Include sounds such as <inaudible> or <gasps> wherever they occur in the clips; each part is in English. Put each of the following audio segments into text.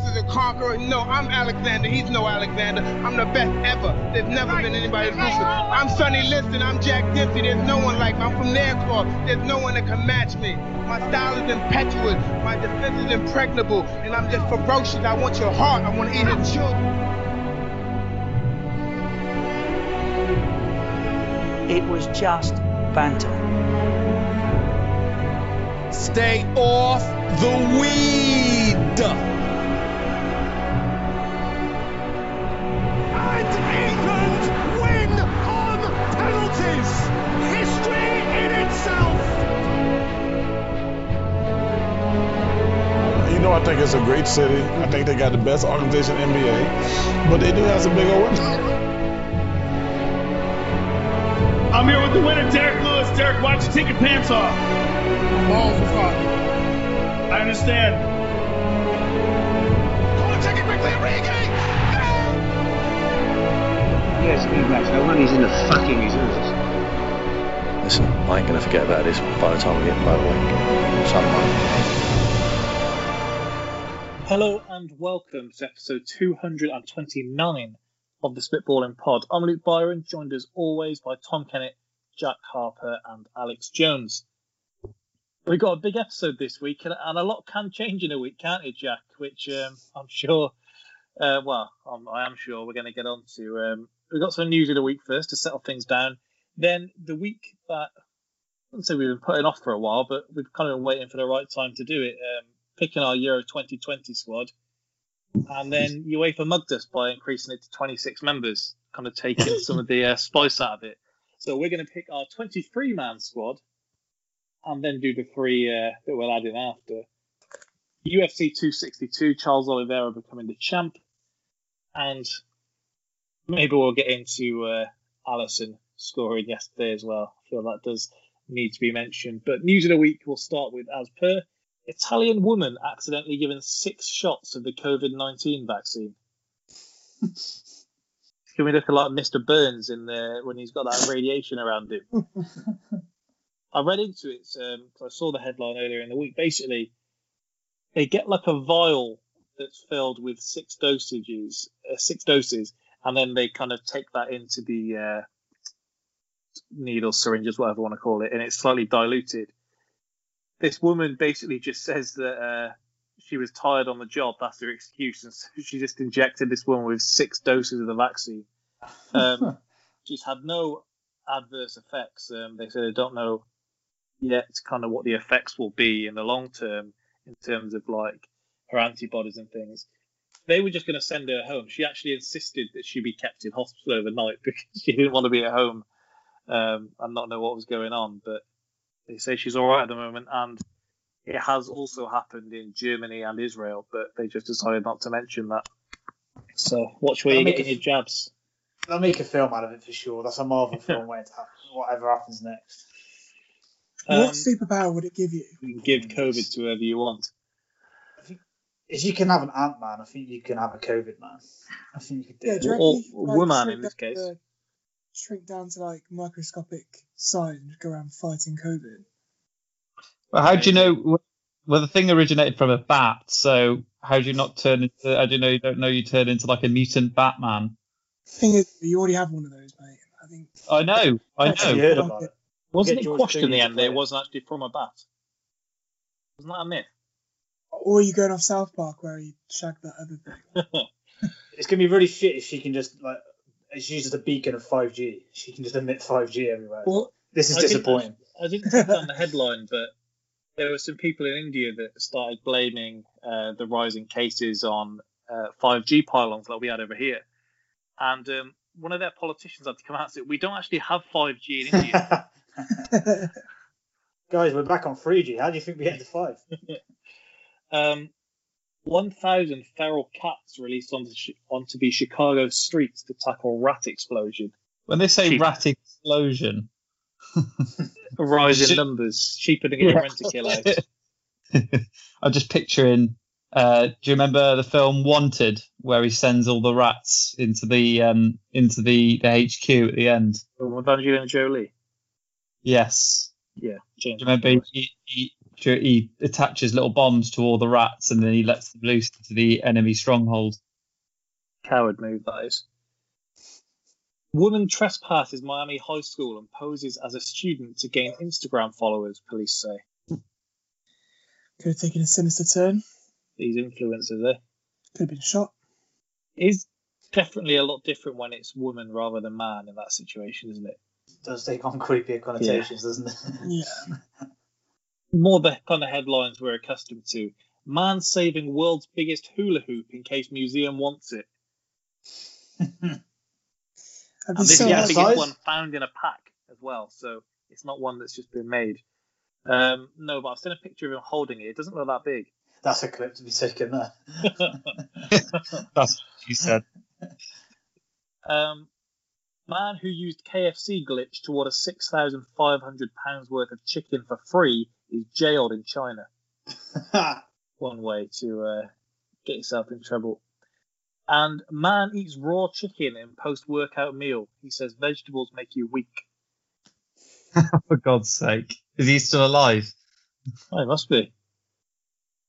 is a conqueror. No, I'm Alexander. He's no Alexander. I'm the best ever. There's never been anybody as ruthless. I'm Sonny Liston. I'm Jack Dempsey. There's no one like me. I'm from Nairclaw. There's no one that can match me. My style is impetuous. My defense is impregnable. And I'm just ferocious. I want your heart. I want to eat your children. It was just banter. Stay off the weed. Think it's a great city. I think they got the best organization in NBA, but they do have some big old wins. I'm here with the winner, Derek Lewis. Derek, why don't you take your pants off? Balls are fucking. I understand. Corner take it quickly, Origi. Yes, big match. No wonder he's in the fucking reserves. Listen, I ain't gonna forget about this by the time we get motorway. Something. Hello and welcome to episode 229 of the Spitballing Pod. I'm Luke Byron, joined as always by Tom Kennett, Jack Harper, and Alex Jones. We've got a big episode this week, and, a lot can change in a week, can't it, Jack? Which um, I'm sure, uh, well, I'm, I am sure we're going to get on to. Um, we've got some news in the week first to settle things down. Then the week that, I wouldn't say we've been putting off for a while, but we've kind of been waiting for the right time to do it. Um, picking our Euro 2020 squad, and then UEFA mugged us by increasing it to 26 members, kind of taking some of the uh, spice out of it. So we're going to pick our 23 man squad, and then do the three uh, that we'll add in after. UFC 262, Charles Oliveira becoming the champ, and maybe we'll get into uh, Alisson scoring yesterday as well. I feel that does need to be mentioned. But news of the week we'll start with as per. Italian woman accidentally given six shots of the COVID 19 vaccine. Can we look a lot like Mr. Burns in there when he's got that radiation around him? I read into it because I saw the headline earlier in the week. Basically, they get like a vial that's filled with six dosages, uh, six doses, and then they kind of take that into the uh, needle syringes, whatever you want to call it, and it's slightly diluted this woman basically just says that uh, she was tired on the job. That's her excuse, and <laughs> so she just injected this woman with six doses of the vaccine. Um, <laughs> she's had no adverse effects. Um, they say they don't know yet kind of what the effects will be in the long term in terms of like her antibodies and things. They were just going to send her home. She actually insisted that she be kept in hospital overnight <laughs> because she didn't want to be at home um, and not know what was going on. But they say she's all right at the moment, and it has also happened in Germany and Israel, but they just decided not to mention that. So watch where They'll you're make getting a- your jabs. They'll make a film out of it for sure. That's a Marvel <laughs> film waiting to happen. Whatever happens next. Um, what superpower would it give you? you can give COVID to whoever you want. If you can have an Ant Man, I think you can have a COVID man. I think you could do Yeah, it. do you Or reckon you could, woman in this case. to- shrink down to like microscopic size and just go around fighting COVID. Well, how do you know? Well, the thing originated from a bat, so how do you not turn into? How do you know you don't know you turn into like a mutant Batman? Thing is, you already have one of those, mate. I think. I know, I Actually know. heard about it. Wasn't it George quashed in the end? play That it it. wasn't actually from a bat. Wasn't that a myth? Or are you going off South Park where he shagged that other thing? <laughs> It's gonna be really shit if she can just like she's just a beacon of 5G. She can just emit 5G everywhere. Well, this is I disappointing. <laughs> I didn't take down the headline, but there were some people in India that started blaming uh, the rising cases on uh, 5G pylons like we had over here. And um, one of their politicians had to come out and say, We don't actually have 5G in India. <laughs> <laughs> Guys, we're back on 3G. How do you think we get to five? um, 1,000 feral cats released onto, onto the Chicago streets to tackle rat explosion. When they say Cheap. rat explosion, A <laughs> rise in numbers, cheaper than getting Yeah. Rentokil out. <laughs> I'm just picturing. Uh, do you remember the film Wanted, where he sends all the rats into the um, into the, the HQ at the end? With Angelina Jolie. Yes. Yeah, Do you remember he, he, he attaches little bombs to all the rats and then he lets them loose into the enemy stronghold. Coward move, that is. Woman trespasses Miami High School and poses as a student to gain Instagram followers, police say. Could have taken a sinister turn. These influencers, eh? Could have been shot. Is definitely a lot different when it's woman rather than man in that situation, isn't it? does take on creepier connotations, doesn't it? Yeah. <laughs> More the kind of headlines we're accustomed to. Man saving world's biggest hula hoop in case museum wants it. <laughs> And this so is the biggest size? one found in a pack as well, so it's not one that's just been made. Um, no, but I've seen a picture of him holding it. It doesn't look that big. That's a clip to be taken there. <laughs> <laughs> That's what she said. Um, man who used KFC glitch to order six thousand five hundred pounds worth of chicken for free is jailed in China. <laughs> One way to uh, get yourself in trouble. And man eats raw chicken in post-workout meal. He says vegetables make you weak. <laughs> For God's sake. Is he still alive? Oh, it must be.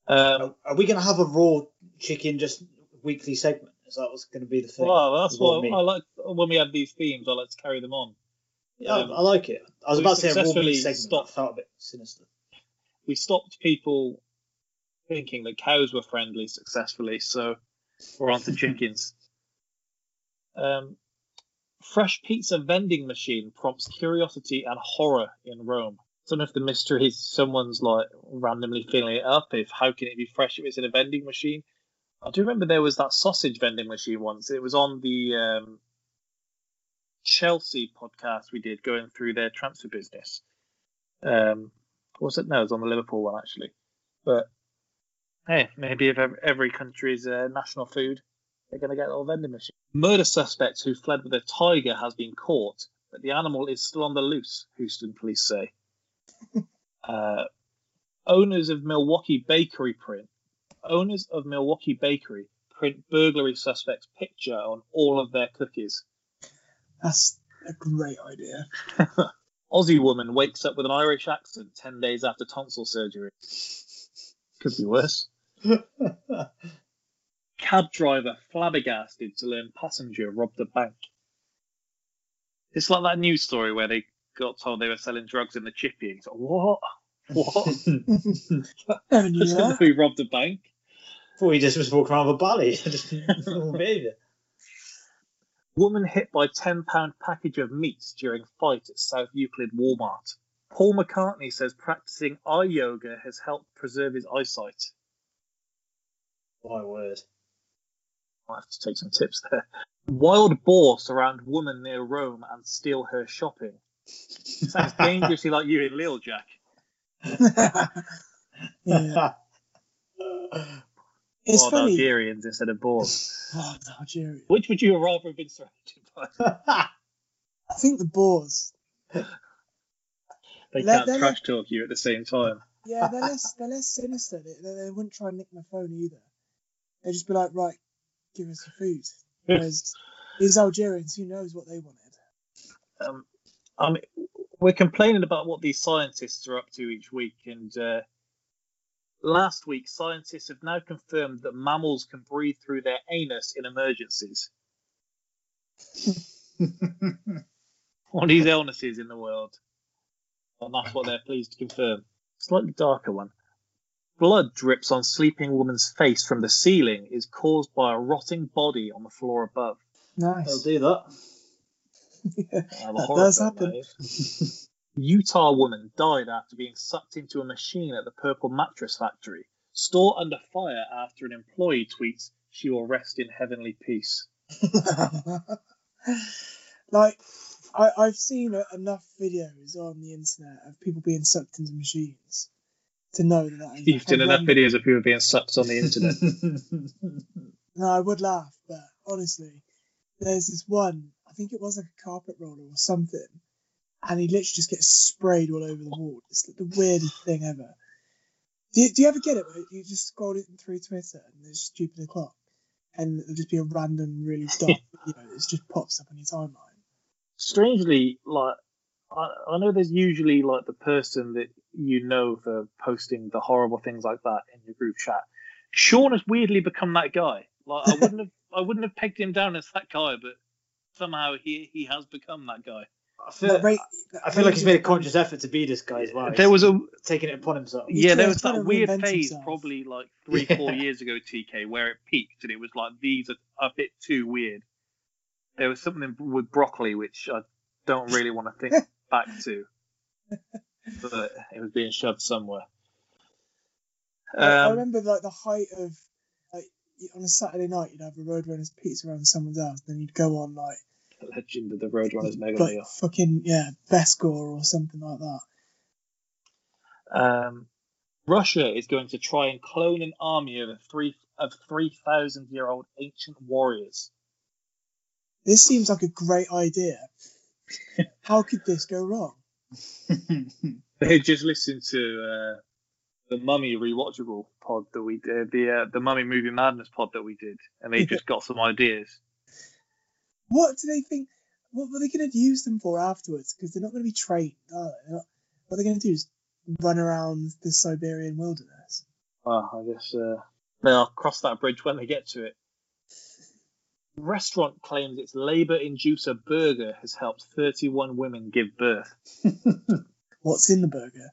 Um, Are, are we going to have a raw chicken just weekly segment? Is that what's going to be the thing? well, that's what? I like when we have these themes. I like to carry them on. Yeah, Um, I like it. I was about to say a raw meat segment. stopped- That felt a bit sinister. We stopped people thinking that cows were friendly successfully, so we're on to <laughs> chickens. Um, fresh pizza vending machine prompts curiosity and horror in Rome. I don't know if the mystery is someone's like randomly filling it up. If how can it be fresh if it's in a vending machine? I do remember there was that sausage vending machine once. It was on the um, Chelsea podcast we did going through their transfer business. Um, was it? No, it was on the Liverpool one actually. But hey, maybe if ev- every country's uh, national food, they're going to get a little vending machine. Murder suspect who fled with a tiger has been caught, but the animal is still on the loose. Houston police say. <laughs> uh, owners of Milwaukee Bakery print. Owners of Milwaukee Bakery print burglary suspect's picture on all of their cookies. That's a great idea. <laughs> Aussie woman wakes up with an Irish accent 10 days after tonsil surgery. Could be worse. <laughs> Cab driver flabbergasted to learn passenger robbed a bank. It's like that news story where they got told they were selling drugs in the chippy. He's like, what? What? Never knew that. who robbed a bank. Thought he just was walking around with a bally. <laughs> just normal behaviour. Woman hit by £10 package of meat during fight at South Euclid Walmart. Paul McCartney says practicing eye yoga has helped preserve his eyesight. My word. I'll have to take some tips there. Wild boar surround woman near Rome and steal her shopping. Sounds <laughs> dangerously like you in Lille, Jack. yeah. <laughs> <laughs> It's Wild funny. Algerians instead of boars. <laughs> Oh, Algeria. Which would you have rather have been surrounded by? <laughs> I think the boars. They Let- can't let- trash talk you at the same time. Yeah, they're <laughs> less they're less sinister. They, they, they wouldn't try and nick my phone either. They'd just be like, right, give us the food. Whereas these Algerians, who knows what they wanted? Um, I mean, we're complaining about what these scientists are up to each week, and uh, last week scientists have now confirmed that mammals can breathe through their anus in emergencies. <laughs> One of these illnesses in the world, and that's what they're pleased to confirm. Slightly darker one. Blood drips on sleeping woman's face from the ceiling is caused by a rotting body on the floor above. Nice. They'll do that. yeah, that does film, happen. <laughs> Utah woman died after being sucked into a machine at the Purple Mattress Factory. Store under fire after an employee tweets she will rest in heavenly peace. <laughs> like, I, I've seen enough videos on the internet of people being sucked into machines to know that that You've seen enough videos of people being sucked on the internet. <laughs> No, I would laugh, but honestly, there's this one. I think it was like a carpet roller or something, and he literally just gets sprayed all over the wall. It's like the weirdest thing ever. Do you, do you ever get it? Where you just scroll it through Twitter and there's stupid o'clock, and it'll just be a random, really dark <laughs> video that just pops up on your timeline. Strangely, like I, I know there's usually like the person that you know for posting the horrible things like that in your group chat. Sean has weirdly become that guy. Like I wouldn't <laughs> have I wouldn't have pegged him down as that guy, but somehow he he has become that guy. I feel, I feel like he's made a conscious effort to be this guy as well. There was a taking it upon himself. yeah, there was that weird phase himself. probably like three <laughs> four years ago, TK, where it peaked and it was like these are a bit too weird. There was something with broccoli which I don't really want to think <laughs> back to, but it was being shoved somewhere. I, I Um, remember like the height of like on a Saturday night you'd have a Roadrunners pizza around someone's house, then you'd go on like Legend of the Roadrunners Mega like Meal. fucking yeah Beskor or something like that. Um, Russia is going to try and clone an army of three of three thousand year old ancient warriors. This seems like a great idea. <laughs> How could this go wrong? <laughs> They just listened to uh, the Mummy rewatchable pod that we did, the uh, the Mummy movie madness pod that we did, and they just got some ideas. What do they think? What were they going to use them for afterwards? Because they're not going to be trained, are they? They're not, what are they going to do is run around the Siberian wilderness. Well, I guess uh, they'll cross that bridge when they get to it. Restaurant claims its labour inducer burger has helped 31 women give birth. <laughs> What's in the burger?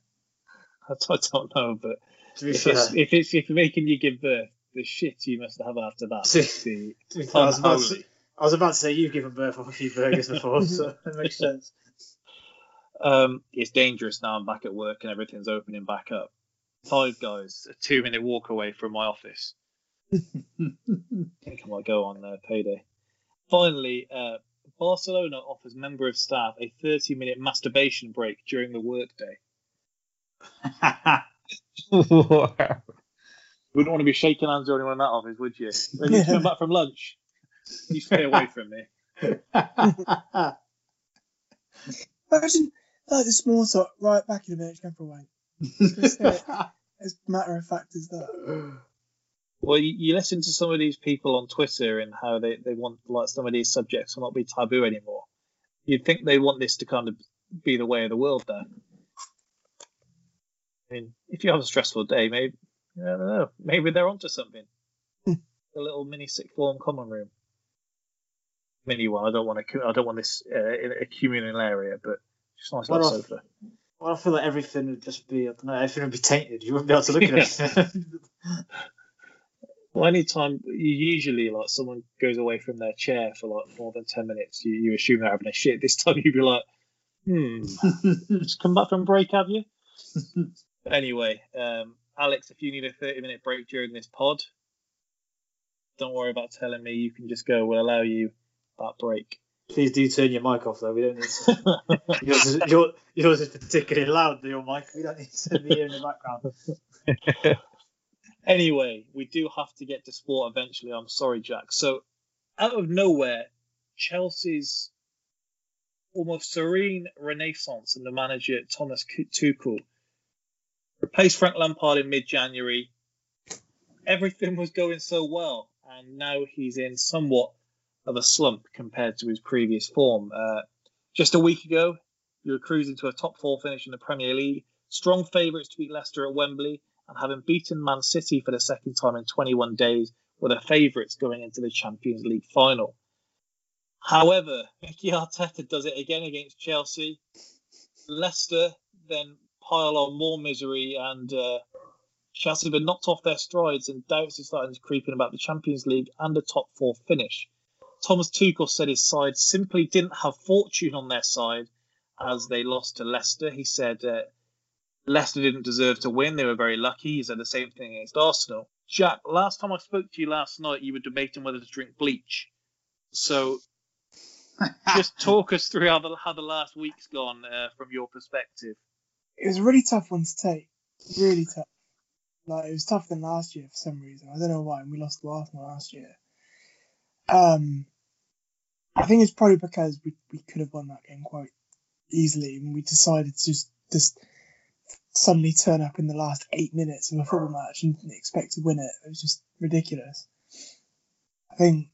I <laughs> don't, I don't know, but if it's, if it's if making you give birth, the shit you must have after that. <laughs> See, must be to be fair, I was about to unholy. say, I was about to say you've given birth off a few burgers before, <laughs> so it makes sense. Um, it's dangerous now. I'm back at work and everything's opening back up. Five guys, a two minute walk away from my office. I think I might go on uh, payday. Finally, uh, Barcelona offers member of staff a 30 minute masturbation break during the workday. <laughs> <laughs> Wouldn't want to be shaking hands with anyone in that office, would you? When you come back from lunch, you stay away from me. <laughs> Imagine like the small talk right back in a minute, going for a wank. Just say it as matter of fact as that. Well, you, you listen to some of these people on Twitter and how they, they want like some of these subjects to not be taboo anymore. You'd think they want this to kind of be the way of the world there. I mean, if you have a stressful day, maybe I don't know, maybe they're onto something. Hmm. a little mini sick form common room. Mini one. I don't want to. I don't want this uh, in a communal area, but just a nice little if- sofa. Well, I feel like everything would just be, I don't know, everything would be tainted. You wouldn't be able to look at it. <laughs> Well, anytime you usually like someone goes away from their chair for like more than ten minutes, you, you assume they're having a shit. This time you'd be like, hmm, just come back from break, have you? <laughs> anyway, um, Alex, if you need a thirty minute break during this pod, don't worry about telling me. You can just go. We'll allow you that break. Please do turn your mic off, though. We don't need to. <laughs> yours, is, your, yours is particularly loud, your mic. We don't need to be here in the background. <laughs> Anyway, we do have to get to sport eventually. I'm sorry, Jack. So, out of nowhere, Chelsea's almost serene renaissance and the manager Thomas Tuchel replaced Frank Lampard in mid-January. Everything was going so well, and now he's in somewhat of a slump compared to his previous form. Uh, just a week ago, you were cruising to a top four finish in the Premier League, strong favourites to beat Leicester at Wembley, and having beaten Man City for the second time in 21 days, were the favourites going into the Champions League final. However, Mikel Arteta does it again against Chelsea. Leicester then pile on more misery, and uh, Chelsea have been knocked off their strides, and doubts are starting to creep in about the Champions League and the top four finish. Thomas Tuchel said his side simply didn't have fortune on their side as they lost to Leicester. He said uh, Leicester didn't deserve to win. They were very lucky. He said the same thing against Arsenal. Jack, last time I spoke to you last night, you were debating whether to drink bleach. So <laughs> just talk us through how the, how the last week's gone uh, from your perspective. It was a really tough one to take. Really tough. Like it was tougher than last year for some reason. I don't know why. And we lost to Arsenal last year. Um, I think it's probably because we, we could have won that game quite easily, and we decided to just just suddenly turn up in the last eight minutes of a football match and expect to win it. It was just ridiculous. I think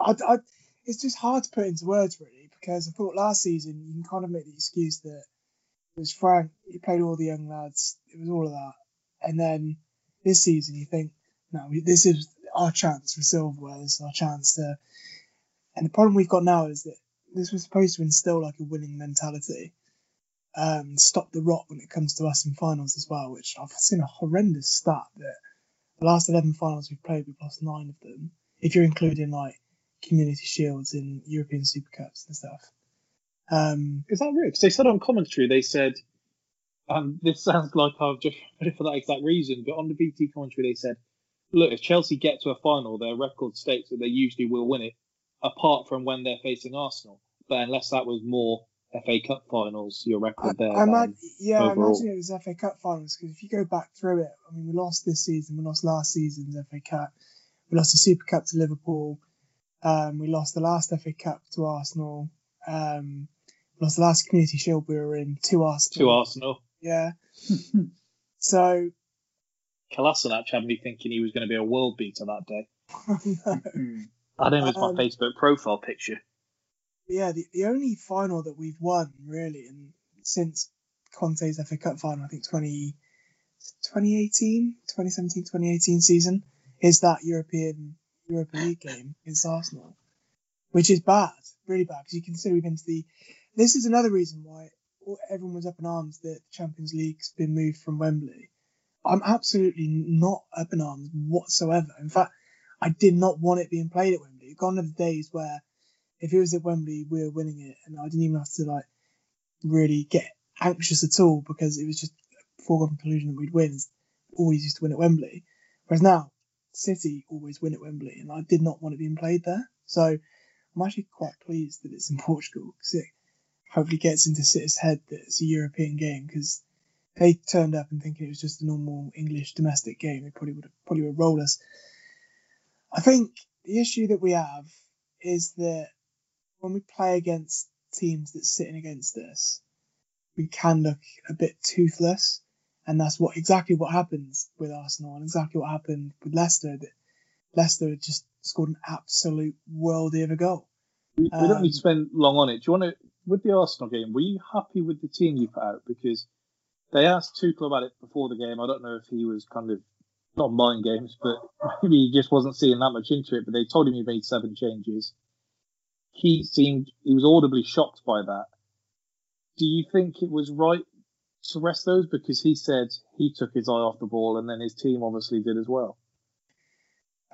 I, I, it's just hard to put into words really because I thought last season you can kind of make the excuse that it was Frank, he played all the young lads, it was all of that. And then this season you think, no, this is our chance for silverware, this is our chance to. And the problem we've got now is that this was supposed to instill like a winning mentality, um, stop the rot when it comes to us in finals as well, which I've seen a horrendous stat that the last 11 finals we've played, we've lost nine of them, if you're including like community shields and European Super Cups and stuff. Um, Is that real? Because they said on commentary, they said, um, <laughs> this sounds like I've just read it for that exact reason, but on the BT commentary, they said, look, if Chelsea get to a final, their record states that they usually will win it, apart from when they're facing Arsenal. But unless that was more FA Cup finals, your record there. I than imagine, yeah, I imagine it was FA Cup finals because if you go back through it, I mean, we lost this season, we lost last season's FA Cup, we lost the Super Cup to Liverpool, um, we lost the last FA Cup to Arsenal, um, we lost the last Community Shield we were in to Arsenal. to Arsenal. Yeah. <laughs> so, Kolasinac had me thinking he was going to be a world beater that day. <laughs> no. I had him as my Um, Facebook profile picture. yeah, the, the only final that we've won really, and since Conte's FA Cup final, I think 20, 2018, 2017, 2018 season, is that European Europa League game against Arsenal, which is bad, really bad, because you consider we've been to the. This is another reason why everyone was up in arms that the Champions League's been moved from Wembley. I'm absolutely not up in arms whatsoever. In fact, I did not want it being played at Wembley. Gone are the days where if it was at Wembley, we were winning it, and I didn't even have to like really get anxious at all because it was just a foregone conclusion that we'd win. Always used to win at Wembley, whereas now City always win at Wembley, and I did not want it being played there. So I'm actually quite pleased that it's in <laughs> Portugal because it hopefully gets into City's head that it's a European game because they turned up and thinking it was just a normal English domestic game, they probably would have probably would roll us. I think the issue that we have is that when we play against teams that's sitting against us, we can look a bit toothless, and that's what exactly what happens with Arsenal and exactly what happened with Leicester. That Leicester just scored an absolute worldie of a goal. We, we don't Um, need to spend long on it. Do you want to, with the Arsenal game, were you happy with the team you put out? Because they asked Tuchel about it before the game. I don't know if he was kind of, not mind games, but <laughs> maybe he just wasn't seeing that much into it. But they told him he made seven changes. He seemed, he was audibly shocked by that. Do you think it was right to rest those? Because he said he took his eye off the ball and then his team obviously did as well.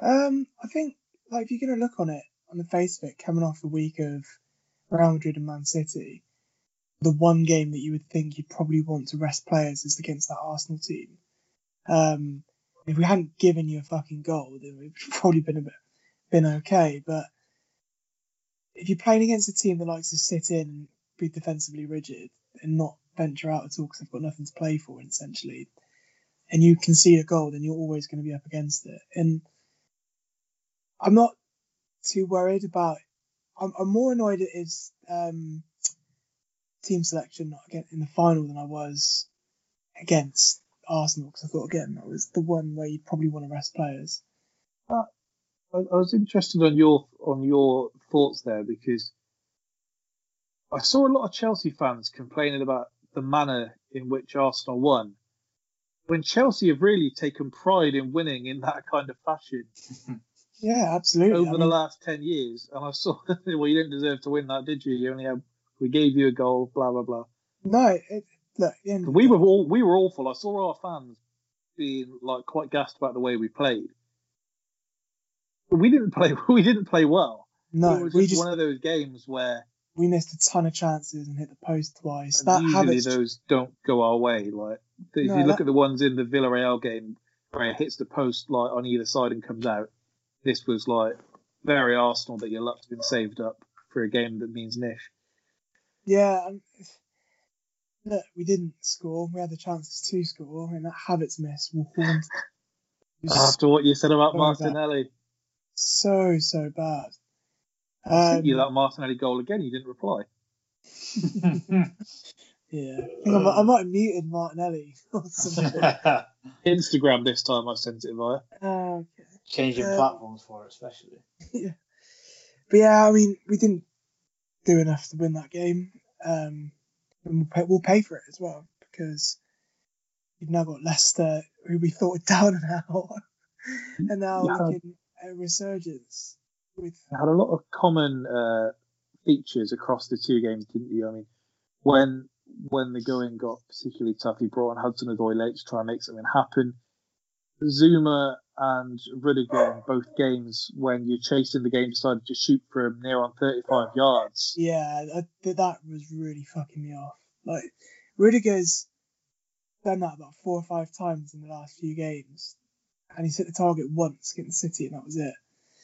Um, I think like if you're gonna look on it on the face of it, coming off the week of Real Madrid and Man City, the one game that you would think you'd probably want to rest players is against that Arsenal team. Um, if we hadn't given you a fucking goal, then we'd <laughs> probably been a bit been okay. But if you're playing against a team that likes to sit in and be defensively rigid and not venture out at all because they've got nothing to play for, essentially, and you concede a goal, then you're always going to be up against it. And I'm not too worried about. I'm, I'm more annoyed at his um, team selection not again in the final than I was against Arsenal because I thought again that was the one where you'd probably want to rest players. I, I was interested on your on your thoughts there because I saw a lot of Chelsea fans complaining about the manner in which Arsenal won. When Chelsea have really taken pride in winning in that kind of fashion <laughs> Yeah, absolutely. over I the mean, last ten years, and I saw <laughs> well, you didn't deserve to win that, did you? You only had we gave you a goal, blah blah blah. no, it, look, at the end of We were all we were awful. I saw our fans being like quite gassed about the way we played. We didn't play. <laughs> We didn't play well. no, it was we just, just one of those games where we missed a ton of chances and hit the post twice. and That usually habit, those don't go our way. Like if No, you look that- at the ones in the Villarreal game where it hits the post like on either side and comes out, this was like very Arsenal that your luck's been saved up for a game that means nish. yeah. And, look, we didn't score. We had the chances to score, and that habits miss will haunt. It was After what you said about so Martinelli, so so bad. I sent you Um, that Martinelli goal again. You didn't reply. <laughs> Yeah, I think I might, I might have muted Martinelli <laughs> or something. <laughs> Instagram this time I sent it via. Oh, okay. Changing Uh, platforms for it, especially. Yeah. But yeah, I mean, we didn't do enough to win that game. Um, and we'll pay, we'll pay for it as well because you've now got Leicester, who we thought were <laughs> down and out, and now looking at a resurgence with It had a lot of common uh, features across the two games, didn't you? I mean, when when the going got particularly tough, he brought on Hudson Odoi late to try and make something happen. Zouma and Rudiger in both games, when you're chasing the game, decided to shoot from near on 35 yards. Yeah, that was really fucking me off. Like Rudiger's done that about four or five times in the last few games, and he's hit the target once against City, and that was it.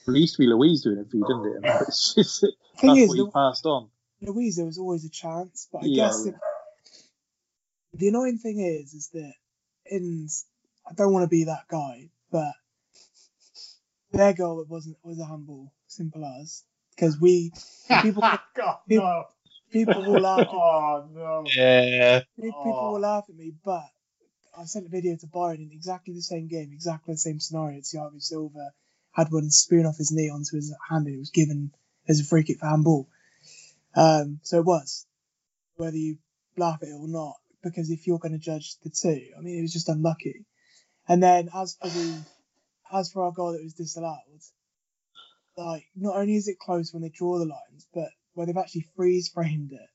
It used to be Luiz doing it for you, didn't it? <laughs> It's just, that's Thing is, what passed on. Luiz, there was always a chance, but I Yeah, guess if- the annoying thing is, is that in I don't want to be that guy, but their goal it wasn't was a handball, simple as because we <laughs> people God, people, no. people will laugh. At, <laughs> Oh no. Yeah. pe- people will laugh at me, but I sent a video to Byron in exactly the same game, exactly the same scenario. Thiago Silva had one spoon off his knee onto his hand, and it was given as a free kick for handball. Um, so it was, whether you laugh at it or not, because if you're going to judge the two, I mean, it was just unlucky. And then as for the, as for our goal that was disallowed, like not only is it close when they draw the lines, but where they've actually freeze framed it,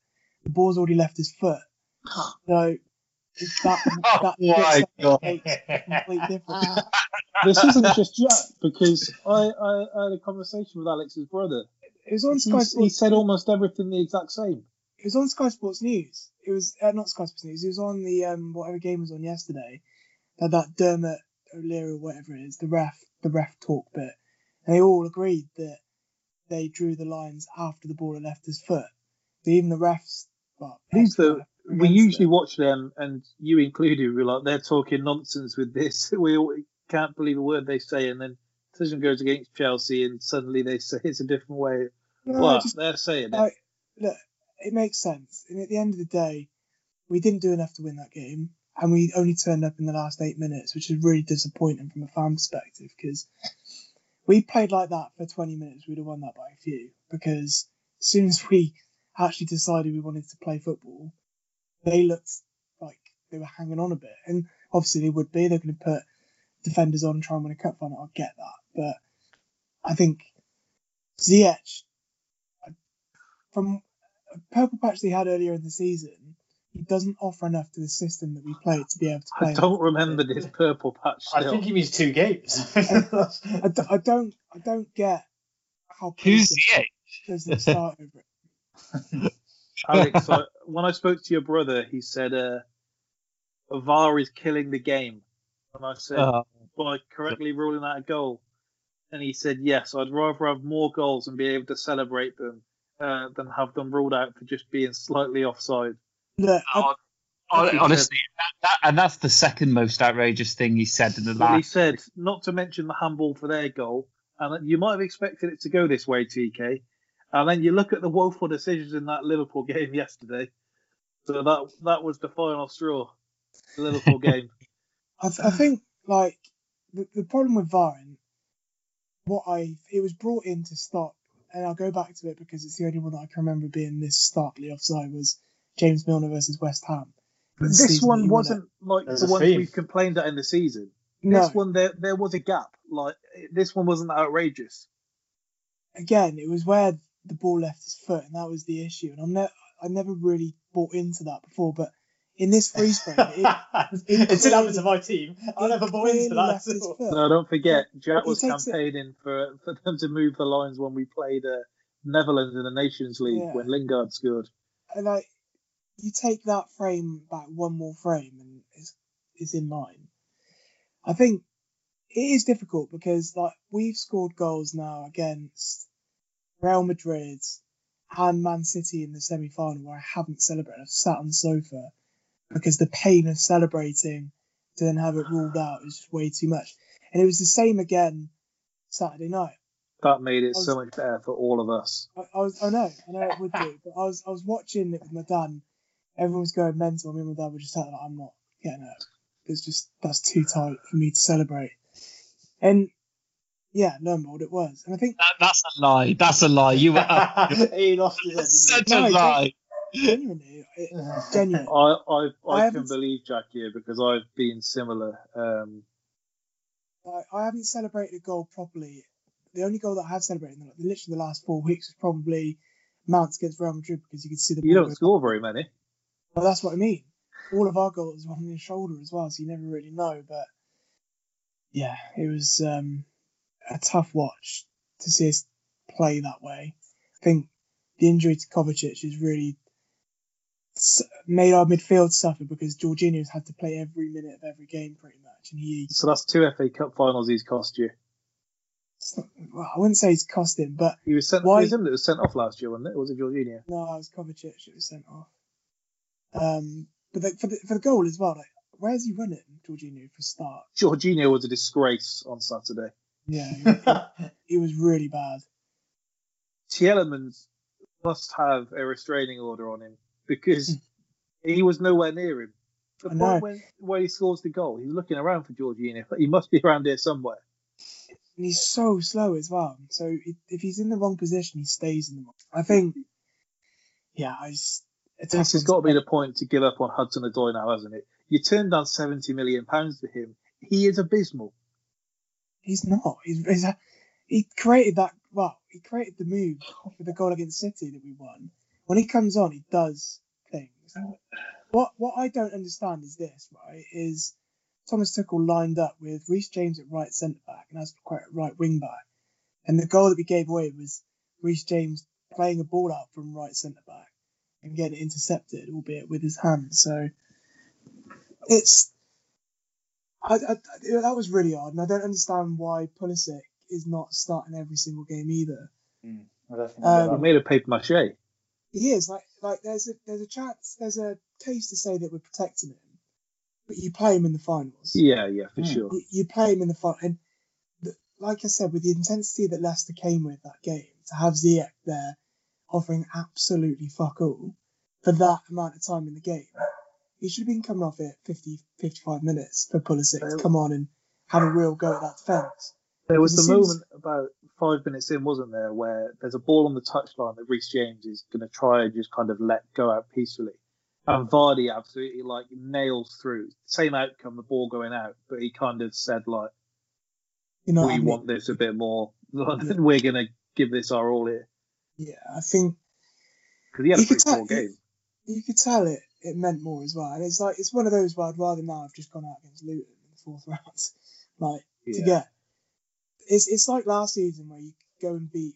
the ball's already left his foot. <gasps> So it's that <laughs> that Oh my God. makes a complete difference. <laughs> This isn't just Jack, because I, I, I had a conversation with Alex's brother. It was on He, Sky he said almost everything the exact same. It was on Sky Sports News. It was uh, not Sky Sports News. It was on the um whatever game was on yesterday. That that Dermot O'Leary or whatever it is, the ref, the ref talk bit. And they all agreed that they drew the lines after the ball had left his foot. So even the refs, well, These ex-ref the we usually it. watch them, and you included. We're like they're talking nonsense with this. <laughs> We can't believe a word they say, and then decision goes against Chelsea, and suddenly they say it's a different way. No, well, just- they're saying it. look, it makes sense. And at the end of the day, we didn't do enough to win that game, and we only turned up in the last eight minutes, which is really disappointing from a fan perspective because we played like that for 20 minutes, we'd have won that by a few. Because as soon as we actually decided we wanted to play football, they looked like they were hanging on a bit, and obviously they would be. They're going to put defenders on and try and win a cup final. I get that, but I think Ziyech from purple patch they had earlier in the season, he doesn't offer enough to the system that we played to be able to play. I don't remember this purple patch. I think he means two games. I, d- I don't. I don't get how Who's Pulisic Ziyech? doesn't start over it. <laughs> Alex, I, when I spoke to your brother, he said uh, VAR is killing the game, and I said Oh. by correctly ruling out a goal, and he said yes, I'd rather have more goals and be able to celebrate them uh, than have them ruled out for just being slightly offside. Look, I, oh, Hon- hon- Honestly, that, that, and that's the second most outrageous thing he said in the Well, he said not to mention the handball for their goal, and you might have expected it to go this way, TK. And then you look at the woeful decisions in that Liverpool <laughs> game yesterday. So that that was the final straw. The Liverpool <laughs> game. I, th- I think like the, the problem with VAR, and what I it was brought in to stop, and I'll go back to it because it's the only one that I can remember being this starkly offside was James Milner versus West Ham. The this one wasn't like There's the a ones theme. we've complained at in the season. No, This one there there was a gap. Like this one wasn't outrageous. again, it was where the ball left his foot, and that was the issue. And I'm ne- I never really bought into that before, but in this freeze frame, it, <laughs> it still happens to my team. I never bought into that. left his at all. foot. No, don't forget, Jack was takes it- campaigning for for them to move the lines when we played uh, Netherlands in the Nations League Yeah. when Lingard scored. and like you take that frame back one more frame and it's it's in line. I think it is difficult because like we've scored goals now against Real Madrid and Man City in the semi final where I haven't celebrated. I've sat on the sofa because the pain of celebrating to then have it ruled out is just way too much. And it was the same again Saturday night. That made it was- so much better for all of us. I, I was, I know, I know it would do, but I was, I was watching it with my dad. And Everyone was going mental. Me and my dad were just like, I'm not getting it. It's just that's too tight for me to celebrate. And Yeah, Lombard it was, and I think That, that's a lie. That's a lie. You were up. <laughs> he lost his head. Such No, a I don't- lie. genuinely, it, genuine. I I, I I, can believe Jack here because I've been similar. Um, Like, I haven't celebrated a goal properly. The only goal that I have celebrated in like, literally the last four weeks was probably Mounts against Real Madrid because you could see the you don't go- score very many. Well, that's what I mean. All of our goals were on his shoulder as well, so you never really know. But yeah, it was um, a tough watch to see us play that way. I think the injury to Kovacic has really made our midfield suffer because Jorginho's had to play every minute of every game pretty much, and he. So that's two FA Cup finals he's cost you. Well, I wouldn't say he's cost him, but He was sent. Why- Why? was him that was sent off last year, wasn't it? Or was it Jorginho? no, it was Kovacic that was sent off. Um, but the, for the for the goal as well, like where's he running, Jorginho for a start? Jorginho was a disgrace on Saturday. Yeah, <laughs> he, he was really bad. Tielemans must have a restraining order on him because he was nowhere near him. The Hmm. I know. point when, when he scores the goal, he's looking around for Jorginho. He must be around here somewhere. And he's so slow as well. So if, if he's in the wrong position, he stays in the wrong. I think, yeah, I just. A tough This has got to be the point to give up on Hudson Odoi now, hasn't it? You turned down seventy million pounds for him. He is abysmal. He's not. He's, he's a, he created that. Well, he created the move for the goal against City that we won. When he comes on, he does things. What what I don't understand is this, right? Is Thomas Tuchel lined up with Reece James at right centre back and Azpilicueta at right wing back, and the goal that we gave away was Reece James playing a ball out from right centre back and getting it intercepted, albeit with his hand. So it's I, I, that was really odd, and I don't understand why Pulisic is not starting every single game either. I don't think Um, He made a paper mache. He is like like there's a there's a chance there's a case to say that we're protecting him, but you play him in the finals. Yeah, yeah, for Hmm. sure. You, you play him in the final, and the, like I said, with the intensity that Leicester came with that game, to have Ziyech there offering absolutely fuck all for that amount of time in the game, he should have been coming off it 50, 55 minutes for Pulisic to come on and have a real go at that defence. There was the seems- moment about five minutes in, wasn't there, where there's a ball on the touchline that Reece James is going to try and just kind of let go out peacefully. And Vardy absolutely like nails through. Same outcome, the ball going out, but he kind of said like, You know, "We I mean? want this a bit more. <laughs> We're going to give this our all here." Yeah, I think Because he had a You could pretty tell- poor game. you could tell it it meant more as well. And it's like it's one of those where I'd rather now have just gone out against Luton in the fourth <laughs> round, like to get. It's it's like last season where you go and beat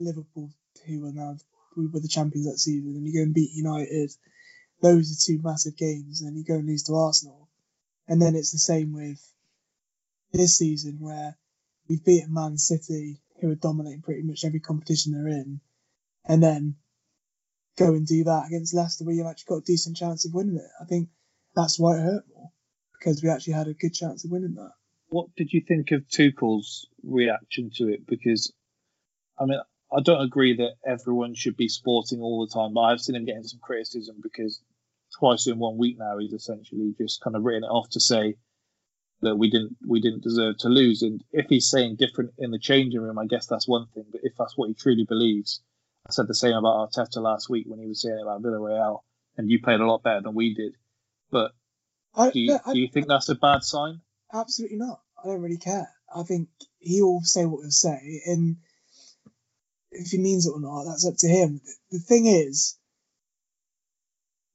Liverpool, who were now we were the champions that season, and you go and beat United. Those are two massive games, and then you go and lose to Arsenal, and then it's the same with this season where we've beaten Man City, who are dominating pretty much every competition they're in, and then go and do that against Leicester where you've actually got a decent chance of winning it. I think that's why it hurt more because we actually had a good chance of winning that. What did you think of Tuchel's reaction to it? Because, I mean, I don't agree that everyone should be sporting all the time, but I've seen him getting some criticism because twice in one week now he's essentially just kind of written it off to say that we didn't we didn't deserve to lose. And if he's saying different in the changing room, I guess that's one thing. But if that's what he truly believes, I said the same about Arteta last week when he was saying about Villarreal, and you played a lot better than we did. But I, do you, I- do you think that's a bad sign? absolutely not. I don't really care. I think he'll say what he'll say, and if he means it or not, that's up to him. The thing is,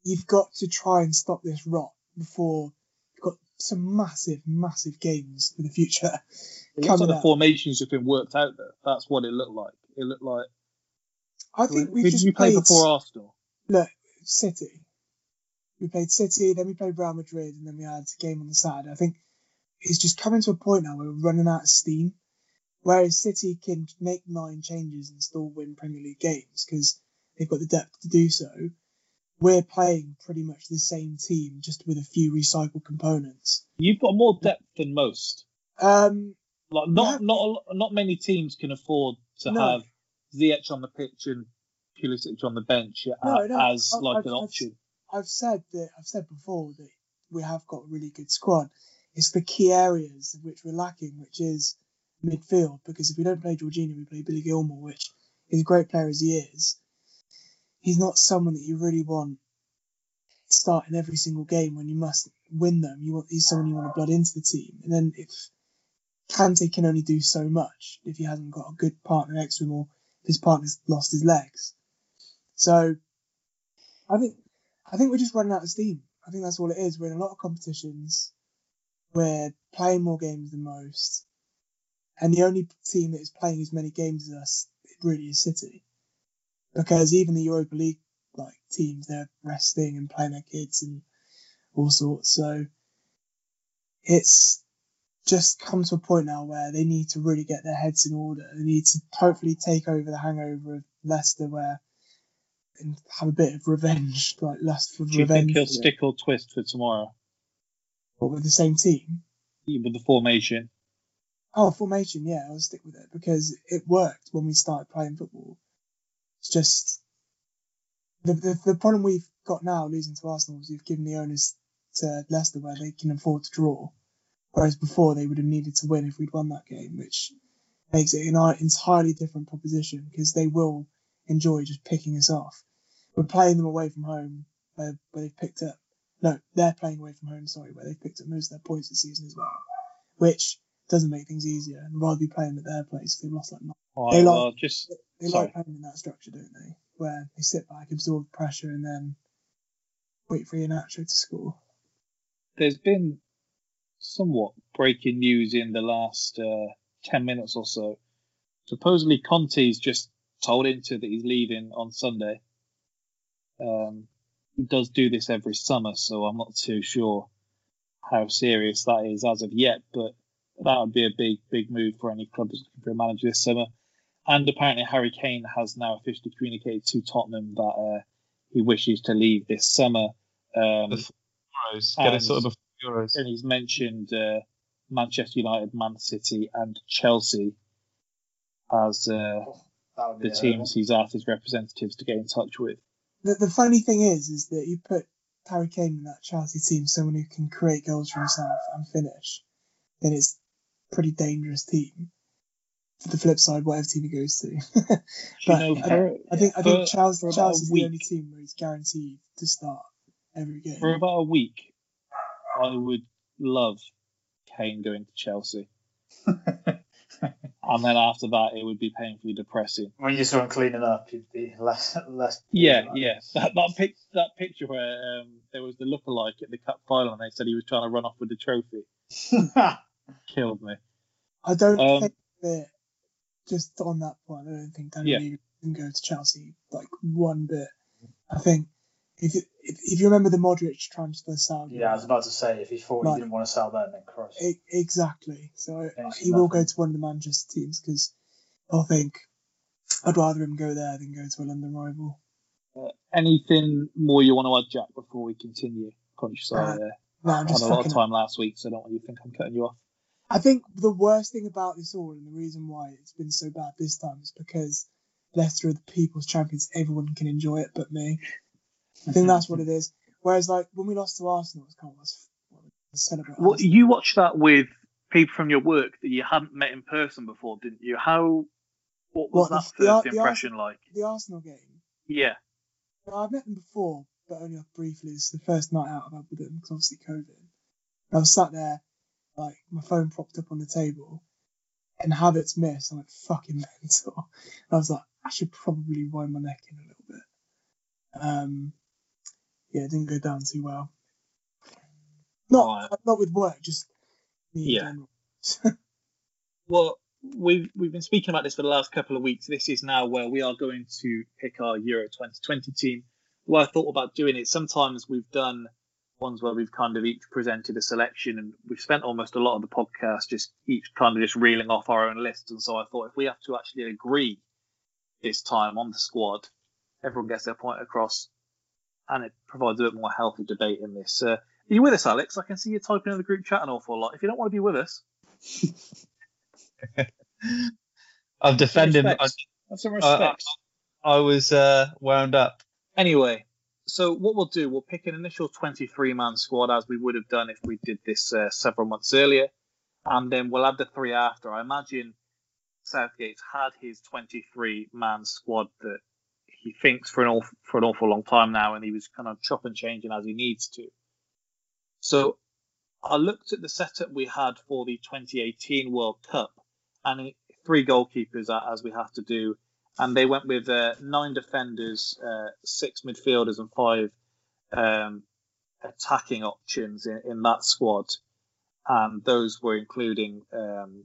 you've got to try and stop this rot before some massive, massive games for the future It looks like the formations have been worked out there. That's what it looked like. It looked like. I think we've did just you play played before Arsenal? look City. We played City, then we played Real Madrid, and then we had a game on the Saturday. I think it's just coming to a point now where we're running out of steam. Whereas City can make nine changes and still win Premier League games because they've got the depth to do so. We're playing pretty much the same team, just with a few recycled components. You've got more depth than most. Um, Like not not not many teams can afford to No. have Ziyech on the pitch and Pulisic on the bench No, no, as I- like I've- an I've- option. I've said that I've said before that we have got a really good squad. It's the key areas which we're lacking, which is midfield because if we don't play Jorginho, we play Billy Gilmour, which is a great player as he is. He's not someone that you really want starting every single game when you must win them. You want he's someone you want to blood into the team, and then if Kante can only do so much if he hasn't got a good partner next to him or if his partner's lost his legs. So I think I think we're just running out of steam. I think that's all it is. We're in a lot of competitions. We're playing more games than most. And the only team that is playing as many games as us really is City. Because even the Europa League like teams, they're resting and playing their kids and all sorts. So it's just come to a point now where they need to really get their heads in order. They need to hopefully take over the hangover of Leicester where and have a bit of revenge, like lust for Do you revenge. think he'll stick or twist for tomorrow But with the same team? Yeah, with the formation? Oh, formation, yeah, I'll stick with it because it worked when we started playing football. It's just the the, the problem we've got now losing to Arsenal is we've given the owners to Leicester where they can afford to draw, whereas before they would have needed to win if we'd won that game, which makes it an entirely different proposition because they will enjoy just picking us off. We're playing them away from home where, where they've picked up. No, they're playing away from home. Sorry, where they've picked up most of their points this season as well, which doesn't make things easier. And rather be playing at their place they've lost like nine. They like- just They sorry. like playing in that structure, don't they? Where they sit back, absorb pressure, and then wait for Iheanacho to score. there's been somewhat breaking news in the last uh, 10 minutes or so. Supposedly, Conte's just told Inter that he's leaving on Sunday. Um, he does do this every summer, so I'm not too sure how serious that is as of yet, but that would be a big, big move for any club that's looking for a manager this summer. And apparently, Harry Kane has now officially communicated to Tottenham that uh, he wishes to leave this summer. Um, Euros. Get it sorted before Euros. and he's mentioned uh, Manchester United, Man City, and Chelsea as uh, That would be the teams he's asked his representatives to get in touch with. The, the funny thing is, is that you put Harry Kane in that Chelsea team, someone who can create goals for himself and finish, then it's a pretty dangerous team. For the flip side, whatever team he goes to. Do <laughs> you but know, I, for, I think I for- think Chelsea, for about a Chelsea's the only team where he's guaranteed to start every game. for about a week, I would love Kane going to Chelsea. <laughs> and then after that, it would be painfully depressing. When you saw him cleaning up, you'd be less less. Yeah, yeah. That that, pic, that picture where um, there was the lookalike at the cup final, and they said he was trying to run off with the trophy. <laughs> Killed me. I don't Um, think that just on that point, I don't think Danny Yeah. Levy can go to Chelsea like one bit. I think if you, if, if you remember the Modric transfer salary, Yeah, I was about to say if he thought Like- he didn't want to sell then, then cross. e- exactly. So Thanks he will nothing. go to one of the Manchester teams because I think I'd rather him go there than go to a London rival. Uh, anything more you want to add, Jack, before we continue? Conscious I Uh, uh, No, I'm had a lot of fucking. time last week, so I don't want you to think I'm cutting you off. I think the worst thing about this all, and the reason why it's been so bad this time, is because Leicester are the people's champions. Everyone can enjoy it, but me. I think that's what it is. Whereas, like when we lost to Arsenal, it's kind of celebrate. Well, Arsenal. you watched that with people from your work that you hadn't met in person before, didn't you? How? What was What, that the- the first the impression like? the Arsenal game. Yeah. Well, I've met them before, but only briefly. It's the first night out I've had with them because obviously COVID. I was sat there, like my phone propped up on the table, and habits missed. I'm like fucking mental. And <laughs> I was like, I should probably wind my neck in a little bit. Um, yeah, it didn't go down too well. Not not with work, just me in Yeah. general. <laughs> Well, we've we've been speaking about this for the last couple of weeks. This is now where we are going to pick our Euro 2020 team. What I thought about doing it, sometimes we've done ones where we've kind of each presented a selection, and we've spent almost a lot of the podcast just each kind of just reeling off our own lists. And so I thought if we have to actually agree this time on the squad, everyone gets their point across, and it provides a bit more healthy debate in this. Uh, are you with us, Alex? I can see you typing in the group chat an awful lot. If you don't want to be with us, I'm defending. I, respect. Have some I, respect. I was uh, wound up. Anyway, so what we'll do, we'll pick an initial 23 man squad as we would have done if we did this uh, several months earlier. and then we'll add the three after. I imagine Southgate's had his 23 man squad that he thinks for an awful, for an awful long time now, and he was kind of chop and changing as he needs to. So I looked at the setup we had for the 2018 World Cup, and three goalkeepers as we have to do, and they went with uh, nine defenders, uh, six midfielders, and five um, attacking options in, in that squad, and those were including um,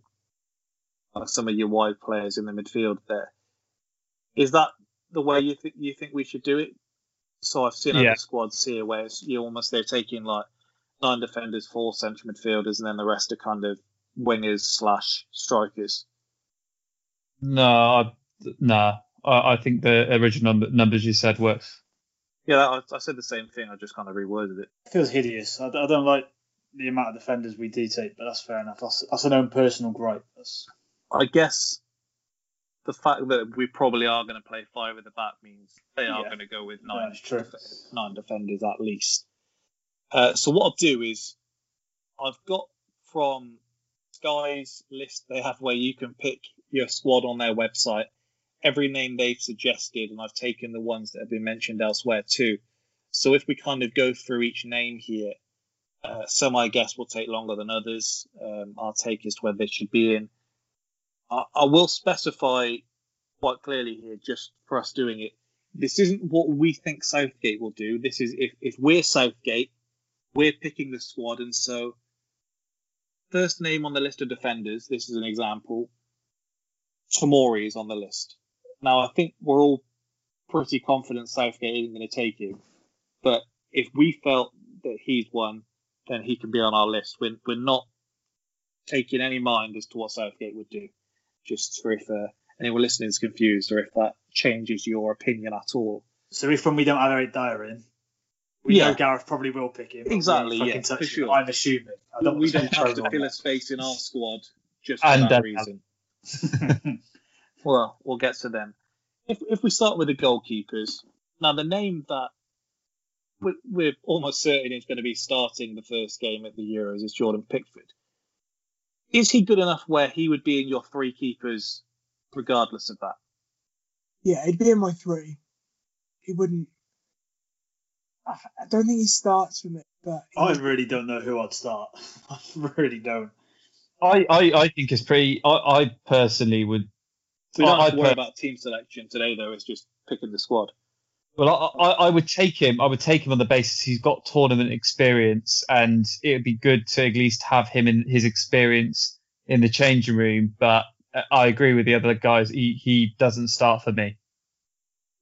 some of your wide players in the midfield. There is that the way you think you think we should do it. So I've seen Yeah. other squads here where it's, you almost they're taking like nine defenders, four central midfielders, and then the rest are kind of wingers slash strikers. No, I, no. I, I think the original number, numbers you said works. Yeah, I, I said the same thing. I just kind of reworded it. It feels hideous. I, I don't like the amount of defenders we do take, but that's fair enough. That's, that's an own personal gripe. That's, I guess the fact that we probably are going to play five at the back means they are Yeah. going to go with nine, that's true. nine defenders at least. Uh, so what I'll do is I've got from Sky's list they have where you can pick your squad on their website every name they've suggested, and I've taken the ones that have been mentioned elsewhere too. So if we kind of go through each name here, uh, some I guess will take longer than others. Um, our take as to whether they should be in. I, I will specify quite clearly here, just for us doing it. This isn't what we think Southgate will do. This is if, if we're Southgate, we're picking the squad, and so first name on the list of defenders. This is an example. Tomori is on the list. Now I think we're all pretty confident Southgate isn't going to take him, but if we felt that he's one, then he can be on our list. We're, we're not taking any mind as to what Southgate would do, just for if uh, anyone listening is confused or if that changes your opinion at all. so if when we don't have Eric Dier in, we Yeah. know Gareth probably will pick him. Exactly, yeah, touch for him. I'm assuming. I don't we don't have to fill a space in our squad just for And that Dan- reason. <laughs> Well, we'll get to them. If if we start with the goalkeepers, now the name that we're, we're almost certain is going to be starting the first game at the Euros is Jordan Pickford. Is he good enough where he would be in your three keepers, regardless of that? Yeah, he'd be in my three. He wouldn't. I I don't think he starts from it, but he- I really don't know who I'd start. <laughs> I really don't. I, I, I think it's pretty. I, I personally would. We don't I- have to worry per- about team selection today, though. It's just picking the squad. Well, I, I, I would take him. I would take him on the basis he's got tournament experience, and it would be good to at least have him in his experience in the changing room. But uh, I agree with the other guys. He he doesn't start for me.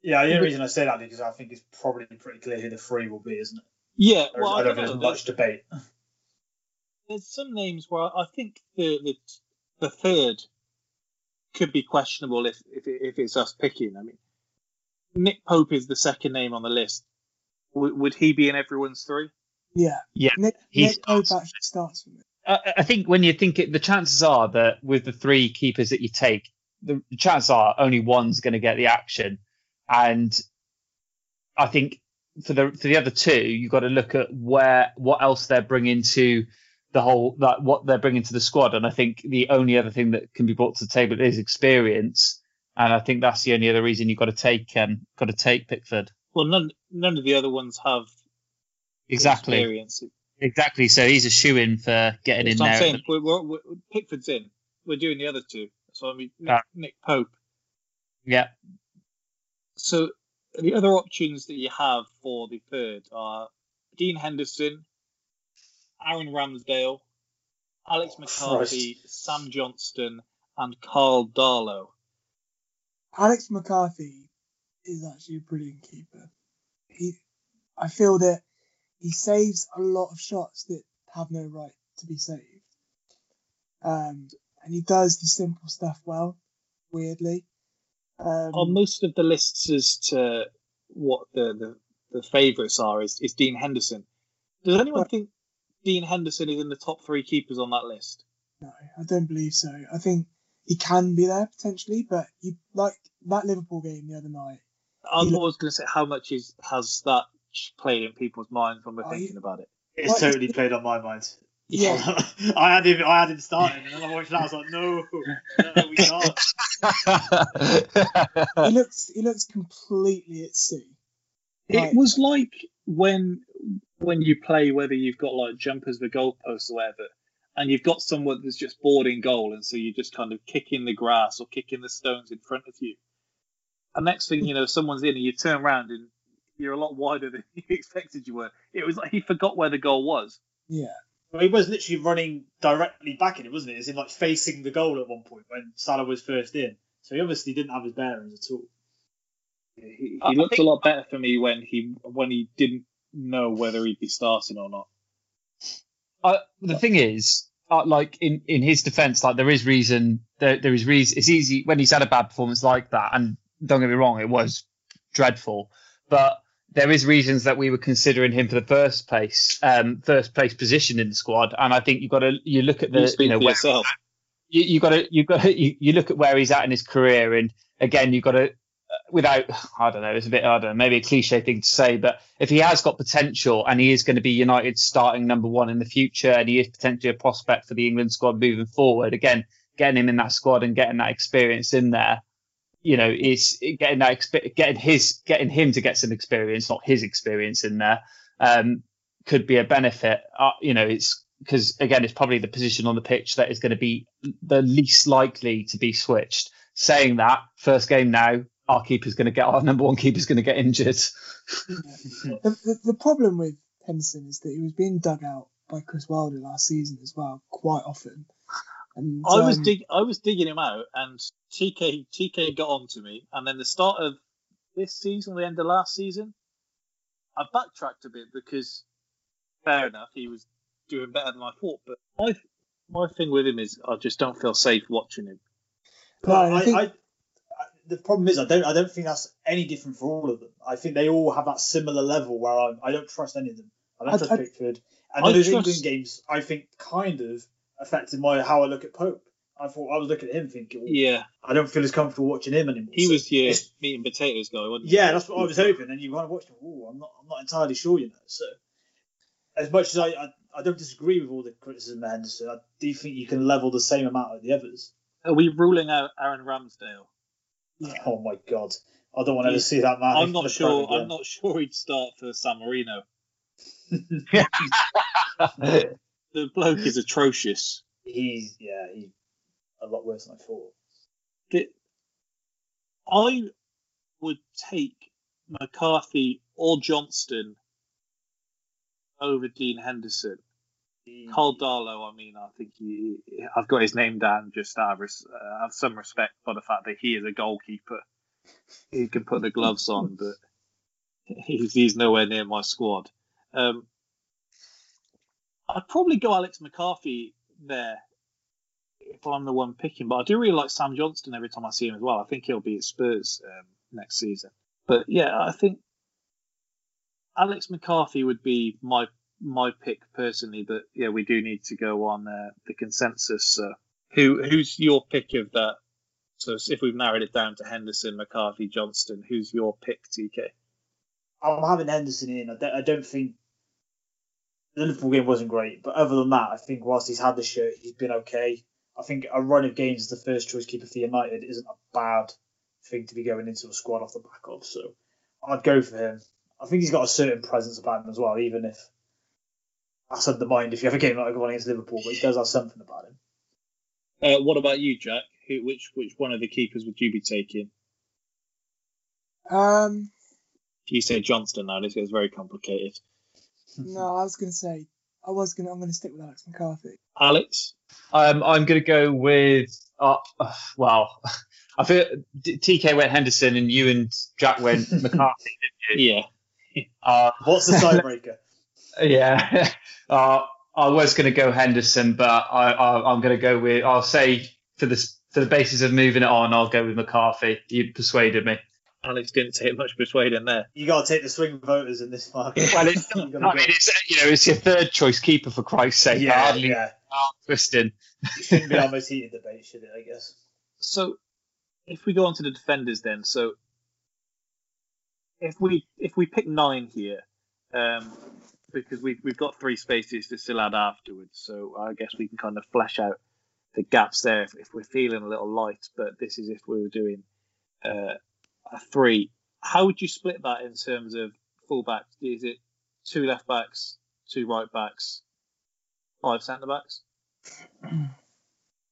Yeah, the only reason I say that is because I think it's probably pretty clear who the three will be, isn't it? Yeah, There's- well, I I don't don't think there's much debate. there's some names where I think the the, the third could be questionable if if, if it's us picking. I mean, Nick Pope is the second name on the list. W- would he be in everyone's three? yeah, Yeah, Nick, he's- Nick Pope actually starts from it. I, I think when you think it, the chances are that with the three keepers that you take, the, the chances are only one's going to get the action, and I think for the for the other two, you've got to look at where what else they're bringing to the whole that what they're bringing to the squad, and I think the only other thing that can be brought to the table is experience, and I think that's the only other reason you've got to take um got to take Pickford. Well, none none of the other ones have Exactly, experience. exactly. So he's a shoe in for getting in So I'm there. saying we're, we're, we're, Pickford's in. We're doing the other two. So I mean, Nick, Ah. Nick Pope. yeah, So the other options that you have for the third are Dean Henderson, Aaron Ramsdale, Alex McCarthy, Sam Johnstone, and Karl Darlow. Alex McCarthy is actually a brilliant keeper. He, I feel that he saves a lot of shots that have no right to be saved. Um, and he does the simple stuff well, weirdly. Um, On most of the lists as to what the, the, the favourites are is, is Dean Henderson. Does anyone Well- think Dean Henderson is in the top three keepers on that list? No, I don't believe so. I think he can be there potentially, but you like that Liverpool game the other night. I He- was going to say how much is has that played in people's minds when we're Oh, thinking he- about it. It's What is totally it? played on my mind. Yeah. <laughs> I had him. I had him starting, and then I watched that. I was like, no, no, we can't. <laughs> he looks he looks completely at sea. It was like when when you play whether you've got like jumpers the goalposts or whatever, and you've got someone that's just boarding goal, and so you're just kind of kicking the grass or kicking the stones in front of you. And next thing you know, someone's in, and you turn around and you're a lot wider than <laughs> you expected you were. It was like he forgot where the goal was. Yeah. Well, he was literally running directly back in it, wasn't it? As in, like facing the goal at one point when Salah was first in. So he obviously didn't have his bearings at all. He, he looked a lot better for me when he when he didn't know whether he'd be starting or not. Uh, the thing is, uh, like in, in his defence, like there is reason. There there is reason. It's easy when he's had a bad performance like that. And don't get me wrong, it was dreadful. But there is reasons that we were considering him for the first place, um, first place position in the squad. And I think you've got to you look at the you know where, you, you got to you got to you, you look at where he's at in his career, and again you've got to without I don't know it's a bit I don't know maybe a cliche thing to say, but if he has got potential and he is going to be United's starting number one in the future, and he is potentially a prospect for the England squad moving forward, again getting him in that squad and getting that experience in there. You know, is getting that getting his getting him to get some experience, not his experience in there, um, could be a benefit. Uh, you know, it's because again, it's probably the position on the pitch that is going to be the least likely to be switched. Saying that, first game now, our keeper's going to get our number one keeper's going to get injured. <laughs> The, the, the problem with Henderson is that he was being dug out by Chris Wilder last season as well, quite often. And, I was um, dig- I was digging him out, and TK TK got on to me, and then the start of this season, the end of last season, I backtracked a bit because fair enough, he was doing better than I thought, but my my thing with him is I just don't feel safe watching him. No, I, I think- I, I, the problem is I don't I don't think that's any different for all of them. I think they all have that similar level where I'm, I don't trust any of them. I don't I- trust I- Pickford. And I those trust- England games, I think, kind of affected my how I look at Pope. I thought I was looking at him thinking, Yeah, I don't feel as comfortable watching him anymore. he So was it's- meat and potatoes guy, wasn't he? Yeah, that's what I was hoping. And you kind of watched him. Oh, I'm not, I'm not entirely sure, you know. So, as much as I, I, I don't disagree with all the criticism of Henderson, I do think you can level the same amount of the others. Are we ruling out Aaron Ramsdale? <laughs> Oh my god, I don't want to ever see that man. I'm not sure. I'm not sure he'd start for San Marino. <laughs> The bloke is atrocious. He's yeah, he's a lot worse than I thought. I would take McCarthy or Johnstone over Dean Henderson. Karl Darlow, I mean, I think he, I've got his name down just out of uh, have some respect for the fact that he is a goalkeeper. He can put the gloves on, but he's, he's nowhere near my squad. Um, I'd probably go Alex McCarthy there if I'm the one picking, but I do really like Sam Johnstone every time I see him as well. I think he'll be at Spurs um, next season. But yeah, I think Alex McCarthy would be my my pick personally. But yeah, we do need to go on uh, the consensus. Uh, who who's your pick of that? So if we've narrowed it down to Henderson, McCarthy, Johnstone, who's your pick, TK? I'm having Henderson in. I don't, I don't think the Liverpool game wasn't great, but other than that, I think whilst he's had the shirt, he's been okay. I think a run of games as the first choice keeper for United isn't a bad thing to be going into a squad off the back of. So I'd go for him. I think he's got a certain presence about him as well, even if that's undermined if you have a game like one against Liverpool, but he does have something about him. Uh, what about you, Jack? Who, which which one of the keepers would you be taking? Um, You say Johnstone now. This gets very complicated. no, I was going to say I was going. to I'm going to stick with Alex McCarthy. Alex, Um, I'm going to go with, uh, uh, <sighs> well, <laughs> I feel TK went Henderson and you and Jack went <laughs> McCarthy, didn't you? yeah, Uh, What's the <laughs> tiebreaker? Yeah. <laughs> Uh, I was going to go Henderson, but I, I, I'm going to go with, I'll say for the, for the basis of moving it on, I'll go with McCarthy. You persuaded me. Alex didn't take much persuading there. You got to take the swing voters in this market. <laughs> Well, it's, <laughs> You I gotta mean, it's, you know, it's your third choice keeper for Christ's sake. yeah, Hardly yeah. arm twisting. It shouldn't be our most heated debate, should it? I guess. So, if we go on to the defenders, then so if we if we pick nine here, um, because we've we've got three spaces to still add afterwards. So I guess we can kind of flesh out the gaps there if, if we're feeling a little light. But this is if we were doing uh, a three. How would you split that in terms of fullbacks? Is it two left backs, two right backs, five centre backs?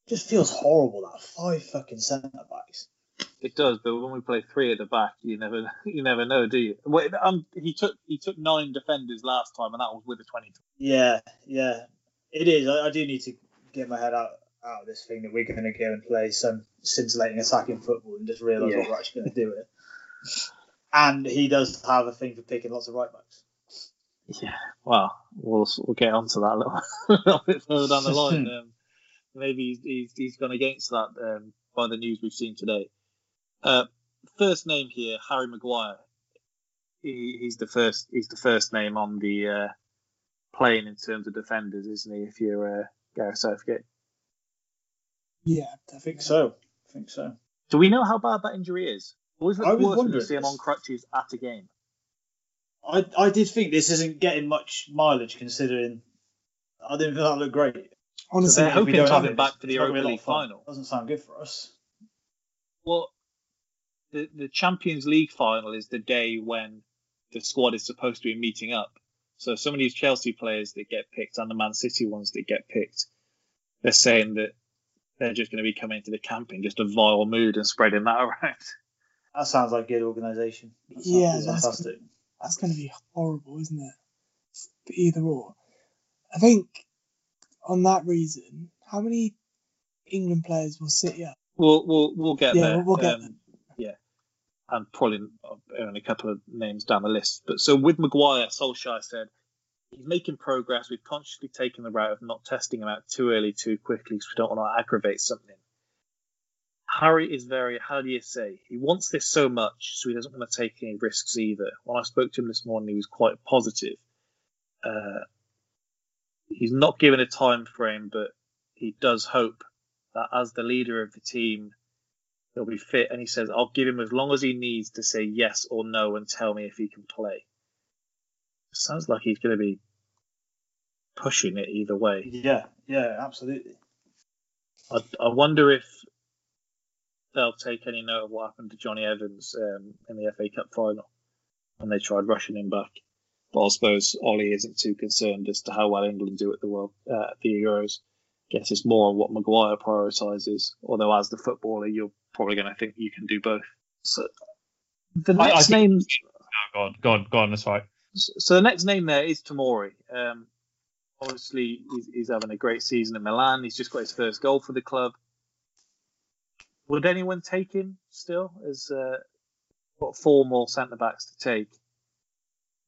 Just feels horrible that five fucking centre backs. It does, but when we play three at the back, you never <laughs> you never know, do you? Wait, um, he took he took nine defenders last time, and that was with a twenty. Yeah, yeah, it is. I, I do need to get my head out out of this thing that we're going to go and play some scintillating attacking football and just realise Yeah. what we're actually going to do with it. And he does have a thing for picking lots of right backs. Yeah, well, we'll we'll get onto that a little, <laughs> a little bit further down the line. <laughs> Um, maybe he's, he's he's gone against that um, by the news we've seen today. Uh, first name here, Harry Maguire. He, he's the first he's the first name on the uh, plane in terms of defenders, isn't he? If you're uh, Gareth Southgate. Yeah, I think so. I think so. Do we know how bad that injury is? Always I was worse when you wondering see him on crutches at a game. I, I did think this isn't getting much mileage considering I didn't think that looked great. Honestly, they're hoping to have have him back for the it's not gonna be a Europa League final. Doesn't sound good for us. Well, the the Champions League final is the day when the squad is supposed to be meeting up. So some of these Chelsea players that get picked and the Man City ones that get picked, they're saying that they're just going to be coming into the camp in just a vile mood and spreading that <laughs> around. That sounds like good organisation. That Yeah, that's fantastic. that's going to be horrible, isn't it? For either or. I think on that reason, how many England players will sit here? We'll we'll we'll get Yeah, there. we'll- we'll get Um, Yeah, and probably only a couple of names down the list. But so with Maguire, Solskjaer said he's making progress. We've consciously taken the route of not testing him out too early, too quickly, because we don't want to aggravate something. Harry is very, how do you say, he wants this so much, so he doesn't want to take any risks either. When I spoke to him this morning, he was quite positive. Uh, he's not given a time frame, but he does hope that as the leader of the team, he'll be fit. And he says, I'll give him as long as he needs to say yes or no and tell me if he can play. Sounds like he's going to be pushing it either way. Yeah, yeah, absolutely. I, I wonder if they'll take any note of what happened to Jonny Evans um, in the FA Cup final when they tried rushing him back. But I suppose Ollie isn't too concerned as to how well England do at the World uh, the Euros. Guess it's more on what Maguire prioritises. Although as the footballer, you're probably going to think you can do both. So the I- I next think- name, Go on, go on, go on. That's right. so the next name there is Tomori. Um, obviously, he's, he's having a great season in Milan. He's just got his first goal for the club. Would anyone take him still as uh, what four more centre backs to take?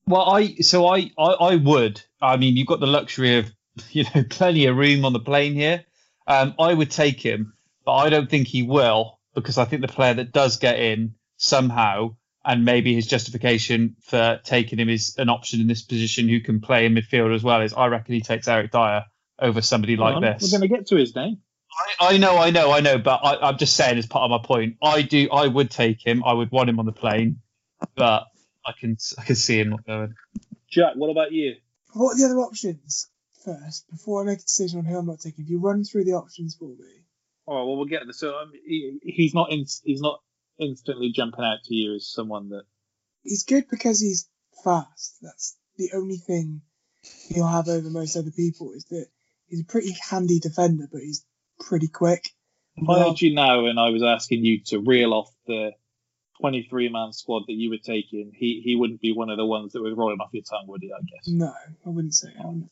Well, I so I, I I would. I mean, you've got the luxury of <laughs> you know plenty of room on the plane here. Um, I would take him, but I don't think he will because I think the player that does get in somehow, and maybe his justification for taking him is an option in this position who can play in midfield as well. Is I reckon he takes Eric Dier over somebody like on, this. We're going to get to his name. I, I know, I know, I know, but I, I'm just saying as part of my point. I do, I would take him. I would want him on the plane, but I can, I can see him not going. Jack, what about you? What are the other options first before I make a decision on who I'm not taking? If you run through the options for me. All right, well, we'll get there. So um, he, he's not in, he's not instantly jumping out to you as someone that He's good because he's fast. That's the only thing he'll have over most other people is that he's a pretty handy defender, but he's pretty quick. If I heard you now and I was asking you to reel off the 23 man squad that you were taking, he, he wouldn't be one of the ones that would roll him off your tongue, would he? I guess. No, I wouldn't say. I wouldn't.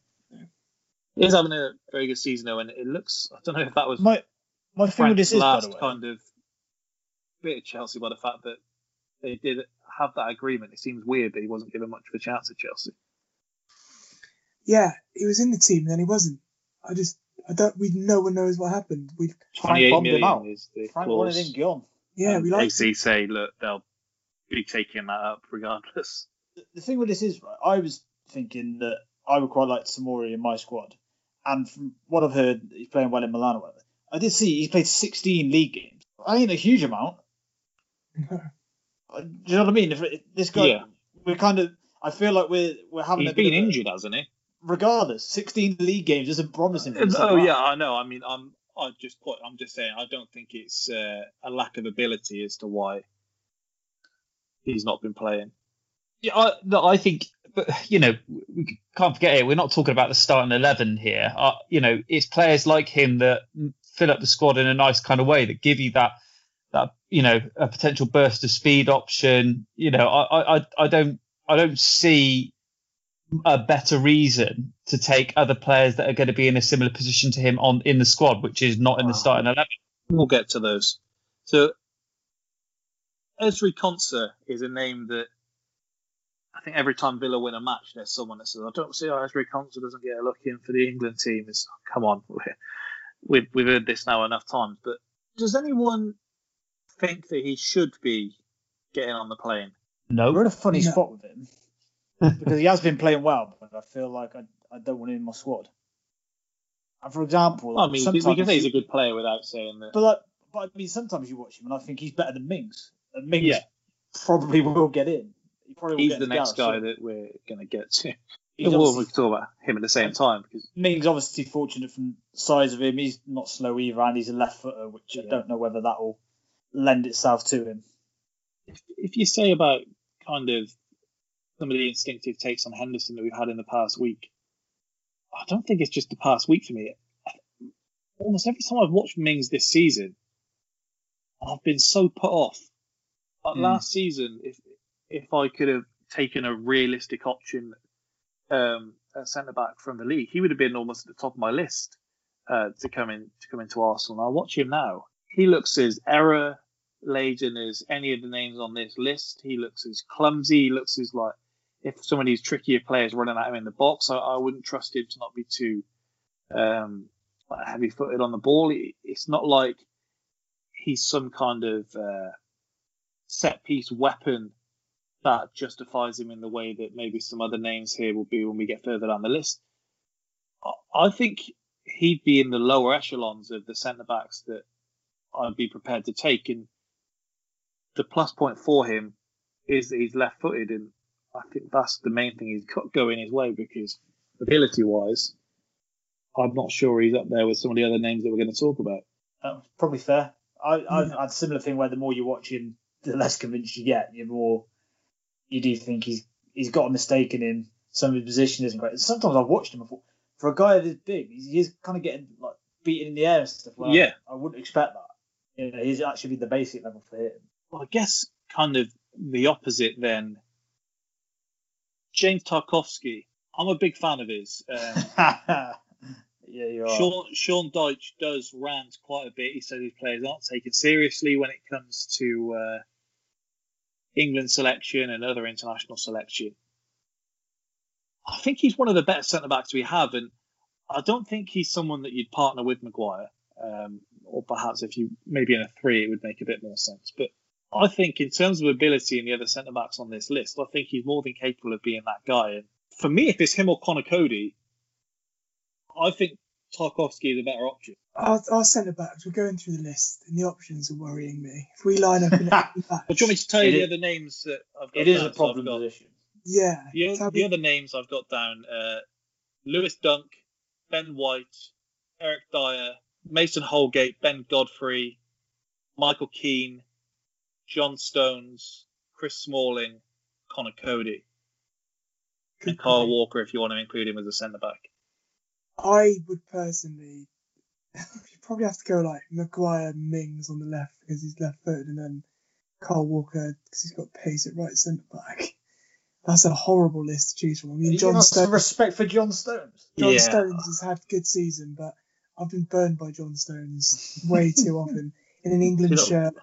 He's having a very good season though, and it looks. I don't know if that was My my thing with this is, by last the way, kind of bit of Chelsea by the fact that they did have that agreement. It seems weird that he wasn't given much of a chance at Chelsea. Yeah, he was in the team, and then he wasn't. I just, I don't. We no one knows what happened. We, Frank 28 bombed him out. is the Frank clause. wanted him gone. yeah, and we like. AC say, look, they'll be taking that up regardless. the thing with this is, right, I was thinking that I would quite like Tomori in my squad. And from what I've heard, he's playing well in Milan or whatever. I did see he's played 16 league games. I ain't a huge amount. <laughs> Do you know what I mean? If it- this guy, Yeah. we're kind of. I feel like we're we're having He's a been of a- injured, hasn't he? Regardless, 16 league games isn't promising. For him. Oh yeah, I know. I mean, I'm. I just put. I'm just saying. I don't think it's uh, a lack of ability as to why he's not been playing. Yeah, I, no, I think, but you know, we can't forget it. We're not talking about the starting eleven here. Uh, you know, it's players like him that fill up the squad in a nice kind of way that give you that that you know a potential burst of speed option. You know, I I I don't I don't see a better reason to take other players that are going to be in a similar position to him on in the squad, which is not in the starting eleven. We'll get to those. So, Ezri Konsa is a name that I think every time Villa win a match, there's someone that says, "I don't see how Ezri Konsa doesn't get a look in for the England team." It's come on, we've we've heard this now enough times. But does anyone think that he should be getting on the plane? No, we're in a funny No. spot with him <laughs> because he has been playing well, but I feel like I, I don't want him in my squad. And for example, I like, mean, we can say he's a good player without saying that. But like, but I mean, sometimes you watch him and I think he's better than Mings. And Mings Yeah. probably will get in. He probably will He's get the next Gareth, guy so- that we're going to get to. Well, we can talk about him at the same time because Mings obviously fortunate from the size of him. He's not slow either, and he's a left footer, which I don't know whether that will lend itself to him. if you say about kind of some of the instinctive takes on Henderson that we've had in the past week, I don't think it's just the past week for me. Almost every time I've watched Mings this season, I've been so put off. Like Mm. last season, if if I could have taken a realistic option um, centre back from the league, he would have been almost at the top of my list uh, to come in to come into Arsenal. And I watch him now; he looks as error laden as any of the names on this list. He looks as clumsy. He looks as like if some of these trickier players running at him in the box, I, I wouldn't trust him to not be too um, heavy footed on the ball. It- It's not like he's some kind of uh, set piece weapon that justifies him in the way that maybe some other names here will be when we get further down the list. I- think he'd be in the lower echelons of the centre backs that I'd be prepared to take. And the plus point for him is that he's left footed. And I think that's the main thing he's got going his way because ability wise, I'm not sure he's up there with some of the other names that we're going to talk about. Uh, probably fair. I, I've had a similar thing where the more you watch him, the less convinced you get. The more you do think he's he's got a mistake in him. Some of his position isn't great. Sometimes I've watched him before. For a guy this big, he's, he's kind of getting like beaten in the air and stuff. Where Yeah. I, wouldn't expect that. You know, he's actually the basic level for him. Well, I guess kind of the opposite then. James Tarkowski. I'm a big fan of his. Um, <laughs> yeah, you are. Sean, Sean does rant quite a bit. He says his players aren't taken seriously when it comes to uh, England selection and other international selection. I think he's one of the better centre backs we have, and I don't think he's someone that you'd partner with Maguire. Um, or perhaps if you maybe in a three, it would make a bit more sense. But I think in terms of ability and the other centre backs on this list, I think he's more than capable of being that guy. And for me, if it's him or Conor Coady, I think Tarkowski is a better option. Our, our centre backs, we're going through the list, and the options are worrying me. If we line up in <laughs> every match, But do you want me to tell you It the is- other names that I've got? It is down? a problem got- position. yeah, The, the me- other names I've got down: uh, Lewis Dunk, Ben White, Eric Dier, Mason Holgate, Ben Godfrey, Michael Keane, John Stones, Chris Smalling, Conor Coady, and Carl Walker if you want to include him as a centre back. I would personally, <laughs> you probably have to go like Maguire, Mings on the left because he's left footed, and then Carl Walker because he's got pace at right centre back. <laughs> That's a horrible list to choose from. I mean, You John have some Stones. respect for John Stones. John Yeah. Stones has had a good season, but I've been burned by John Stones way too often in an <laughs> England shirt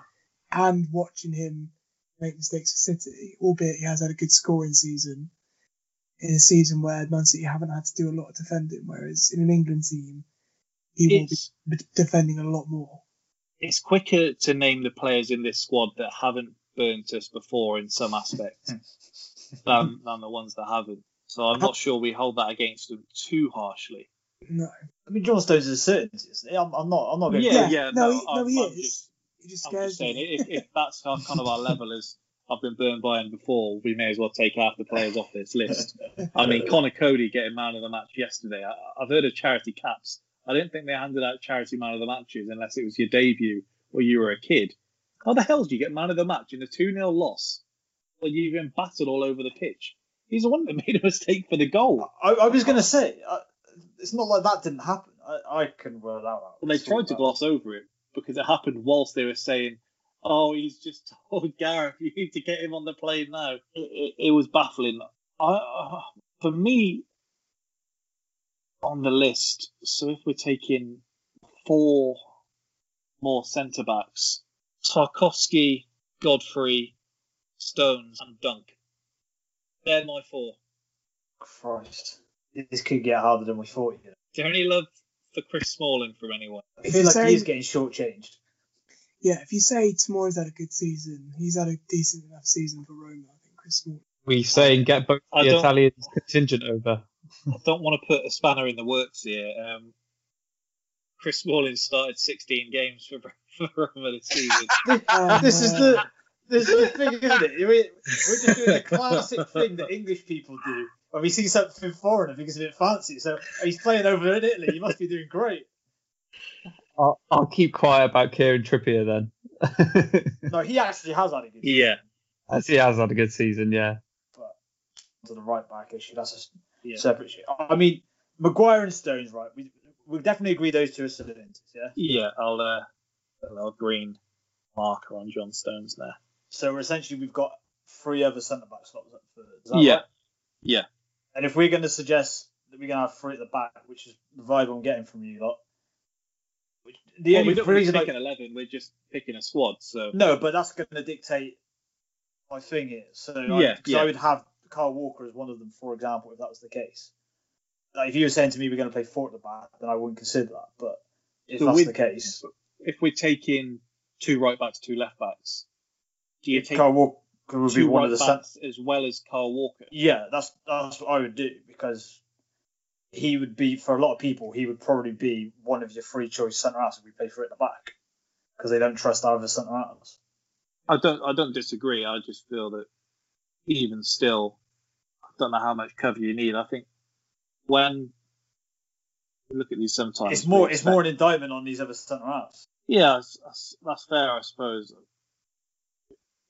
and watching him make mistakes for City, albeit he has had a good scoring season in a season where Man City haven't had to do a lot of defending, whereas in an England team, he will be defending a lot more. it's quicker to name the players in this squad that haven't burnt us before in some aspect <laughs> than, than the ones that haven't. So I'm not sure we hold that against them too harshly. No. I mean, John Stones is a certainty. I'm, I'm not. I'm not going. Yeah, Yeah, yeah, no, no, he- no, I'm, he I'm is. just, He just I'm scares just saying, me. if, if that's our, kind of our <laughs> level as I've been burned by him before. We may as well take half the players off this list. <laughs> I mean, Conor Coady getting man of the match yesterday. I, I've heard of charity caps. I didn't think they handed out charity man of the matches unless it was your debut or you were a kid. How the hell do you get man of the match in a 2 0 loss when you've been battered all over the pitch? He's the one that <laughs> made a mistake for the goal. I, I was going to say, uh, it's not like that didn't happen. I, I can rule that out. Well, they tried to gloss over it because it happened whilst they were saying, "Oh, he's just <laughs> told Gareth you need to get him on the plane now." It, it, it was baffling. I, uh, for me, on the list, so if we're taking four more centre backs, Tarkowski, Godfrey, Stones, and Dunk. They're my four. Christ, this could get harder than we thought. You know? Is there any love for Chris Smalling from anyone? I feel like say, he's getting shortchanged. Yeah, if you say Tomori's had a good season, he's had a decent enough season for Roma. I think Chris Smalling. We saying get both the Italian contingent over. I don't want to put a spanner in the works here. Um, Chris Smalling started 16 games for, <laughs> for Roma this season. <laughs> this is the this is the thing, isn't it? We're, we're just doing the classic thing that English people do when we see something foreign and think it's a bit fancy. So he's playing over in Italy. He must be doing great. I'll, I'll keep quiet about Kieran Trippier then. no, he actually has had a good. Season. Yeah, as he has had a good season. Yeah. But to the right back issue, that's a yeah. separate issue. I mean, Maguire and Stones, right? We we definitely agree those two are cylinders. Yeah. Yeah, I'll uh, a little green marker on John Stones there. So essentially, we've got three other centre back slots up for. yeah. Right? Yeah. And if we're going to suggest that we're going to have three at the back, which is the vibe I'm getting from you lot. The well, only we're reason picking I, eleven, we're just picking a squad. So no, but that's going to dictate my thing here. So yeah, I, yeah. I would have Carl Walker as one of them, for example, if that was the case. Like if you were saying to me we're going to play four at the back, then I wouldn't consider that. But if so that's the case, if we're taking two right backs, two left backs, do you take Kyle Walker would be one right of the backs as well as Carl Walker? Yeah, that's that's what I would do because he would be for a lot of people he would probably be one of your free choice centre halves if we play for it at the back because they don't trust either centre halves. I don't I don't disagree. I just feel that even still, I don't know how much cover you need. I think when you look at these sometimes, it's more it's more an indictment on these other centre halves. Yeah, that's, that's, that's fair, I suppose.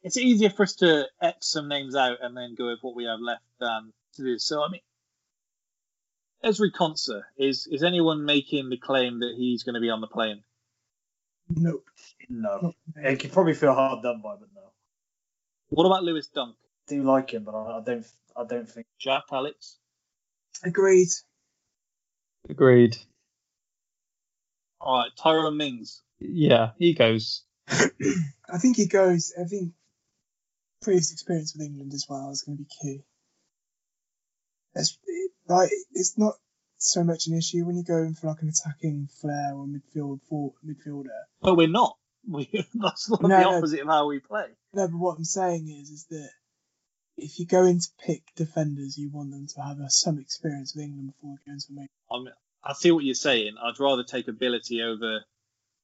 It's easier for us to X some names out and then go with what we have left than to do. So I mean, Ezri Konsa, is is anyone making the claim that he's going to be on the plane? Nope. No. He could probably feel hard done by, but no. What about Lewis Dunk? I do like him, but I, I don't. I don't think. Jack Alex. Agreed. Agreed. All right, Tyrone Mings. Yeah, he goes. <clears throat> I think he goes. I think previous experience with England as well is going to be key. It's like it's not so much an issue when you go in for like an attacking flair or midfield for midfielder. But we're not. <laughs> We, that's not no, the opposite no. of how we play. No, but what I'm saying is, is that if you go in to pick defenders, you want them to have a, some experience with England before going to make. I, um, I see what you're saying. I'd rather take ability over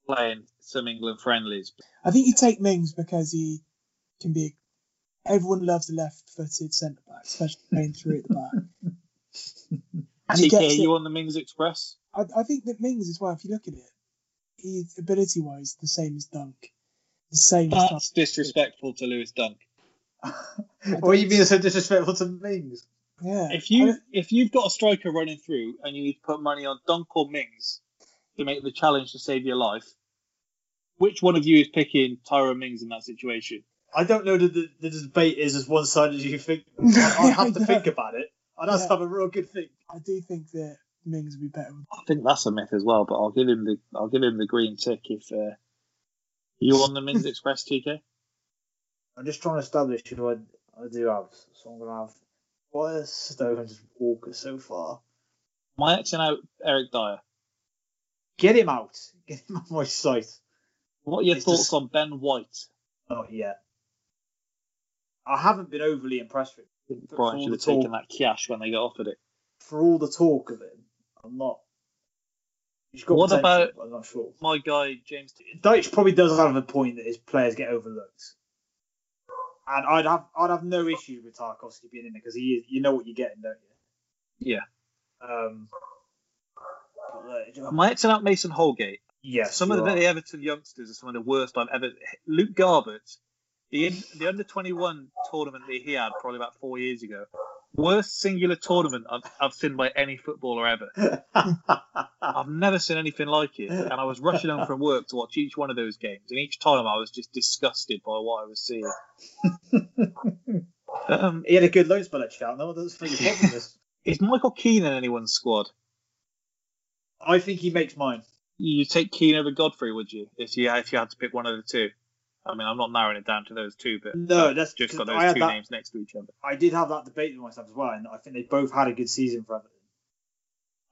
playing some England friendlies. I think you take Mings because he can be. Everyone loves the left-footed centre back, especially <laughs> playing through at the back. <laughs> and he gets you on the Mings Express? I, I think that Mings as well. If you look at it, he's ability-wise the same as Dunk. The same. That's disrespectful to Lewis Dunk. <laughs> what are you being so disrespectful to Mings? Yeah. If you if you've got a striker running through and you need to put money on Dunk or Mings to make the challenge to save your life, which one of you is picking Tyrone Mings in that situation? I don't know that the, the debate is as one sided as you think. <laughs> I have to think about it. I'd have yeah. to have a real good think. I do think that Mings would be better. I think that's a myth as well, but I'll give him the I'll give him the green tick if uh, you on the Mings <laughs> Express, TK. I'm just trying to establish who I, I do have. So I'm gonna have why is Stones Walker so far? My Xing out Eric Dier. Get him out. Get him off my sight. What are your it's thoughts just... on Ben White? Not yet. I haven't been overly impressed with him. Brighton should have talk... taken that cash when they got offered it. For all the talk of him, I'm not. what about I'm not sure. my guy James? Dyche probably does have a point that his players get overlooked. And I'd have I'd have no issue with Tarkowski being in there because he is, you know what you're getting, don't you? Yeah. Um, Am I Xing out Mason Holgate? yes, some of the are. Everton youngsters are some of the worst I've ever. Luke Garbutt, the in, the under twenty one tournament that he had probably about four years ago, worst singular tournament I've, I've seen by any footballer ever. <laughs> I've never seen anything like it, and I was rushing home from work to watch each one of those games, and each time I was just disgusted by what I was seeing. <laughs> um, he had a good loan spell at Cheltenham. That's your problem is. <laughs> is Michael Keane in anyone's squad? I think he makes mine. You take Keane over Godfrey, would you? If you if you had to pick one of the two. I mean, I'm not narrowing it down to those two, but No, that's just got 'cause those I had two that- names next to each other. I did have that debate with myself as well, and I think they both had a good season for Everton.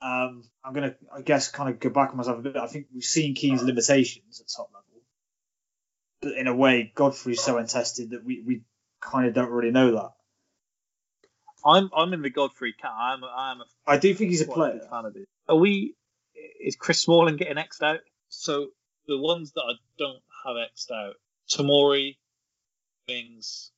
Um, I'm gonna, I guess, kind of go back on myself a bit. I think we've seen Keane's limitations at top level, but in a way, Godfrey's so untested that we, we kind of don't really know that. I'm I'm in the Godfrey camp. I'm I'm a I do think he's a player. big fan of it. Are we? Is Chris Smalling getting xed out? So the ones that I don't have xed out: Tomori, Mings,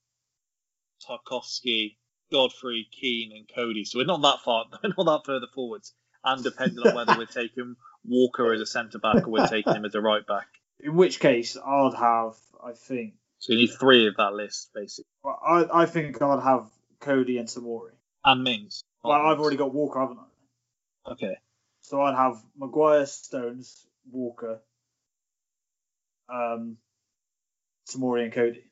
Tarkowski, Godfrey, Keane, and Coady. So we're not that far, <laughs> not that further forwards. And depending on whether we're taking Walker as a centre back or we're taking him as a right back. In which case, I'd have, I think, So you need three of that list, basically. well, I, I think I'd have Coady and Tomori. And Mings. Well, I've already got Walker, haven't I? Okay. So I'd have Maguire, Stones, Walker, um, Tomori, and Coady.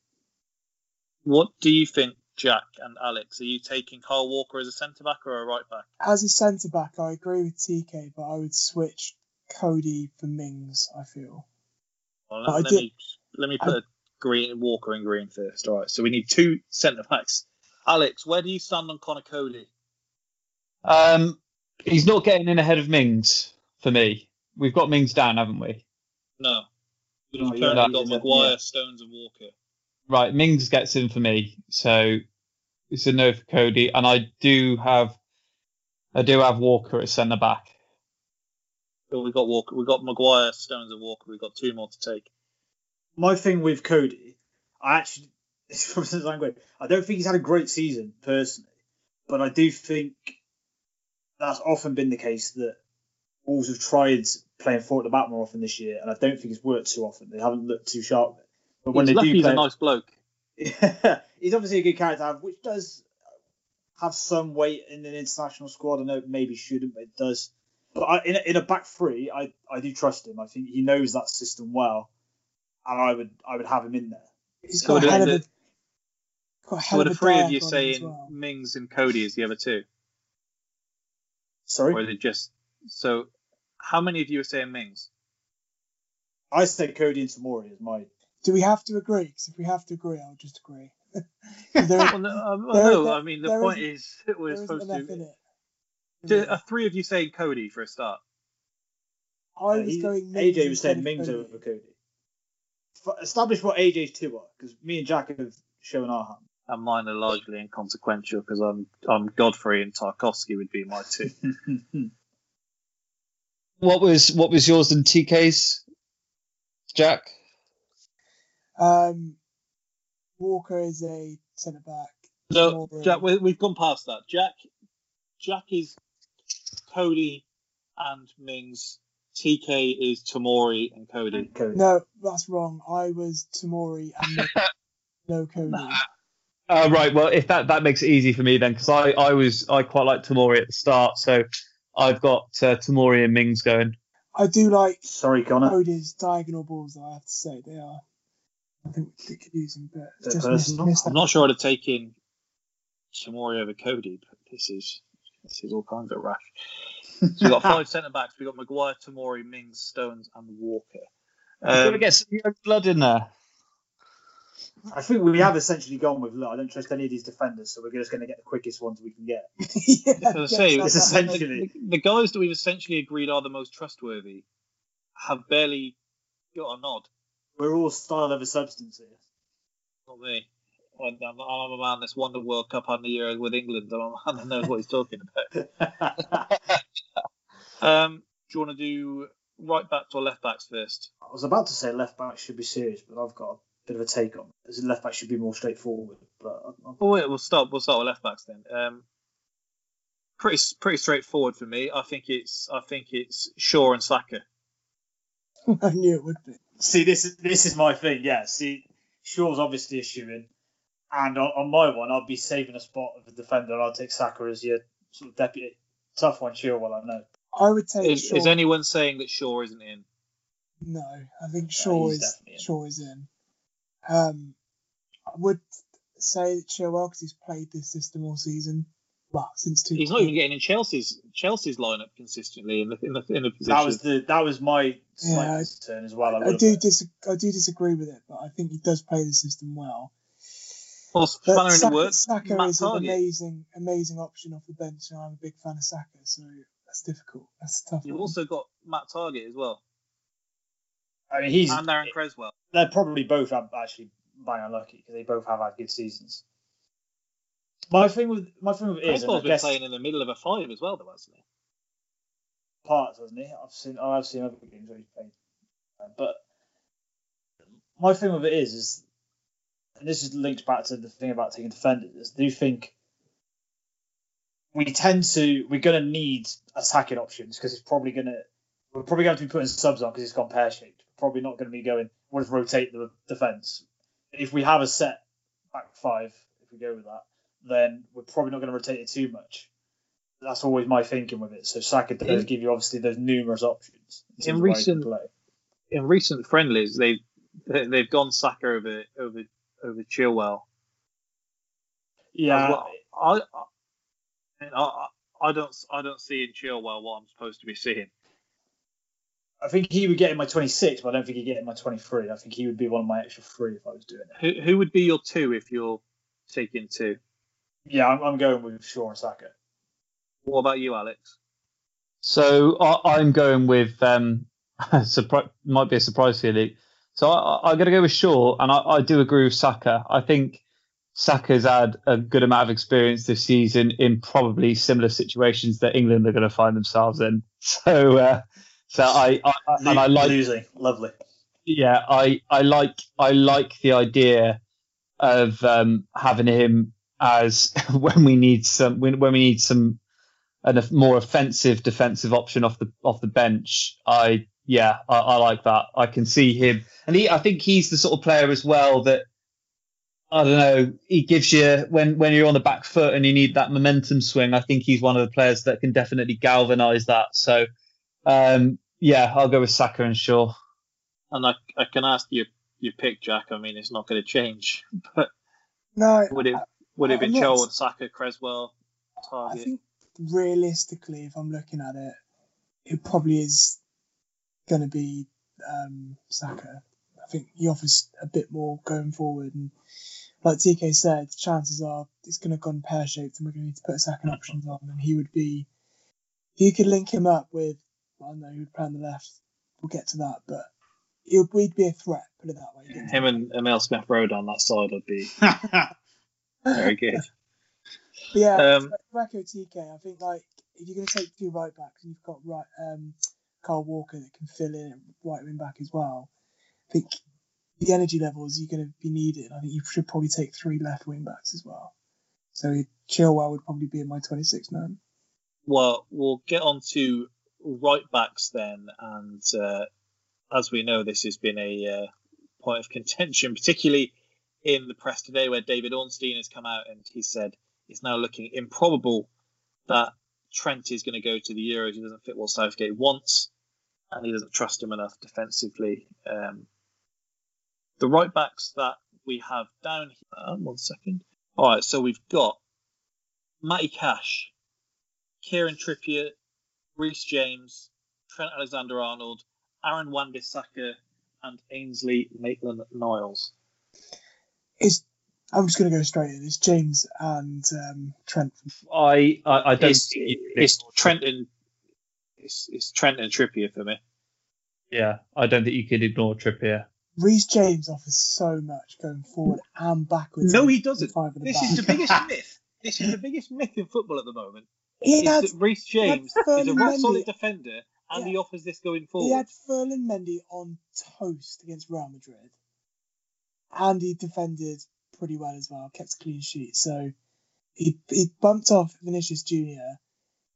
What do you think, Jack and Alex? Are you taking Kyle Walker as a centre back or a right back? As a centre back, I agree with TK, but I would switch Coady for Mings. I feel. Well, I let, let did- me let me put a green Walker in green first. All right. So we need two centre backs. Alex, where do you stand on Conor Coady? Um, he's not getting in ahead of Mings for me. We've got Mings down, haven't we? No. We've Oh, yeah, got Maguire, yeah. Stones, and Walker. Right, Mings gets in for me, so it's a no for Coady, and I do have, I do have Walker at centre back. So we got Walker. We got Maguire, Stones, and Walker. We've got two more to take. My thing with Coady, I actually, from since I'm great. I don't think he's had a great season personally, but I do think that's often been the case that Wolves have tried playing four at the back more often this year, and I don't think it's worked too often. They haven't looked too sharp. But when he's they lucky do he's play, a nice bloke. <laughs> he's obviously a good character, to have, which does have some weight in an international squad. I know it maybe shouldn't, but it does. But I, in, a, in a back three, I, I do trust him. I think he knows that system well, and I would I would have him in there. He's So got a the- hell of the- a, got a So hell are of a three of you on him as saying well. Mings and Coady as the other two, Sorry, or is it just so? How many of you are saying Mings? I said Coady and Tomori is my. Do we have to agree? Because if we have to agree, I'll just agree. <laughs> there, Well, no, um, There- no, there- I mean the point isn't- is that we're supposed to. in it. Do- Are three of you saying Coady for a start? I was uh, he- going Mings AJ was saying Mings Coady. over Coady. F- establish what AJ's two are, because me and Jack have shown our hand. And mine are largely inconsequential because I'm I'm Godfrey and Tarkowski would be my two. <laughs> What was what was yours and TK's, Jack? Um, Walker is a centre back. No, Jack, we, we've gone past that. Jack, Jack is Coady and Mings. TK is Tomori and Coady. Coady. No, that's wrong. I was Tomori and Mings, <laughs> no Coady. Uh, right. Well, if that that makes it easy for me then, because I I was I quite like Tomori at the start, so I've got uh, Tomori and Mings going. I do like Sorry, Conor. Coady's diagonal balls. I have to say they are. I think we could use them, but They're just missed, personal. missed I'm that. not sure I'd have taken Tomori over Coady, but this is this is all kinds of rash. So we've got <laughs> five centre backs. We've got Maguire, Tomori, Mings, Stones, and Walker. Um, Got to Um, get some young blood in there. I think we have essentially gone with. Look, I don't trust any of these defenders, so we're just going to get the quickest ones we can get. <laughs> yeah, As I say, yes, This that's- is the, essentially. the, the guys that we've essentially agreed are the most trustworthy have barely got a nod. We're all style over substance here. Not me. I'm, I'm, I'm a man that's won the World Cup and the Euro with England. I'm a man that knows what he's talking about. <laughs> Um, do you want to do right backs or left backs first? I was about to say left back should be serious, but I've got bit of a take on. As a left back should be more straightforward, but I- I- Oh wait, we'll start. We'll start with left backs then. Um, pretty pretty straightforward for me. I think it's I think it's Shaw and Saka. <laughs> I knew it would be. see this is this is my thing. Yeah, see, Shaw's obviously a shoe in, and on, on my one, I'll be saving a spot of a defender. and I'll take Saka as your sort of deputy. Tough one, sure. Well, I know. I would take Is, Shaw. is anyone saying that Shaw isn't in? No, I think Shaw he's is definitely in. Shaw is in. Um, I would say that Chilwell because he's played this system all season. Well, since two. He's not even getting in Chelsea's Chelsea's lineup consistently in the in the, in the position. That was the that was my slight Yeah, I- concern as well. I, I would've- do dis- I do disagree with it, but I think he does play the system well. well, But in the Saka, works. Saka Matt is an amazing, amazing option off the bench, and I'm a big fan of Saka, so that's difficult. That's tough. You've one. also got Matt Targett as well, I mean, he's and Aaron Cresswell. they're probably both actually bang unlucky because they both have had good seasons. My thing with my thing with it is, Cresswell's been playing in the middle of a five as well, though, hasn't he? parts, hasn't he? I've seen oh, I've seen other games where he's played, Uh, but my thing with it is, is and this is linked back to the thing about taking defenders. Is do think we tend to we're going to need attacking options because it's probably going to we're probably going to be putting subs on because it's gone pear shaped. Probably not going to be going. We'll just rotate the defense. If we have a set back five, if we go with that, then we're probably not going to rotate it too much. That's always my thinking with it. So Saka does In- give you obviously those numerous options. In terms of where you recent- play. In recent friendlies, they they- they've gone Saka over over over Chilwell. yeah, well. I, I, I, I don't I don't see in Chilwell what I'm supposed to be seeing. I think he would get in my 26, but I don't think he'd get in my 23. I think he would be one of my extra three if I was doing it. Who who would be your two if you're taking two? Yeah, I'm, I'm going with Shaw and Saka. What about you, Alex? So I, I'm going with um, <laughs> surpri- might be a surprise for you, Luke. So I, I'm going to go with Shaw, and I, I do agree with Saka. I think Saka's had a good amount of experience this season in probably similar situations that England are going to find themselves in. <laughs> So, uh, so I, I, I and I like losing. Lovely. yeah, I, I like I like the idea of um, having him as <laughs> when we need some when, when we need some an, a more offensive defensive option off the off the bench. I yeah, I, I like that. I can see him, and he I think he's the sort of player as well that I don't know. He gives you when when you're on the back foot and you need that momentum swing. I think he's one of the players that can definitely galvanise that. So um, yeah, I'll go with Saka and Shaw. And I, I can ask you your pick, Jack. I mean, it's not going to change. <laughs> But no, would it would it be not- Chilwell, Saka, Cresswell, I Targett? think realistically, if I'm looking at it, it probably is going to be um, Saka. I think he offers a bit more going forward, and like TK said, chances are it's going to go in pear shaped, and we're going to need to put a second options on, and he would be. You could link him up with, I don't know, who would play on the left. We'll get to that, but he would we'd be a threat. Put it that way. Him and Emile Smith Rowe on that side would be <laughs> very good. <laughs> But yeah, Um, to TK, I think like if you're going to take two right backs and you've got right um, Kyle Walker that can fill in right wing back as well, I think the energy levels you're going to be needed. I think you should probably take three left wing backs as well. So Chilwell would probably be in my 26 man. Well, we'll get on to right backs then, and uh, as we know, this has been a uh, point of contention, <laughs> particularly in the press today, where David Ornstein has come out and he said it's now looking improbable that Trent is going to go to the Euros. He doesn't fit what Southgate wants, and he doesn't trust him enough defensively. Um, the right backs that we have down here. uh, One second. All right, so we've got Matty Cash, Kieran Trippier, Reece James, Trent Alexander Arnold, Aaron Wan-Bissaka, and Ainsley Maitland-Niles. Is I'm just going to go straight in. It's James and um, Trent. I I, I don't. It's, think it's ignore Trent and it's, it's Trent and Trippier for me. Yeah, I don't think you could ignore Trippier. Reece James offers so much going forward and backwards. No, he doesn't. five at the This back. is the biggest <laughs> myth. This is the biggest myth in football at the moment. He is had- that Reece he had James is a Ferdinand rock solid defender and Yeah. he offers this going forward. He had Ferland Mendy on toast against Real Madrid. and he defended pretty well as well, kept a clean sheet. So he he bumped off Vinicius Junior,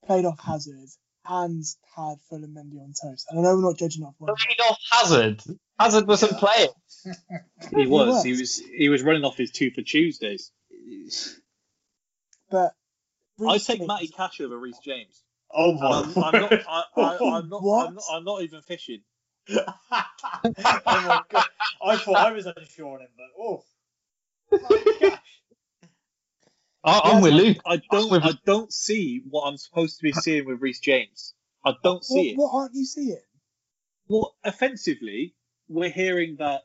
played off Hazard, and had Ferland Mendy on toast. And I know we're not judging off one. Played off Hazard. Hazard wasn't playing. <laughs> He was. was. He was. He was running off his two for Tuesdays. But I Reece take James- Matty Cash over Reece James. Oh my! I'm, I'm not. I, I, I'm not. What? I'm not. I'm not even fishing. <laughs> oh my god! I thought I was unsure on him, but oh. <laughs> I, I'm with Luke. I don't. I don't see what I'm supposed to be seeing with Reece James. I don't see it. What, what aren't you seeing? Well, offensively, we're hearing that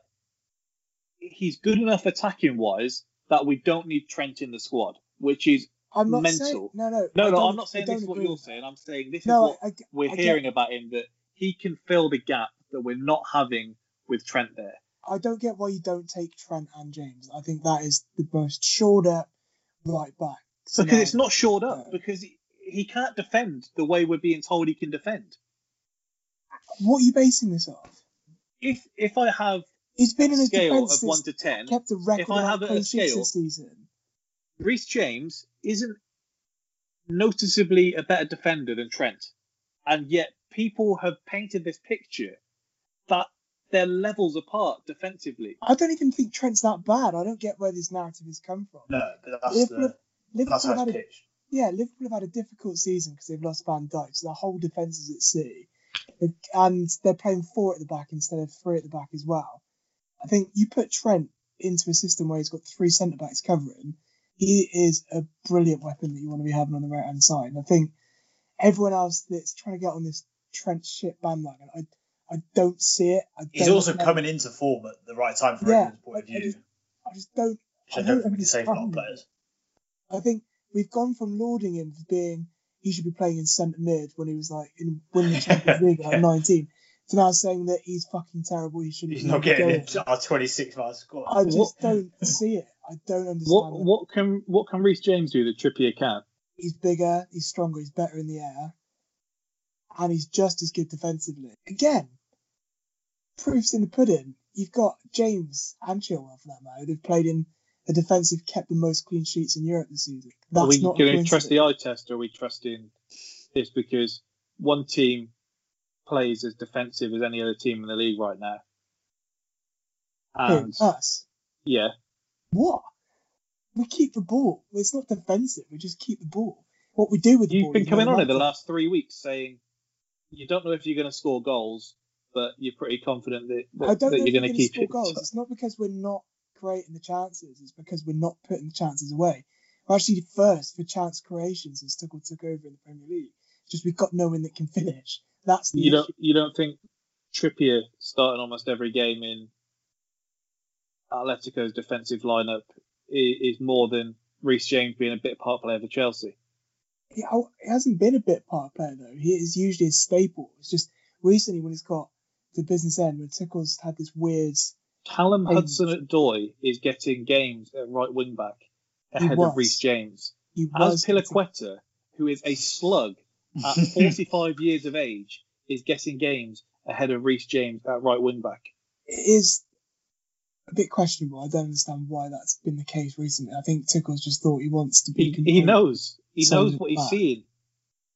he's good enough attacking wise that we don't need Trent in the squad, which is I'm not mental. saying no, no. no, no. I'm not saying this is what you're saying. I'm saying this No, is what I, I, we're I hearing about him that he can fill the gap that we're not having with Trent there. I don't get why you don't take Trent and James. I think that is the most shored up right back. Because it's not shored up. No. Because he, he can't defend the way we're being told he can defend. What are you basing this off? If if I have He's been in a scale defence of one to ten, kept a record if I of have a scale- this season. Reece James isn't noticeably a better defender than Trent, and yet people have painted this picture that they're levels apart defensively. I don't even think Trent's that bad. I don't get where this narrative has come from. No, but that's Liverpool, the Liverpool that's how have it's had a, yeah, Liverpool have had a difficult season because they've lost Van Dijk, so the whole defence is at sea, and they're playing four at the back instead of three at the back as well. I think you put Trent into a system where he's got three centre backs covering, he is a brilliant weapon that you want to be having on the right hand side. And I think everyone else that's trying to get on this Trent shit bandwagon, I I don't see it. I He's don't also know. coming into form at the right time from Yeah, England's point of I- I view, just- I just don't. which I I don't don't think we can say for a lot of players. I think we've gone from lauding him for being he should be playing in centre mid when he was like in winning the Champions League at like <laughs> 19 to now saying that he's fucking terrible. He shouldn't. He's be not getting going. into our 26 man squad. I just don't see it. I don't understand. What what can what can Reece James do that Trippier can't? He's bigger. He's stronger. He's better in the air, and he's just as good defensively. Again, proofs in the pudding. You've got James and Chilwell for that matter. They've played in a defensive, kept the most clean sheets in Europe this season. That's are we not going to trust the eye test, or are we trusting this because one team plays as defensive as any other team in the league right now? Who? Us. yeah, What? We keep the ball. It's not defensive. We just keep the ball. What we do with the you've ball. been is coming on it the last three weeks saying you don't know if you're going to score goals, but you're pretty confident that, that, I don't that know if you're going to keep score it. goals. It's not because we're not creating the chances. It's because we're not putting the chances away. We're actually first for chance creation since Tuchel took over in the Premier League. It's just we've got no one that can finish. That's the You issue. don't you don't think Trippier starting almost every game in Atletico's defensive lineup is, is more than Reece James being a bit part player for Chelsea? He, he hasn't been a bit part player though. He is usually a staple. It's just recently when he's got the business end when Tuchel's had this weird. Callum Hudson at Doy is getting games at right wing back ahead of Reece James. He Azpilicueta, who is a slug at <laughs> 45 years of age, is getting games ahead of Reece James at right wing back. it is a bit questionable. I don't understand why that's been the case recently. I think Tuchel's just thought he wants to be. He, he knows. He knows what he's Matt. seeing.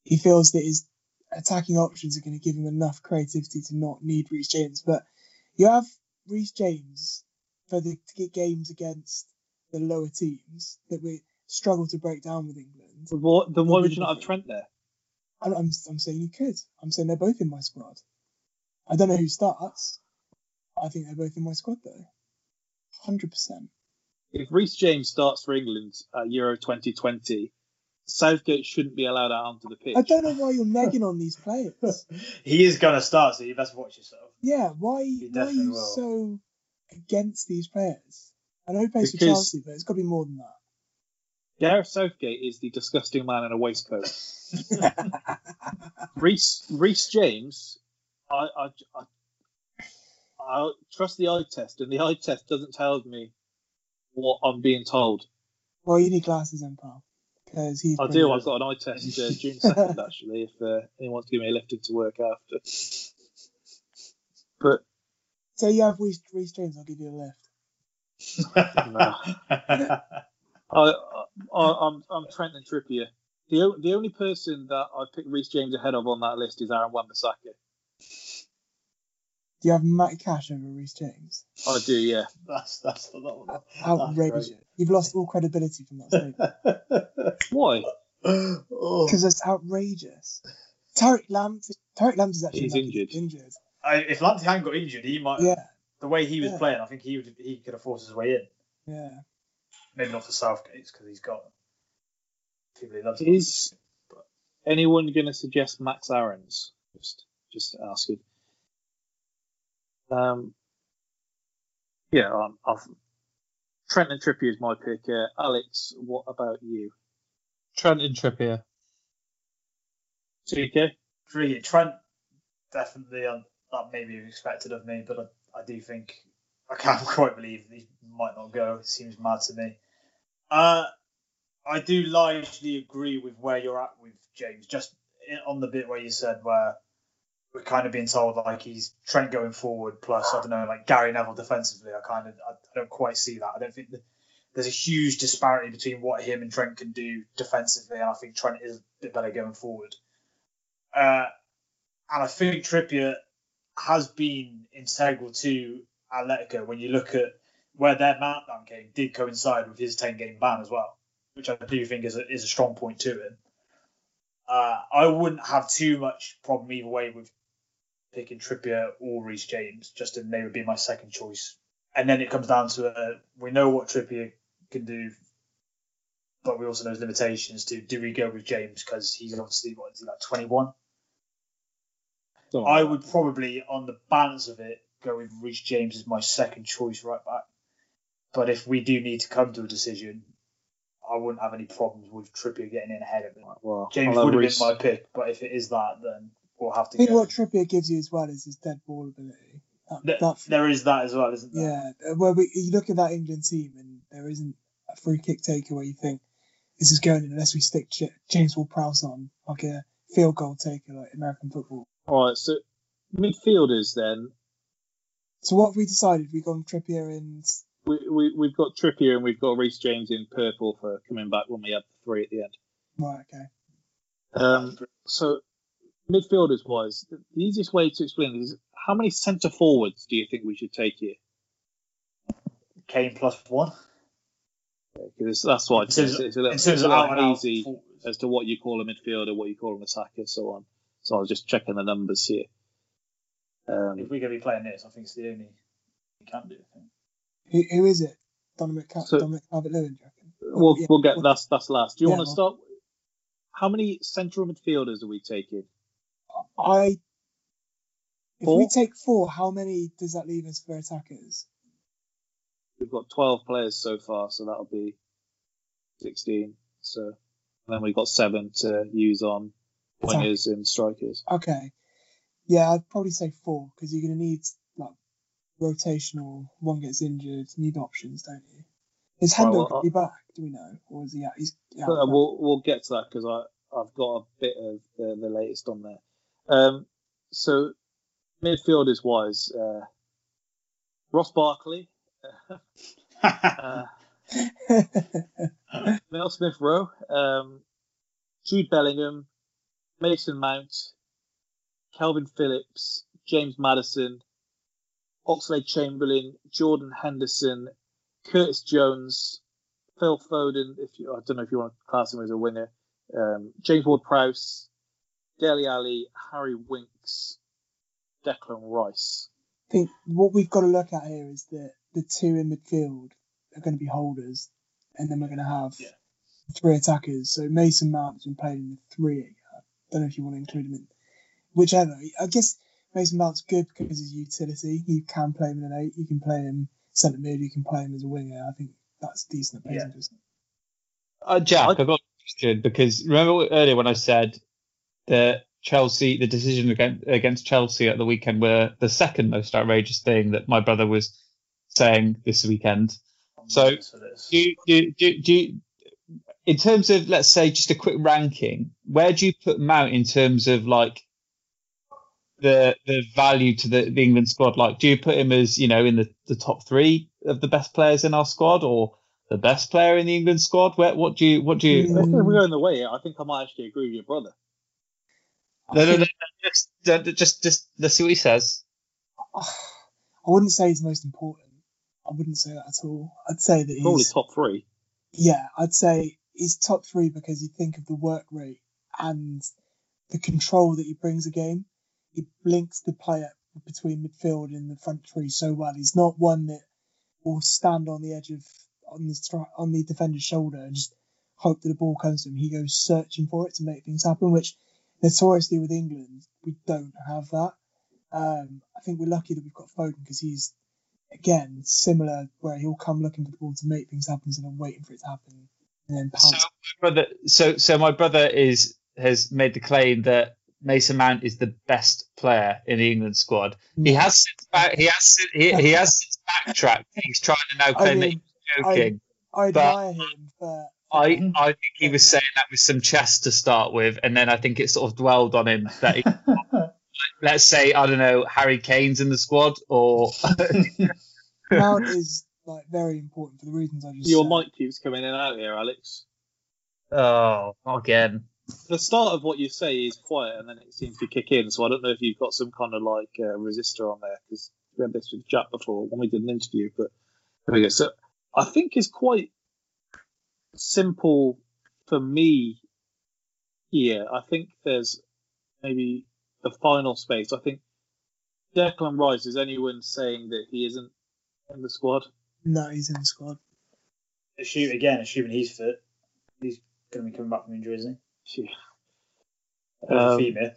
He feels that his attacking options are going to give him enough creativity to not need Reece James. But you have Reece James for the to get games against the lower teams that we struggle to break down with England. What, then why would you not have Trent there? I'm, I'm, I'm saying you could. I'm saying they're both in my squad. I don't know who starts. I think they're both in my squad though. Hundred percent. If Reece James starts for England at Euro 2020, Southgate shouldn't be allowed out onto the pitch. I don't know why you're negging on these players. <laughs> He is going to start, so you best watch yourself. Yeah, why, why are you will. so against these players? I know he plays for Chelsea, but it's got to be more than that. Gareth Southgate is the disgusting man in a waistcoat. <laughs> Reece Reece James, I, I, I, I trust the eye test, and the eye test doesn't tell me what I'm being told. Well, you need glasses then, pal. Because he's. I do. good. I've got an eye test uh, June second <laughs> actually. If uh, anyone wants to give me a lift into work after, but So you have Reece, Reece James. I'll give you a lift. <laughs> I, I, I'm, I'm Trent and Trippier. The, the only person that I picked Reece James ahead of on that list is Aaron Wan-Bissaka. Do you have Matty Cash over Reece James? I do, yeah. <laughs> That's that's that, that, Outrageous. You've lost all credibility from that statement. <laughs> Why? oh. Because that's outrageous. Tariq Lamptey, Tariq Lamptey's actually He's lucky injured. injured. I, if Lamptey hadn't got injured, he might. Yeah, The way he was Yeah. playing, I think he would he could have forced his way in. yeah. Maybe not for Southgate because he's got people he loves. Is anyone going to suggest Max Aarons? Just, just asking. Um, yeah, um, I've, Trent and Trippier is my pick. Uh, Alex, what about you? Trent and Trippier. TK? Three, Trent definitely um, that may be expected of me, but I, I do think I can't <laughs> quite believe he might not go. It seems mad to me. Uh, I do largely agree with where you're at with James. Just on the bit where you said where we're kind of being told like he's Trent going forward, plus I don't know, like Gary Neville defensively. I kind of I, don't quite see that. I don't think there's a huge disparity between what him and Trent can do defensively, and I think Trent is a bit better going forward. Uh, and I think Trippier has been integral to Atletico when you look at where their meltdown game did coincide with his 10 game ban as well, which I do think is a, is a strong point to him. Uh, I wouldn't have too much problem either way with picking Trippier or Reece James, just to maybe be my second choice. And then it comes down to uh, we know what Trippier can do, but we also know his limitations. To do we go with James because he's obviously what is he like 21? I would probably, on the balance of it, go with Reece James as my second choice right back. But if we do need to come to a decision, I wouldn't have any problems with Trippier getting in ahead of him. Well, James would have Reece- been my pick, but if it is that, then we'll have I to think go. what Trippier gives you as well is his dead ball ability. That, Th- that- there is that as well, isn't there? yeah, uh, well, we, you look at that England team and there isn't a free kick taker where you think this is going in unless we stick J- James Ward-Prowse on like a field goal taker like American football. All right, so midfielders then. So what have we decided? We gone Trippier and We, we, we've got Trippier and we've got Reece James in purple for coming back when we had the three at the end. right, okay. Um, so midfielders wise, the the easiest way to explain this is how many centre forwards do you think we should take here? Kane plus one. Because that's what In terms it's, it's a little, in it's a little out out hazy forwards. as to what you call a midfielder, what you call an attacker, so on. So I was just checking the numbers here. Um, If we're going to be playing this, I think it's the only we can do. I think. Who, who is it? Dominic, Cal- So- Dominic Calvert-Lewin, do you reckon? we'll yeah, we'll get well- that's that's last. Do you Yeah, want to well- start? How many central midfielders are we taking? I. If Four? we take four, how many does that leave us for attackers? We've got twelve players so far, so that'll be sixteen. So and then we've got seven to use on wingers and strikers. Okay. Yeah, I'd probably say four because you're going to need like rotational. One gets injured, need options, don't you? Is Right, well, going to be back? Do we know, or is he out? He's out. Uh, we'll we'll get to that because I I've got a bit of the, the latest on there. Um, so midfielders wise, uh, Ross Barkley, <laughs> uh, Emile Smith Rowe, um, Jude Bellingham, Mason Mount, Kalvin Phillips, James Maddison, Oxlade Chamberlain, Jordan Henderson, Curtis Jones, Phil Foden. If you, I don't know if you want to class him as a winger, um, James Ward-Prowse, Dele Alli, Harry Winks, Declan Rice. I think what we've got to look at here is that the two in midfield are going to be holders, and then we're going to have three attackers. So Mason Mount's been playing in the three. I don't know if you want to include him in whichever. I guess Mason Mount's good because of his utility. You can play him in an eight. You can play him centre mid. You can play him as a winger. I think that's decent at Yeah. placing. isn't Uh, Jack, I've got a question because remember earlier when I said that Chelsea, the decision against, against Chelsea at the weekend were the second most outrageous thing that my brother was saying this weekend. So, do you, do, do, do you, in terms of, let's say, just a quick ranking, where do you put Mount in terms of like the the value to the, the England squad? Like, do you put him as you know in the, the top three of the best players in our squad, or the best player in the England squad? Where what do you what do you? If we're mm. going the way, I think I might actually agree with your brother. No, no, no, no, just, just, just, let's see what he says. <sighs> I wouldn't say he's most important. I wouldn't say that at all. I'd say that he's Probably top three. yeah. I'd say he's top three because you think of the work rate and the control that he brings a game. He blinks the player between midfield and the front three so well. He's not one that will stand on the edge of on the stri- on the defender's shoulder and just hope that the ball comes to him. He goes searching for it to make things happen, which notoriously with England we don't have that. Um, I think we're lucky that we've got Foden because he's again similar where he'll come looking for the ball to make things happen instead of waiting for it to happen and then So my brother, so so my brother is has made the claim that Mason Mount is the best player in the England squad. He has back, he has he, he has backtracked. He's trying to now <laughs> I claim that he's joking. I but- admire him for I, I think he was saying that with some chest to start with, and then I think it sort of dwelled on him that he, <laughs> let's say I don't know Harry Kane's in the squad or <laughs> Mount <laughs> is like very important for the reasons I just Your said. mic keeps coming in and out here, Alex. oh not again. The start of what you say is quiet, and then it seems to kick in. So I don't know if you've got some kind of like uh, resistor on there because we had this with Jack before when we did an interview. But there we go. So I think it's quite simple for me here. I think there's maybe the final space. I think Declan Rice is anyone saying that he isn't in the squad. No, he's in the squad. Assume again, assuming he's fit, he's going to be coming back from injury, isn't Yeah. he? Um, Um, female.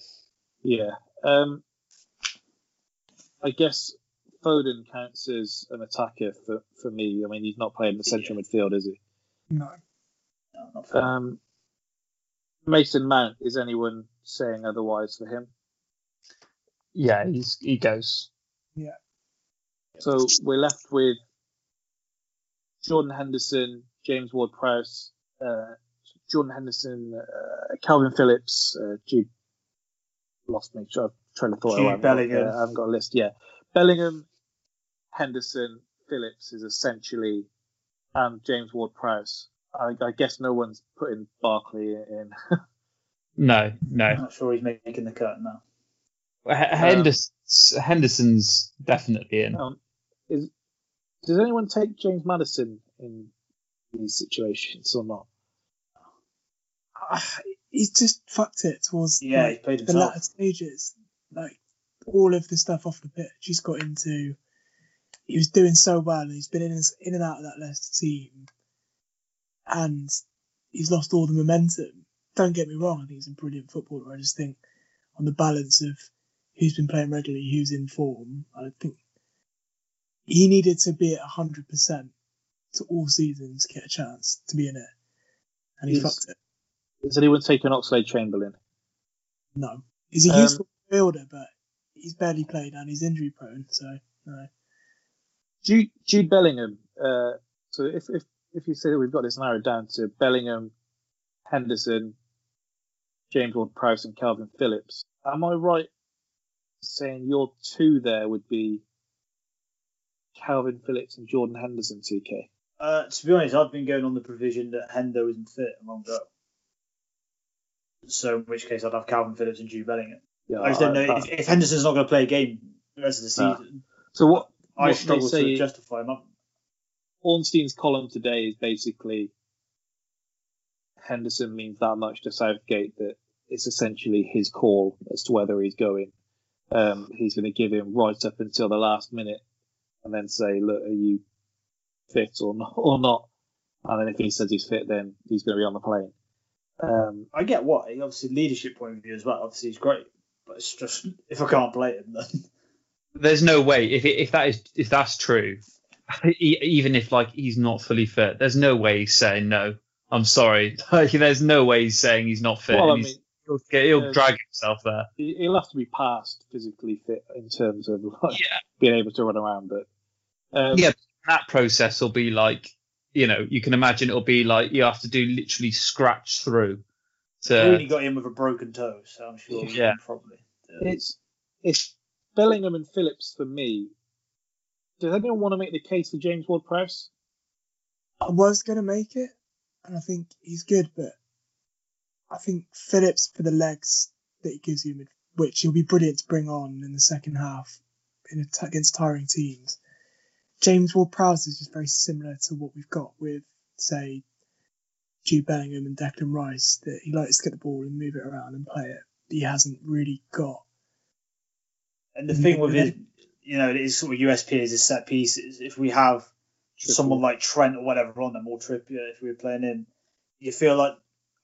Yeah. Um, I guess Foden counts as an attacker for, for me. I mean, he's not playing the central midfield, is he? No. No, not fair. Um, Mason Mount, is anyone saying otherwise for him? Yeah, he's he goes. Yeah. So we're left with Jordan Henderson, James Ward Prowse, uh, Jordan Henderson, uh, Kalvin Phillips, uh, Jude. Lost me. I'm trying to thought. Jude I haven't got- Bellingham. uh, I haven't got a list. Yeah, Bellingham, Henderson, Phillips is essentially, and James Ward Prowse. I, I guess no one's putting Barkley in. <laughs> No, no. I'm not sure he's making the cut now. H- Henderson's, Henderson's definitely in. Um, is does anyone take James Maddison in these situations or not? Ah, He's just fucked it towards Yeah, like, he played the latter stages. Like all of the stuff off the pitch, he's got into. He was doing so well, and he's been in, in and out of that Leicester team, and he's lost all the momentum. Don't get me wrong, I think he's a brilliant footballer. I just think on the balance of who's been playing regularly, who's in form, I think he needed to be at hundred percent to all seasons to get a chance to be in it, and he He's- fucked it. Has anyone taken Oxlade Chamberlain? No, he's a Um, useful fielder, but he's barely played and he's injury prone. So no. Jude, Jude Bellingham. Uh, so if, if if you say that we've got this narrowed down to Bellingham, Henderson, James Ward-Prowse, and Kalvin Phillips, am I right saying your two there would be Kalvin Phillips and Jordan Henderson? TK. Uh, to be honest, I've been going on the provision that Hendo isn't fit and go. So, in which case, I'd have Kalvin Phillips and Jude Bellingham. Yeah, I just don't know I- if, if Henderson's not going to play a game the rest of the season. So what? I what struggle say, to justify him. Ornstein's column today is basically Henderson means that much to Southgate that it's essentially his call as to whether he's going. Um, he's going to give him right up until the last minute, and then say, "Look, are you fit or not?" Or not? And then if he says he's fit, then he's going to be on the plane. Um, I get why. Obviously, leadership point of view as well. Obviously, he's great, but it's just if I can't play him, then There's no way if if that is if that's true, <laughs> e- even if like he's not fully fit, there's no way he's saying no. I'm sorry. <laughs> Like, there's no way he's saying he's not fit. Well, I mean, he'll, get- he'll drag himself there. he- he'll have to be past physically fit in terms of <laughs> like, Yeah. being able to run around. But um, yeah, that process will be like, you know, you can imagine it'll be like you have to do literally scratch through Rooney to. got in with a broken toe, so I'm sure Yeah. can probably. it's It's Bellingham and Phillips for me. Does anyone want to make the case for James Ward-Prowse? I was going to make it, and I think he's good, but I think Phillips for the legs that he gives you, which he'll be brilliant to bring on in the second half against tiring teams. James Ward-Prowse is just very similar to what we've got with, say, Jude Bellingham and Declan Rice. That he likes to get the ball and move it around and play it. He hasn't really got. And the thing with his, you know, his sort of USP is his set pieces. If we have someone like Trent or whatever on them, or Trippier, if we were playing him, you feel like,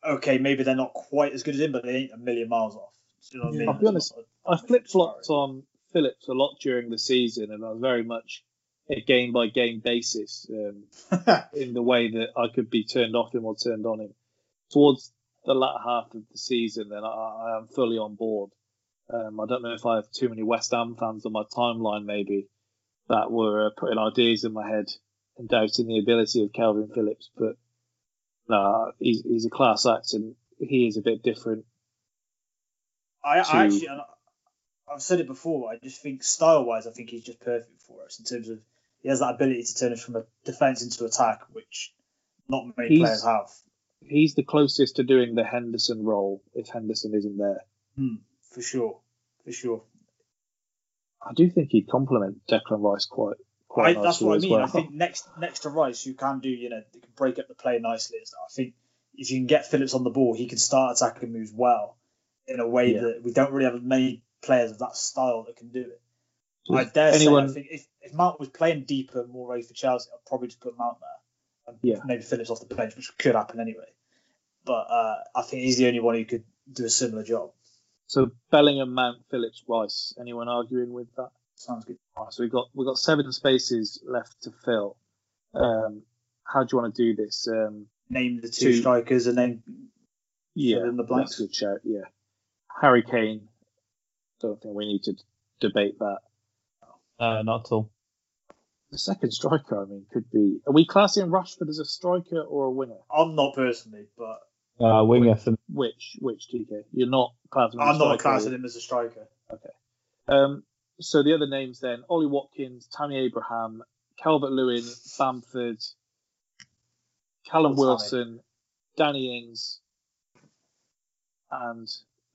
okay, maybe they're not quite as good as him, but they ain't a million miles off. You know what I mean? I'll be honest, I flip flopped on Phillips a lot during the season, and I was very much a game by game basis um, <laughs> in the way that I could be turned off him or turned on him. Towards the latter half of the season, then I, I am fully on board. Um, I don't know if I have too many West Ham fans on my timeline, maybe, that were uh, putting ideas in my head and doubting the ability of Kalvin Phillips, but no, he's, he's a class act and he is a bit different. I, I actually, I've said it before. I just think style wise, I think he's just perfect for us in terms of he has that ability to turn us from a defense into attack, which not many He's- players have. He's the closest to doing the Henderson role if Henderson isn't there. Hmm, for sure, for sure. I do think he'd complement Declan Rice quite quite nicely that's what I mean. well. I think next next to Rice, you can do you know you can break up the play nicely and stuff. I think if you can get Phillips on the ball, he can start attacking moves well in a way Yeah. that we don't really have many players of that style that can do it. I dare anyone- say, I think if, if Mount was playing deeper, more ready for Chelsea, I'd probably just put Mount there. And Yeah. Maybe Phillips off the bench, which could happen anyway. But uh, I think he's the only one who could do a similar job. So Bellingham, Mount, Phillips, Rice. Anyone arguing with that? Sounds good. Right, so we've got we've got seven spaces left to fill. Um, how do you want to do this? Um, Name the two Two- strikers and then yeah, in the that's blanks. a good shout. Yeah, Harry Kane. Don't think we need to debate that. No, not at all. The second striker, I mean, could be. Are we classing Rashford as a striker or a winger? I'm not personally, but Uh, winger for Which which TK? You're not classing. him as I'm a not striker, classing him as a striker. you? Um, so the other names then: Ollie Watkins, Tammy Abraham, Calvert Lewin, Bamford, Callum Tammy. Wilson, Danny Ings, and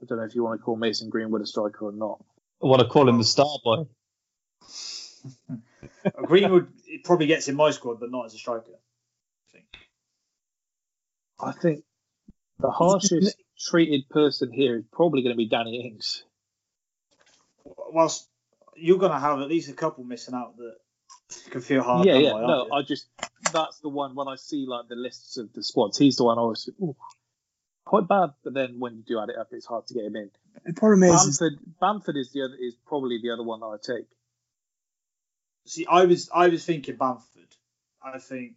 I don't know if you want to call Mason Greenwood a striker or not. I want to call him the star boy. <laughs> Greenwood it probably gets in my squad, but not as a striker. I think. I think the harshest treated person here is probably going to be Danny Ings. Whilst you're going to have at least a couple missing out that can feel hard. yeah, yeah. by, No, you? I just that's the one when I see like the lists of the squads, he's the one I always think, ooh, quite bad. But then when you do add it up, it's hard to get him in. The problem is, is Bamford, Bamford is the other is probably the other one that I take. See, I was I was thinking Bamford. I think,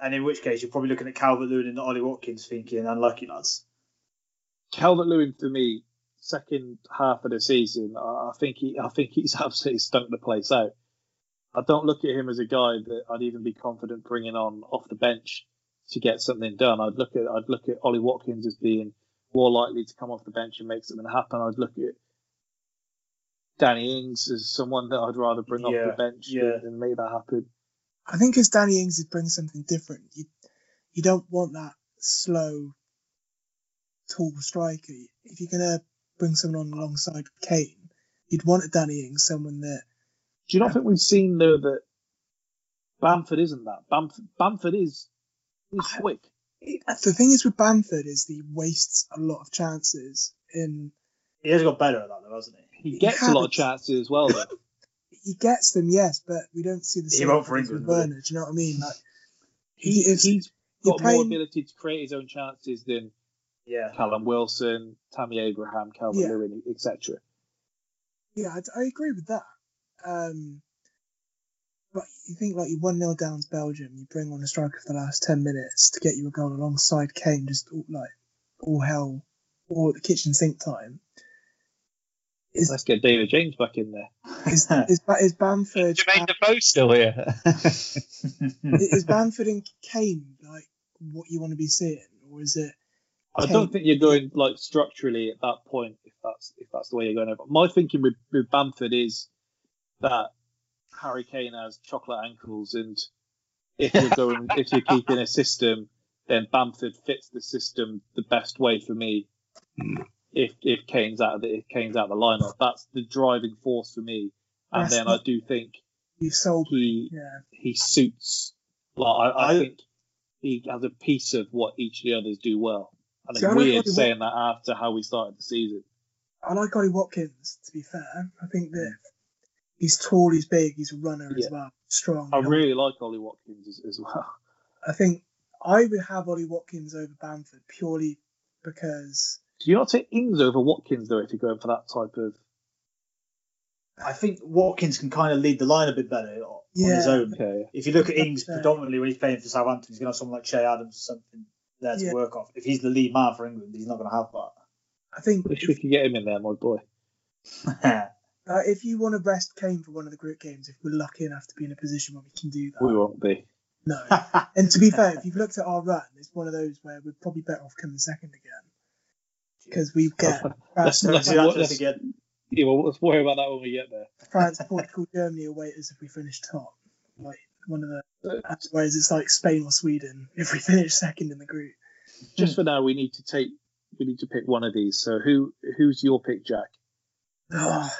and in which case you're probably looking at Calvert Lewin and Ollie Watkins, thinking unlucky lads. Calvert Lewin for me, second half of the season, I, think he I think he's <laughs> absolutely stunk the place out. I don't look at him as a guy that I'd even be confident bringing on off the bench to get something done. I'd look at I'd look at Ollie Watkins as being more likely to come off the bench and make something happen. I'd look at Danny Ings as someone that I'd rather bring off the bench yeah. than make that happen. I think as Danny Ings is bringing something different, you you don't want that slow, tall striker. If you're gonna bring someone on alongside Kane, you'd want a Danny Ings, someone that Do you not think we've seen though that Bamford isn't that? Bamford, Bamford is is quick. the thing is with Bamford is he wastes a lot of chances in He has got better at that though, hasn't he? He gets a lot of chances as well though. <laughs> he gets them, yes, but we don't see the He same won't for England, with will? Werner. Do you know what I mean? Like He, he is he's you're got more ability to create his own chances than Yeah. Callum Wilson, Tammy Abraham, Calvert Yeah. Lewin, etc. Yeah, I, I agree with that. Um, but you think like you one 0 down to Belgium, you bring on a striker for the last ten minutes to get you a goal alongside Kane, just all, like all hell, all at the kitchen sink time. Is Let's get David James back in there. is is, is Bamford Jermaine Defoe still here. is Bamford and Kane like what you want to be seeing, or is it? I don't think you're going like structurally at that point if that's if that's the way you're going over. My thinking with, with Bamford is that Harry Kane has chocolate ankles, and if you're going if you're keeping a system, then Bamford fits the system the best way for me. Hmm. If if Kane's out of the if Kane's out of the lineup, that's the driving force for me. And That's then not- I do think You sold he Yeah. he suits. Like I, I, I- think he has a piece of what each of the others do well. And See, it's I like weird Ollie saying that after how we started the season. I like Ollie Watkins, to be fair. I think that he's tall, he's big, he's a runner as well, strong. I healthy. really like Ollie Watkins as, as well. I think I would have Ollie Watkins over Bamford purely because Do you not take Ings over Watkins though if you're going for that type of? I think Watkins can kind of lead the line a bit better on his own. Okay. If you look at Ings That's, predominantly when he's playing for Southampton, he's going to have someone like Che Adams or something there to Yeah. work off. If he's the lead man for England, he's not going to have that. I think Wish we could get him in there, my boy. <laughs> uh, if you want to rest Kane for one of the group games, if we're lucky enough to be in a position where we can do that, We won't be. no. <laughs> and to be fair, if you've looked at our run, it's one of those where we're probably better off coming second again because we get <laughs> Let's, France, Don't let's, do that to us let's, again. yeah, well, let's worry about that when we get there. France, Portugal, Germany await us if we finish top. Like one of the whereas it's like Spain or Sweden <laughs> if we finish second in the group. Just for now, we need to take. We need to pick one of these. So who who's your pick, Jack? Oh,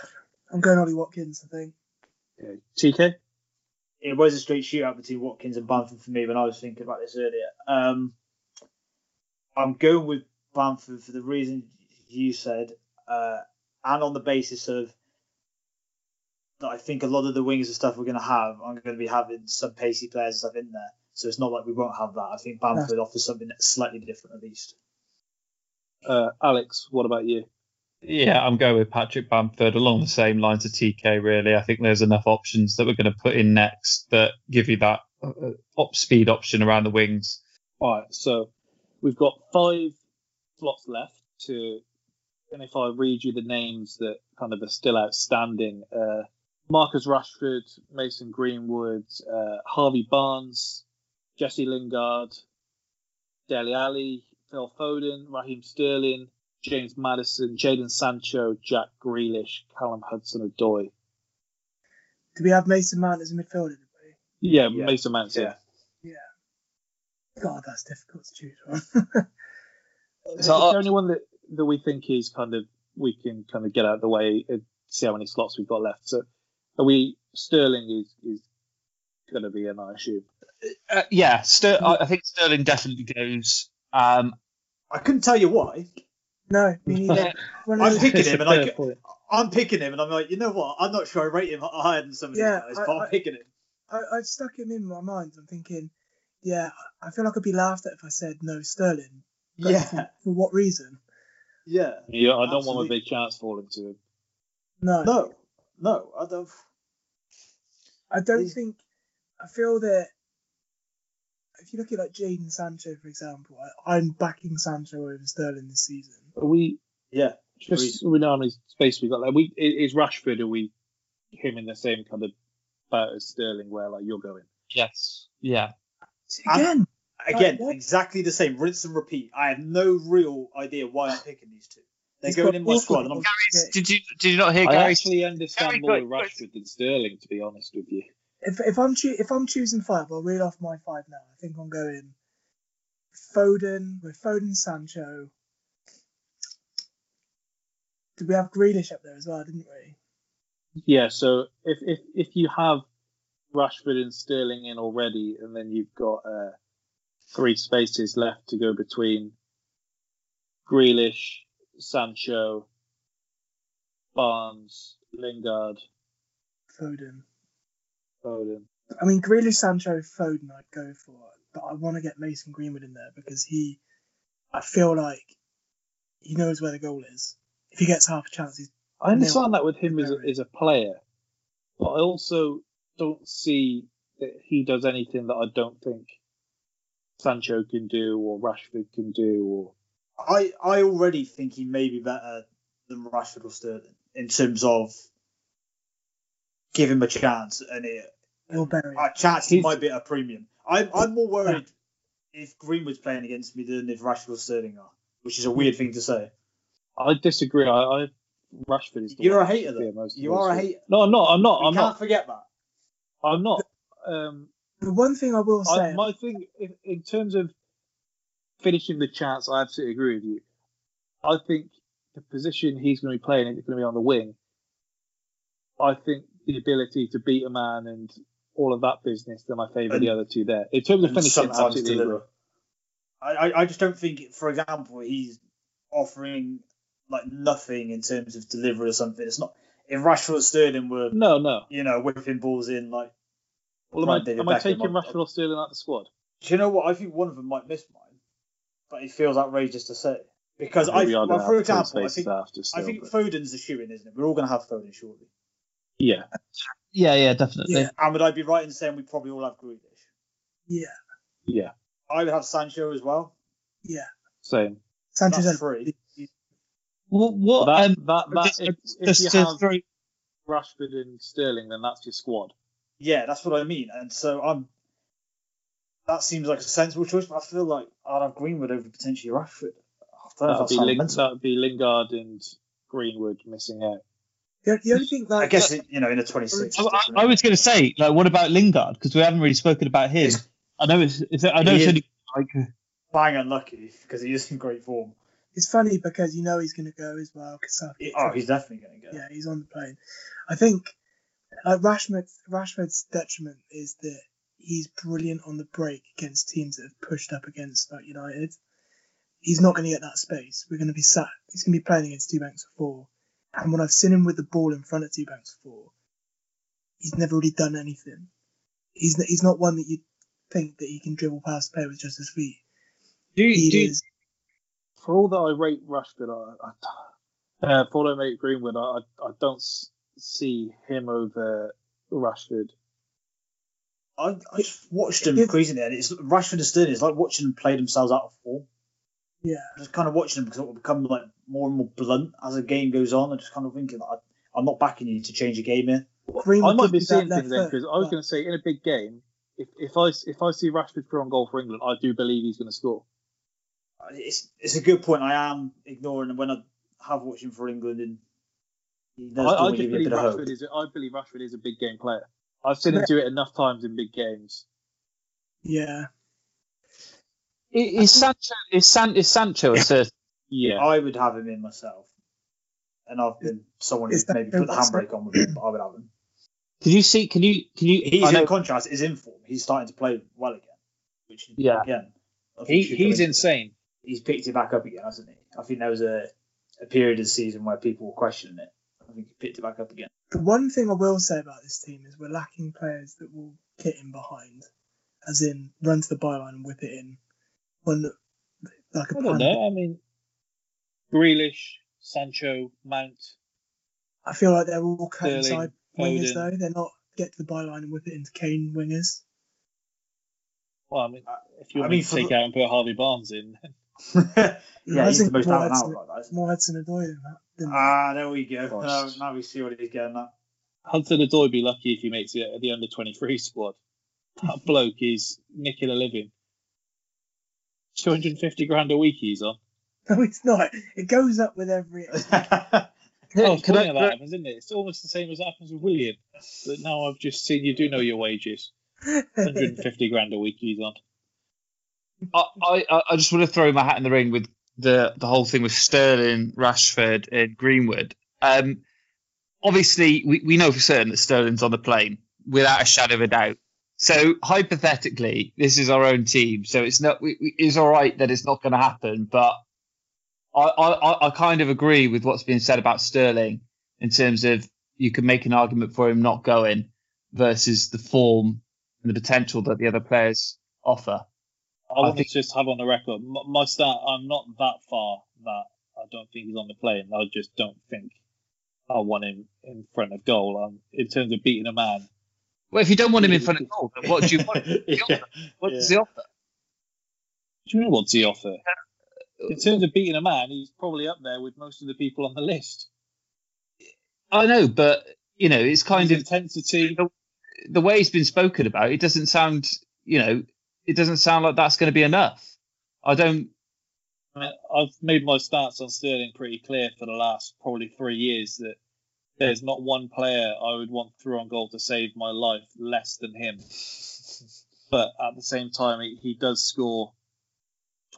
I'm going Ollie Watkins, I think. Okay. TK. it was a straight shootout between Watkins and Bamford for me when I was thinking about this earlier. Um, I'm going with Bamford for the reason you said, uh, and on the basis of that I think a lot of the wings and stuff we're going to have, I'm going to be having some pacey players and stuff in there. So it's not like we won't have that. I think Bamford offers something that's slightly different at least. Uh, Alex, what about you? Yeah, I'm going with Patrick Bamford along the same lines of TK. Really, I think there's enough options that we're going to put in next that give you that uh, up speed option around the wings. All right, so we've got five slots left to, and if I read you the names that kind of are still outstanding, uh, Marcus Rashford, Mason Greenwood, uh, Harvey Barnes, Jesse Lingard, Dele Alli, Phil Foden, Raheem Sterling, James Maddison, Jadon Sancho, Jack Grealish, Callum Hudson-Odoi. Do we have Mason Mount as a midfielder? Did we? Yeah, Yeah. Mason Mount. Yeah. yeah. God, that's difficult to choose from. <laughs> Is So, uh, there anyone that, that we think is kind of we can kind of get out of the way and see how many slots we've got left? So are we Sterling is is going to be in, I assume. Uh, yeah, Ster- I I think Sterling definitely goes. Um, I couldn't tell you why. no, <laughs> we need a, one of I'm picking him, and I, fair c- point. I'm picking him, and I'm like, you know what? I'm not sure I rate him higher than some of Yeah, these guys, I- but I, I- am picking him. I, I've stuck him in my mind. I'm thinking, yeah, I feel like I'd be laughed at if I said no Sterling. But Yeah, For, for what reason? yeah. Yeah, I don't want a big chance falling to him. No, No, no, I don't. I don't He's- think. I feel that if you look at like Jadon Sancho, for example, I, I'm backing Sancho over Sterling this season. Are we Yeah, just we know how many space we got left? We i- is Rashford? Are we him in the same kind of boat as Sterling, where like you're going? yes, yeah. Again, again, what? exactly the same. Rinse and repeat. I have no real idea why I'm picking these two. They're He's going in my awful squad, and I'm Yeah. Did you did you not hear I Gary? actually understand Gary more got- with Rashford than Sterling, to be honest with you. if if I'm choo- if I'm choosing five, I'll read off my five now. I think I'm going Foden with Foden, Sancho. Did we have Grealish up there as well? Didn't we? Yeah, so if if if you have Rashford and Sterling in already, and then you've got uh, three spaces left to go between Grealish, Sancho, Barnes, Lingard, Foden. Foden. I mean, Grealish, Sancho, Foden, I'd go for, but I want to get Mason Greenwood in there because he, I feel like he knows where the goal is. If he gets half a chance, he's I understand that with him as a, as a player, but I also don't see that he does anything that I don't think Sancho can do or Rashford can do. Or I I already think he may be better than Rashford or Sterling in terms of give him a chance, and it, you'll bury. a chance He's- might be at a premium. I'm I'm more worried if Greenwood's playing against me than if Rashford or Sterling are. which is a weird thing to say. I disagree. I, I Rashford is. The You're a hater, though. You are a hater. No, I'm not. I'm not. You I'm can't not. forget that. I'm not. Um, The one thing I will say, I, my thing in, in terms of finishing the chance, I absolutely agree with you. I think the position he's going to be playing is going to be on the wing. I think the ability to beat a man and all of that business, then I favour the other two there. In terms of finishing, sometimes absolutely agree. I, I, I just don't think, for example, he's offering like nothing in terms of delivery or something. It's not if Rashford or Sterling were, No, no. you know, whipping balls in like. Well, am I, David am I taking Rashford or Sterling out the squad? Do you know what? I think one of them might miss mine, but it feels outrageous to say because I I, think we well, for have to put example, I think after I think but- Foden's the shoe in, isn't it? We're all going to have Foden shortly. Yeah. Yeah, yeah, definitely. Yeah. And would I be right in saying we probably all have Grealish? yeah, Yeah. I would have Sancho as well. yeah. Same. Sanchez That's had three. What? what that, um, that, that, just- if, if you have throw- Rashford and Sterling, then that's your squad. Yeah, that's what I mean. And so I'm. That seems like a sensible choice, but I feel like I'd have Greenwood over potentially Rashford. I don't know if That'd that be, sounds Ling- that'd be Lingard and Greenwood missing out. The, the only thing that I guess it, you know in a 26. I, I, I was going to say, like, what about Lingard? Because we haven't really spoken about him. I know it's, it's I know it's only like bang unlucky because he is in great form. it's funny because you know he's going to go as well. Cause Southgate Oh, he's definitely going to go. yeah, he's on the plane. I think uh, Rashford, Rashford's detriment is that he's brilliant on the break against teams that have pushed up against like United. He's not going to get that space. We're going to be sat. He's going to be playing against two banks of four. And when I've seen him with the ball in front of two banks of four, he's never really done anything. He's he's not one that you think that he can dribble past the player with just his feet. Do you, He do you- for all that I rate Rashford, I, I, uh, for all I rate Greenwood, I, I, I don't see him over Rashford. I, I just watched him If- cruising there, and it's Rashford and Sterling. It's like watching them play themselves out of form. yeah. Just kind of watching them because it will become like more and more blunt as the game goes on. I'm just kind of thinking, like, I'm not backing you to change a game here. Greenwood I might gives be you seeing things then because I was but- going to say in a big game, if, if I if I see Rashford through on goal for England, I do believe he's going to score. It's it's a good point. I am ignoring when I have watched him for England, and he I, I just give you a believe bit of hope. Rashford is. a- I believe Rashford is a big game player. I've seen him do it enough times in big games. Yeah. is Sancho is San is Sancho a certain Yeah, I would have him in myself, and I've been someone Is who's maybe put the handbrake on with him, but I would have him. Can you see? Can you? Can you? He's I know- in contrast, is in form. He's starting to play well again, which Yeah. again, he, he's go in. insane. He's picked it back up again, hasn't he? I think there was a, a period of the season where people were questioning it. I think he picked it back up again. The one thing I will say about this team is we're lacking players that will get in behind, as in run to the byline and whip it in. When like a I don't plan- know. I mean, Grealish, Sancho, Mount. I feel like they're all cut Sterling, inside wingers Foden. though. They're not get to the byline and whip it into Kane wingers. Well, I mean, if you I want mean, me to take the- out and put Harvey Barnes in, <laughs> yeah, I he's the most more out and out Hudson- like that. isn't he? More Hudson Odoi than that. Than Ah, there we go. Now, now we see what he's getting at. Hudson Odoi be lucky if he makes it at the under twenty three squad. That bloke is nicking a living. Two hundred and fifty grand a week he's on. <laughs> no, it's not. It goes up with every. <laughs> Oh, can I- funny how that happens, isn't it? It's almost the same as happens with William. But now I've just seen you do know your wages. <laughs> 150 grand a week he's on. I, I I just want to throw my hat in the ring with the the whole thing with Sterling, Rashford, and Greenwood. Um, obviously, we, we know for certain that Sterling's on the plane without a shadow of a doubt. So hypothetically, this is our own team, so it's not we, it's all right that it's not going to happen. But I, I I- kind of agree with what's being said about Sterling in terms of you can make an argument for him not going versus the form and the potential that the other players offer. I want think- to just have on the record my, start. I'm not that far that I don't think he's on the plane. I just don't think I want him in front of goal. Um, in terms of beating a man, Well, if you don't want him in front of goal, then what do you want? <laughs> yeah. What does he offer? Do you mean what's he offer? In terms of beating a man, he's probably up there with most of the people on the list. I know, but you know, it's kind His of intensity. the, the way it's been spoken about. It doesn't sound, you know, it doesn't sound like that's going to be enough. I don't. I mean, I've made my stance on Sterling pretty clear for the last probably three years that there's not one player I would want through on goal to save my life less than him. <laughs> But at the same time, he, he does score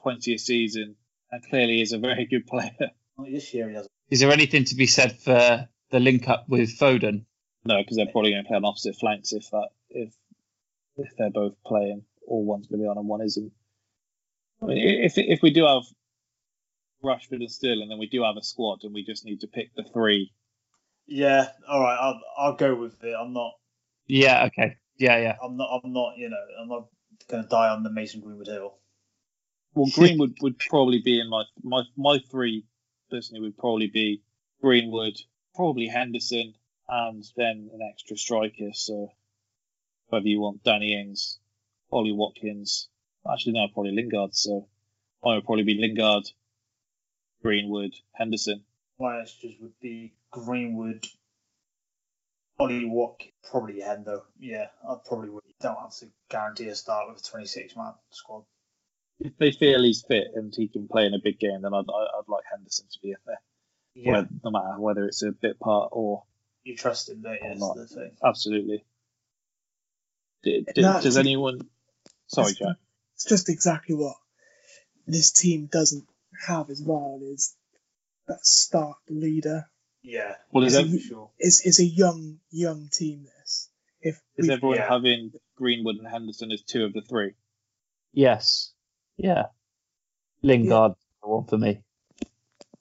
20 a season and clearly is a very good player. This year he doesn't. Is there anything to be said for the link up with Foden? No, because they're probably going to play on opposite flanks if that if if they're both playing, or one's going to be on and one isn't. I mean, if if we do have Rashford and Sterling, then we do have a squad, and we just need to pick the three. Yeah, all right. I'll I'll go with it. I'm not. Yeah. Okay. Yeah. Yeah. I'm not. I'm not. You know. I'm not going to die on the Mason Greenwood hill. Well, <laughs> Greenwood would probably be in my my my three personally would probably be Greenwood, probably Henderson, and then an extra striker. So whether you want Danny Ings, Ollie Watkins, actually no, probably Lingard. So I would probably be Lingard, Greenwood, Henderson. My extras would be Greenwood, Ollie Watkins, probably Hendo. Yeah, I probably would. Don't have to guarantee a start with a 26 man squad. If they feel he's fit and he can play in a big game, then I'd I'd like Henderson to be in there. Yeah. Whether- no matter whether it's a bit part or You trust him, don't you? Absolutely. D- d- No, does anyone? Sorry, Jack. It's just exactly what this team doesn't have as well is that start leader. Yeah. Well, is, It's ev- a- Sure. It's, it's a young young team. This if is we, everyone yeah. having Greenwood and Henderson as two of the three? Yes. Yeah. Lingard, the one for me.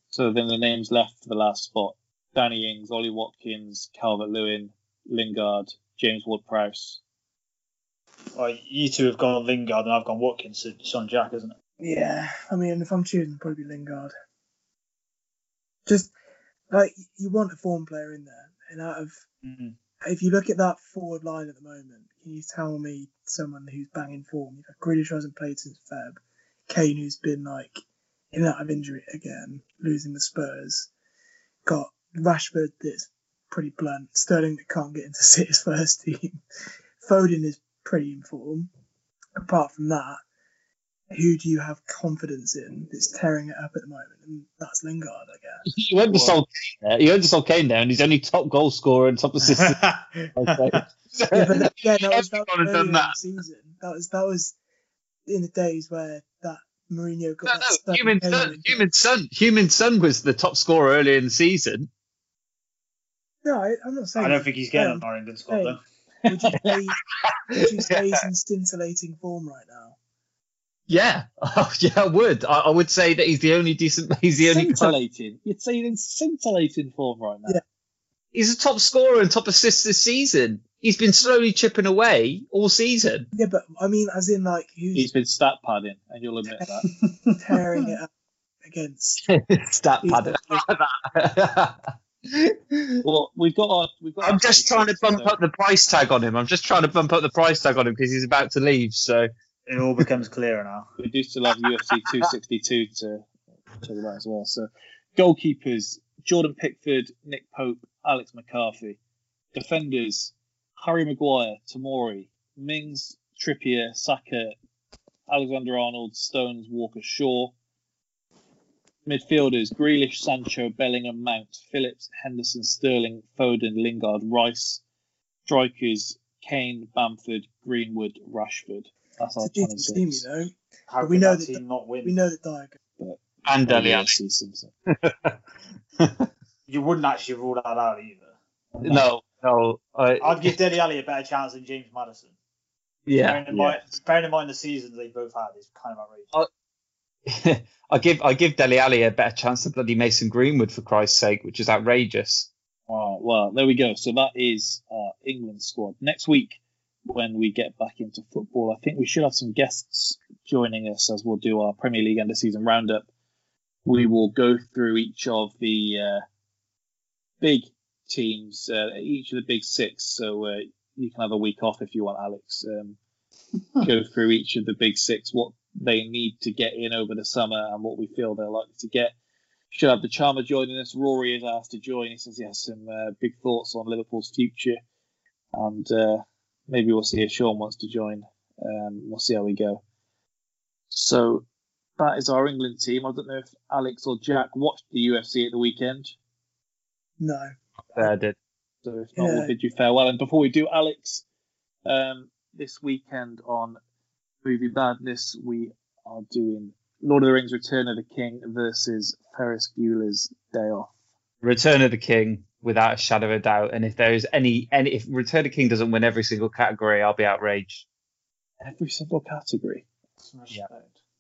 So then the names left for the last spot: Danny Ings, Ollie Watkins, Calvert Lewin, Lingard, James Ward-Prowse. Well, you two have gone Lingard and I've gone Watkins, so it's on Jack, isn't it? yeah, I mean, if I'm choosing, probably Lingard. Just like you want a form player in there, and out of Mm. if you look at that forward line at the moment, can you tell me someone who's banging form? You've got Grealish hasn't played since Feb, Kane who's been like in and out of injury again, losing the Spurs, got Rashford that's pretty blunt, Sterling that can't get into City's <laughs> first team, Foden is pretty in form. Apart from that, who do you have confidence in that's tearing it up at the moment? And that's Lingard, I guess. <laughs> You went to Sol Kane there. You went to Sol Kane there, and he's only top goal scorer and top assist. <laughs> <laughs> Yeah, but that, yeah, that was, that was Everyone has earlier done in that. the season. That was that was in the days where that Mourinho got No, that no, human Kane son, Heung-min Son, Heung-min Son was the top scorer early in the season. No, I, I'm not saying. I don't think he's getting Um, on our squad, hey. though. Would you say, would you say he's in scintillating form right now? Yeah, <laughs> oh, yeah, I would. I, I would say that he's the only decent. <laughs> He's the only. Scintillating. You'd say he's in scintillating form right now. Yeah. He's a top scorer and top assist this season. He's been slowly chipping away all season. Yeah, but I mean, as in like who's He's been stat padding, and you'll admit that. tearing it up against? <laughs> Stat He's pad. Well, we've got our. We've got. I'm our just trying to bump so- up the price tag on him. I'm just trying to bump up the price tag on him because he's about to leave. So It all becomes clearer now. We do still have UFC 262 to talk about as well. So, goalkeepers: Jordan Pickford, Nick Pope, Alex McCarthy. Defenders: Harry Maguire, Tomori, Mings, Trippier, Saka, Alexander Arnold, Stones, Walker, Shaw. Midfielders: Grealish, Sancho, Bellingham, Mount, Phillips, Henderson, Sterling, Foden, Lingard, Rice. Strikers: Kane, Bamford, Greenwood, Rashford. That's our It's a decent team, 26. you know. How But we know that that not win? We know that Dier. and Dele Alli. <laughs> You wouldn't actually rule that out either. No, no. I, I'd give Dele Alli a better chance than James Maddison. yeah, bearing, in yeah. mind, bearing in mind the seasons they both had is kind of outrageous. <laughs> I give I give Dele Alli a better chance than bloody Mason Greenwood for Christ's sake, which is outrageous. Oh, well, there we go. So that is our England squad. Next week, when we get back into football, I think we should have some guests joining us as we'll do our Premier League end of season roundup. We will go through each of the uh, big teams, uh, each of the big six. So uh, you can have a week off if you want, Alex. Um, <laughs> go through each of the big six, what they need to get in over the summer, and what we feel they're likely to get. Should have the Charmer joining us. Rory is asked to join. He says he has some uh, big thoughts on Liverpool's future, and uh, maybe we'll see if Sean wants to join. Um, we'll see how we go. So that is our England team. I don't know if Alex or Jack watched the UFC at the weekend. No. I did. So if not, Yeah. we'll bid you farewell. And before we do, Alex, um, this weekend on Movie Badness, we are doing Lord of the Rings: Return of the King versus Ferris Bueller's Day Off. Return of the King, without a shadow of a doubt. And if there is any, any, if Return of the King doesn't win every single category, I'll be outraged. Every single category. Yeah.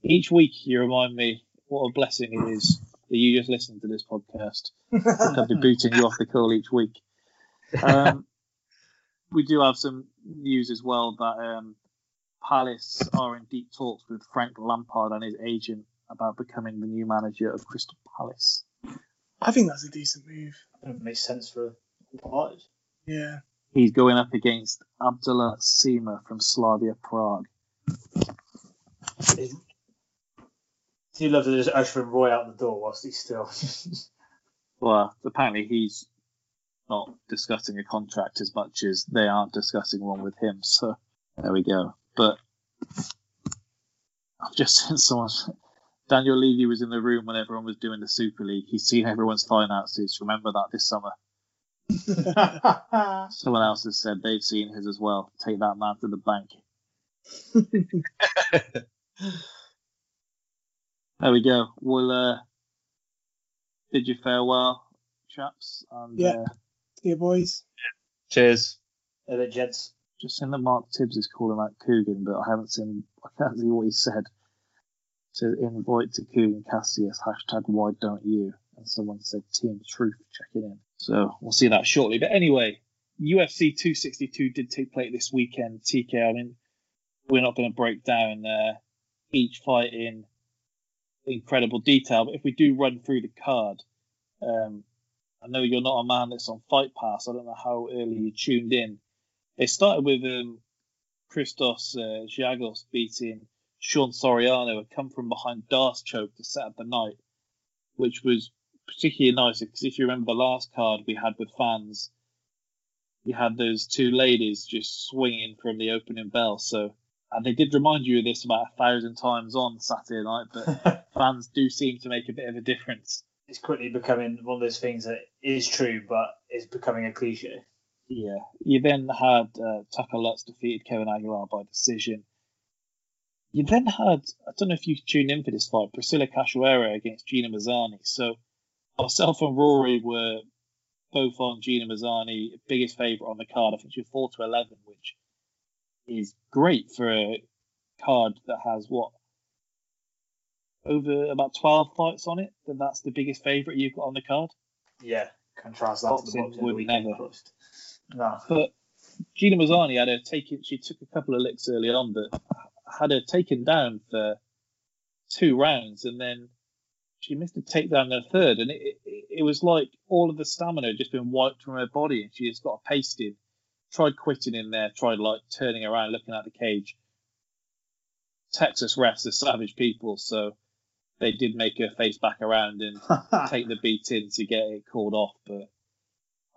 Each week, you remind me what a blessing it is that you just listen to this podcast. I'll be <laughs> booting you off the call each week. <laughs> Um, we do have some news as well that um, Palace are in deep talks with Frank Lampard and his agent about becoming the new manager of Crystal Palace. I think that's a decent move. It makes sense for all parties. Yeah. He's going up against Abdullah Sima from Slavia Prague. Do you love to just usher him Roy out the door whilst he's still? <laughs> Well, apparently he's not discussing a contract as much as they aren't discussing one with him. So there we go. But I've just <laughs> seen someone. Daniel Levy was in the room when everyone was doing the Super League. He's seen everyone's finances. Remember that this summer. <laughs> Someone else has said they've seen his as well. Take that man to the bank. <laughs> there we go. We'll uh, bid you farewell, chaps. And, Yeah. Uh, Yeah, boys. Cheers. Hello, gents. Just seen that Mark Tibbs is calling out Coogan, but I haven't seen. <laughs> I can't see what he said. To invite to Coogan Cassius hashtag Why don't you? And someone said Team Truth checking in. So we'll see that shortly. But anyway, UFC 262 did take place this weekend. TK, I mean, we're not going to break down uh, each fight in incredible detail, but if we do run through the card, um, I know you're not a man that's on Fight Pass. I don't know how early you tuned in. They started with um, Christos uh, Giagos beating Sean Soriano, had come from behind Darce choke to set up the night, which was particularly nice because if you remember the last card we had with fans, you had those two ladies just swinging from the opening bell. So, and they did remind you of this about a thousand times on Saturday night, but <laughs> fans do seem to make a bit of a difference. It's quickly becoming one of those things that is true, but it's becoming a cliche. Yeah. You then had uh, Tucker Lutz defeated Kevin Aguilar by decision. You then had, I don't know if you tuned in for this fight, Priscilla Cachoeira against Gina Mazany. So myself and Rory were both on Gina Mazany, biggest favourite on the card. I think she was 4 to 11, which is great for a card that has what? Over about 12 fights on it, then that's the biggest favourite you've got on the card. Yeah, contrast that to the would never. Christ. No. But Gina Mazany had her taken. She took a couple of licks early on, but had her taken down for two rounds, and then she missed a takedown in the third, and it, it, it was like all of the stamina had just been wiped from her body, and she just got pasted. Tried quitting in there, tried like turning around, looking at the cage. Texas refs are savage people, so they did make her face back around and <laughs> take the beating to get it called off. But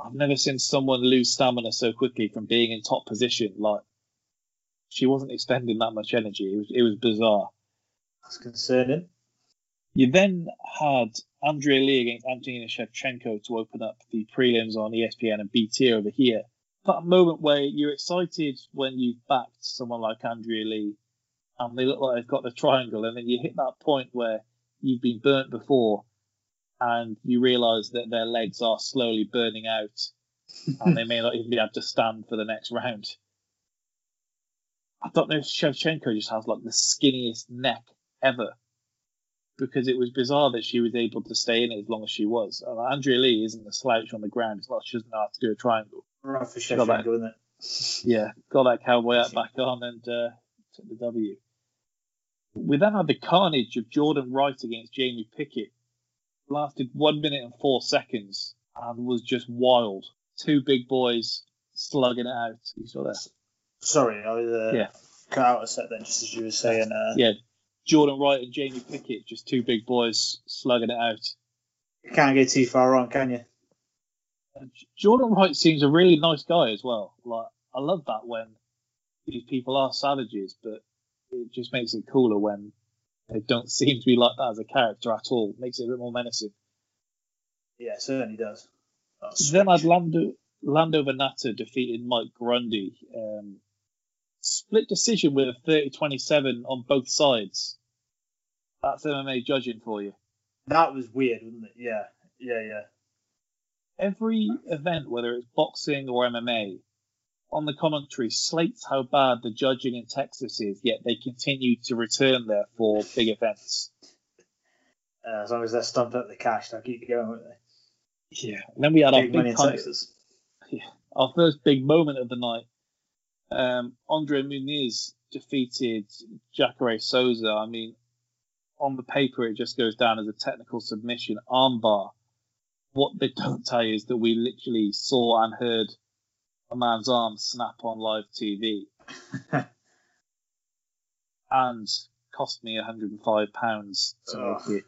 I've never seen someone lose stamina so quickly from being in top position. Like she wasn't expending that much energy. It was it was bizarre. That's concerning. You then had Andrea Lee against Antonina Shevchenko to open up the prelims on ESPN and BT over here. That moment where you're excited when you've backed someone like Andrea Lee and they look like they've got the triangle, and then you hit that point where you've been burnt before and you realise that their legs are slowly burning out and they may not even be able to stand for the next round. I don't know if Shevchenko just has like the skinniest neck ever because it was bizarre that she was able to stay in it as long as she was. And Andrea Lee isn't a slouch on the ground. It's not she doesn't know how to do a triangle. Right for Got that- Sheffield, isn't it? Yeah, got that cowboy hat back on and uh, took the W. We then had the carnage of Jordan Wright against Jamie Pickett. Lasted one minute and four seconds and was just wild. Two big boys slugging it out. You saw that? Sorry, I uh, Yeah. cut out a set then, just as you were saying. Uh, Yeah, Jordan Wright and Jamie Pickett, just two big boys slugging it out. You can't go too far wrong, can you? Jordan Wright seems a really nice guy as well. Like I love that when these people are savages, but it just makes it cooler when They don't seem to be like that as a character at all. Makes it a bit more menacing. Yeah, certainly does. Then I'd Lando Lando Vannata defeated Mike Grundy. Um, split decision with a 30-27 on both sides. That's MMA judging for you. That was weird, wasn't it? Yeah, yeah, yeah. Every event, whether it's boxing or MMA, on the commentary slates how bad the judging in Texas is, yet they continue to return there for big events. Uh, as long as they're stumped up the cash, they'll keep going, won't they? Yeah. And then we had our Big money big con- Texas. yeah, our first big moment of the night. Um, Andre Muniz defeated Jacare Souza. I mean, on the paper, it just goes down as a technical submission armbar. What they don't tell you is that we literally saw and heard a man's arm snap on live TV. <laughs> and cost me 105 pounds to Ugh. make it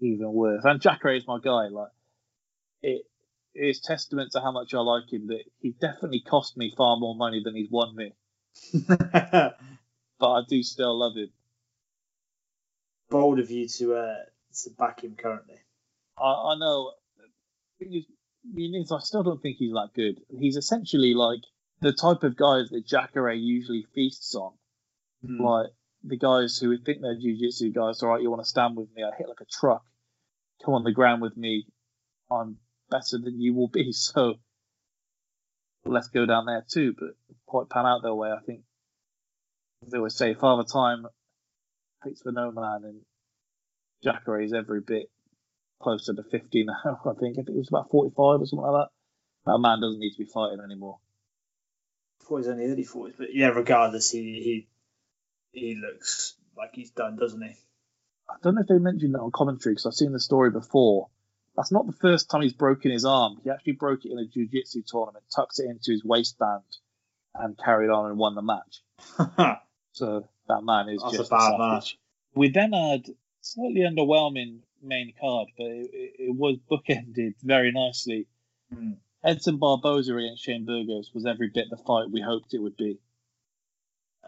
even worse. And Jacare is my guy. Like it is testament to how much I like him that he definitely cost me far more money than he's won me. <laughs> but I do still love him. Bold of you to uh, to back him currently. I, I know. The Muniz, I still don't think he's that good. He's essentially like the type of guys that Jacare usually feasts on. Hmm. Like the guys who think they're jiu-jitsu guys. All right, you want to stand with me? I hit like a truck. Come on the ground with me. I'm better than you will be. <laughs> So let's go down there too. But quite pan out their way. I think as they always say, Father Time waits for no man, and Jacare is every bit closer to 50 now. <laughs> I think. I think it was about 45 or something like that. That man doesn't need to be fighting anymore. Thought he's only early forties, but yeah, regardless, he he he looks like he's done, doesn't he? I don't know if they mentioned that on commentary because I've seen the story before. That's not the first time he's broken his arm. He actually broke it in a jiu-jitsu tournament, tucked it into his waistband, and carried on and won the match. <laughs> So that man is That's just a bad savage. match. We then had slightly underwhelming main card, but it, it, it was bookended very nicely. Hmm. Edson Barboza against Shane Burgos was every bit the fight we hoped it would be.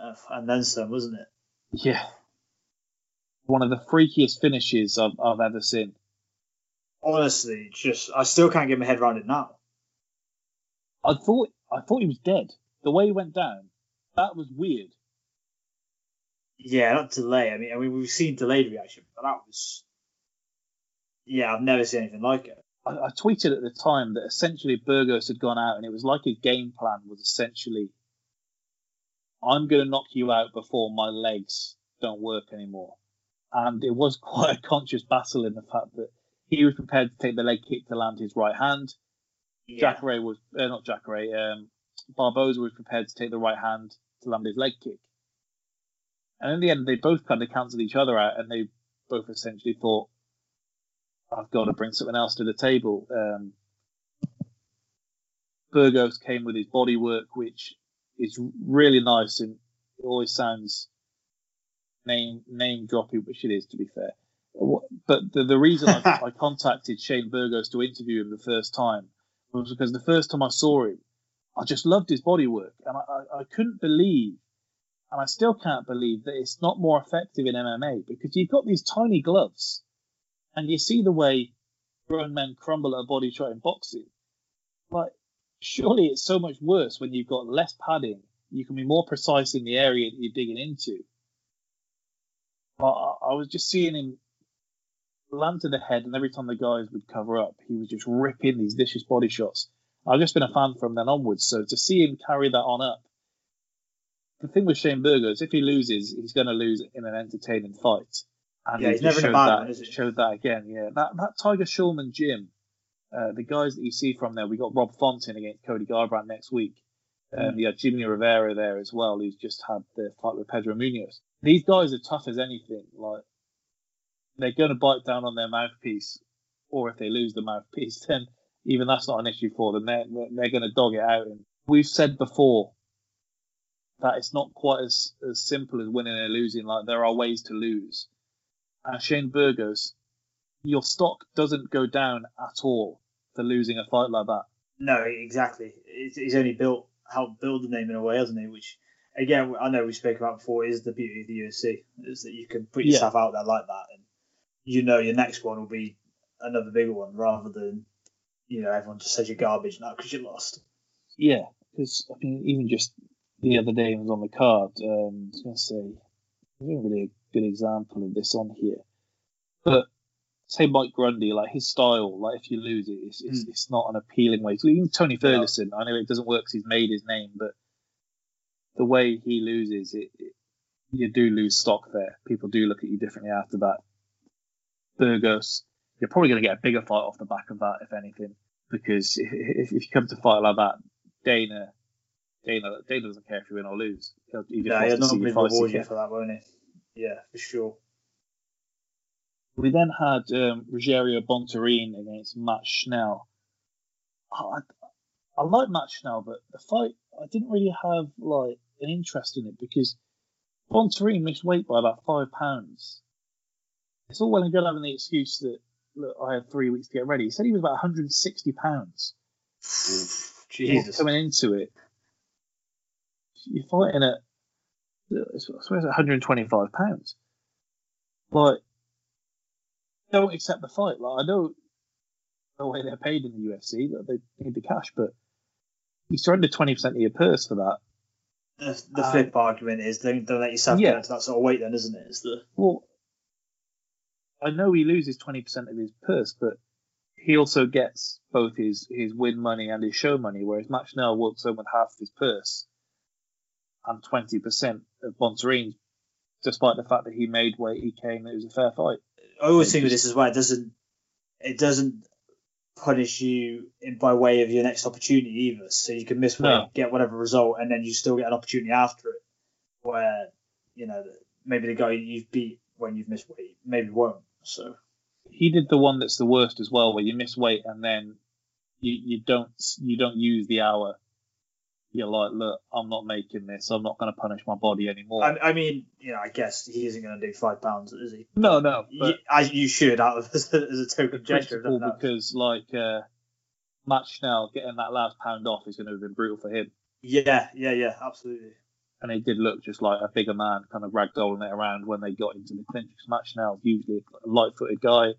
Uh, and then some, wasn't it? Yeah. One of the freakiest finishes I've, I've ever seen. Honestly, just I still can't get my head around it now. I thought I thought he was dead. The way he went down, that was weird. Yeah, not delay. I mean, I mean, we've seen delayed reaction, but that was. Yeah, I've never seen anything like it. I, I tweeted at the time that essentially Burgos had gone out and it was like his game plan was essentially I'm going to knock you out before my legs don't work anymore. And it was <laughs> quite a conscious battle in the fact that he was prepared to take the leg kick to land his right hand. Yeah. Jacare was, uh, not Jacare, um, Barboza was prepared to take the right hand to land his leg kick. And in the end, they both kind of cancelled each other out and they both essentially thought, I've got to bring something else to the table. Um, Burgos came with his body work, which is really nice and it always sounds name name dropping, which it is to be fair. But the, the reason I, <laughs> I contacted Shane Burgos to interview him the first time was because the first time I saw him, I just loved his body work, and I, I, I couldn't believe, and I still can't believe that it's not more effective in MMA because you've got these tiny gloves, and you see the way grown men crumble at body shot in boxing. But surely it's so much worse when you've got less padding. You can be more precise in the area that you're digging into. But I, I was just seeing him land to the head, and every time the guys would cover up, he was just ripping these vicious body shots. I've just been a fan from then onwards, so to see him carry that on up. The thing with Shane Burgos, if he loses, he's going to lose in an entertaining fight. And Yeah, he he's never in a bad that, one, is he? Showed that again, yeah. That that Tiger Schulman gym, uh, the guys that you see from there, we got Rob Fontin against Cody Garbrandt next week. Um, Mm. Had Jimmy Rivera there as well, who's just had the fight with Pedro Munhoz. These guys are tough as anything. Like they're going to bite down on their mouthpiece, or if they lose the mouthpiece, <laughs> then even that's not an issue for them. They're they're going to dog it out. And we've said before that it's not quite as as simple as winning and losing. Like there are ways to lose. And Shane Burgos, your stock doesn't go down at all for losing a fight like that. No, exactly. He's, he's only built helped build the name in a way, hasn't he? Which again, I know we spoke about before. Is the beauty of the UFC is that you can put Yeah. yourself out there like that, and you know your next one will be another bigger one, rather than you know everyone just says you're garbage now because you lost. Yeah, because I mean, even just the other day, it was on the card. Um, I was to say, there's not really a good example of this on here, but say Mike Grundy, like his style, like if you lose it, it's it's, hmm. it's not an appealing way. So even Tony Ferguson, I know it doesn't work 'cause he's made his name, but the way he loses, it, it you do lose stock there. People do look at you differently after that. Burgos, you're probably going to get a bigger fight off the back of that, if anything, because if, if, you come to fight like that, Dana, Dana, Dana doesn't care if you win or lose. He'll, he just Yeah, wants he'll to see normally you fight reward you for that, won't he? Yeah, for sure. We then had um, Rogerio Bontorin against Matt Schnell. I, I like Matt Schnell, but the fight I didn't really have like an interest in it because Bontorin missed weight by about five pounds. It's all well and good having the excuse that look, I had three weeks to get ready. He said he was about 160 pounds. Jesus. Coming into it, you're fighting at I suppose 125 pounds. Like, don't accept the fight. Like, I know the way they're paid in the UFC that they need the cash, but you surrender 20% of your purse for that. The, the Um, flip argument is don't, don't let yourself yeah. get to that sort of weight, then, isn't it? It's the Well, I know he loses 20% of his purse, but he also gets both his, his win money and his show money, whereas Matt Schnell walks home with half of his purse and 20% of Bontorin's, despite the fact that he made weight, he came, it was a fair fight. I always think with this as well. It doesn't it doesn't punish you in by way of your next opportunity either. So you can miss weight, No. get whatever result, and then you still get an opportunity after it, where you know maybe the guy you've beat when you've missed weight maybe won't. So He did the one that's the worst as well, where you miss weight and then you, you don't you don't use the hour. You're like, look, I'm not making this. I'm not going to punish my body anymore. I, I mean, you know, I guess he isn't going to do five pounds, is he? no, no, You, as you should, out of <laughs> as a, as a token gesture. of principle nothing else. because like uh, Matt Schnell getting that last pound off is going to have been brutal for him. Yeah, yeah, yeah, absolutely. And he did look just like a bigger man, kind of ragdolling it around when they got into the clinch. Matt Schnell's usually a light-footed guy,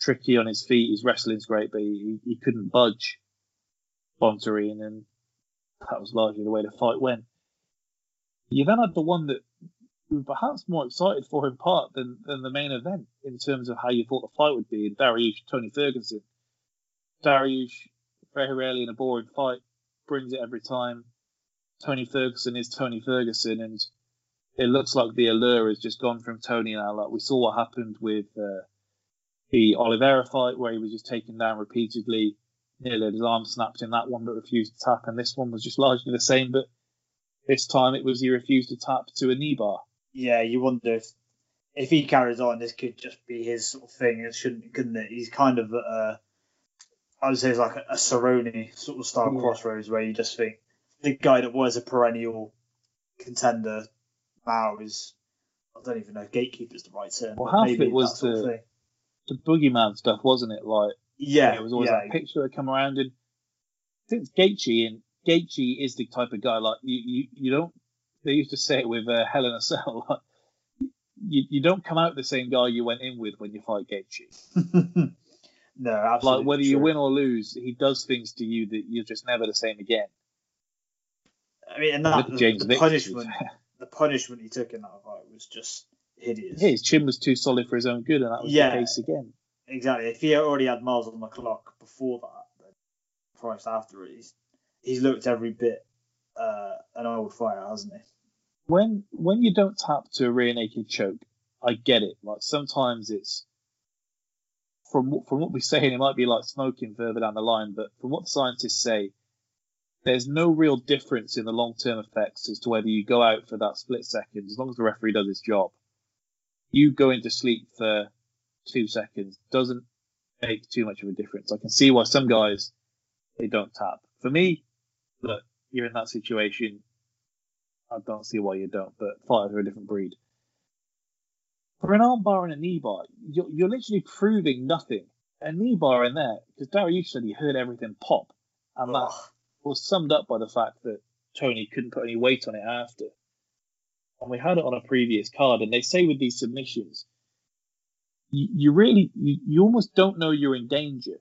tricky on his feet. His wrestling's great, but he, he couldn't budge Bontorin, and that was largely the way the fight went. You then had the one that we were perhaps more excited for in part than, than the main event in terms of how you thought the fight would be. And Dariush Tony Ferguson. Dariush, very rarely in a boring fight, brings it every time. Tony Ferguson is Tony Ferguson, and it looks like the allure has just gone from Tony now. Like we saw what happened with uh, the Oliveira fight, where he was just taken down repeatedly. Nearly his arm snapped in that one, but refused to tap, and this one was just largely the same. But this time it was he refused to tap to a knee bar. Yeah, you wonder if if he carries on, this could just be his sort of thing. It shouldn't, couldn't it? He's kind of uh, I would say it's like a, a Cerrone sort of style Yeah. crossroads where you just think the guy that was a perennial contender now is I don't even know if gatekeeper is the right term. Well, half of it was that sort of the- The boogeyman stuff, wasn't it? Like yeah, it was always yeah, that picture that come around, and it's Gaethje, and Gaethje is the type of guy like you. You, you don't. They used to say it with uh, a Cell. <laughs> Like, you, you don't come out the same guy you went in with when you fight Gaethje. <laughs> no, absolutely. Like whether you win or lose, he does things to you that you're just never the same again. I mean, and that at the, James the punishment, <laughs> the punishment he took in that fight was just hideous. Yeah, his chin was too solid for his own good, and that was Yeah. the case again. Exactly. If he already had miles on the clock before that, then after it, he's, he's looked every bit uh, an old fighter, hasn't he? when when you don't tap to a rear naked choke, I get it. Like sometimes it's from from what we're saying, it might be like smoking further down the line, but from what the scientists say, there's no real difference in the long term effects as to whether you go out for that split second, as long as the referee does his job. You go into sleep for two seconds doesn't make too much of a difference. I can see why some guys they don't tap. For me, look, you're in that situation. I don't see why you don't, but fighters are a different breed. For an armbar and a knee bar, you're, you're literally proving nothing. A knee bar in there, because Dariush said he heard everything pop, and that was summed up by the fact that Tony couldn't put any weight on it after. and we had it on a previous card, and they say with these submissions, you, you really, you, you almost don't know you're in danger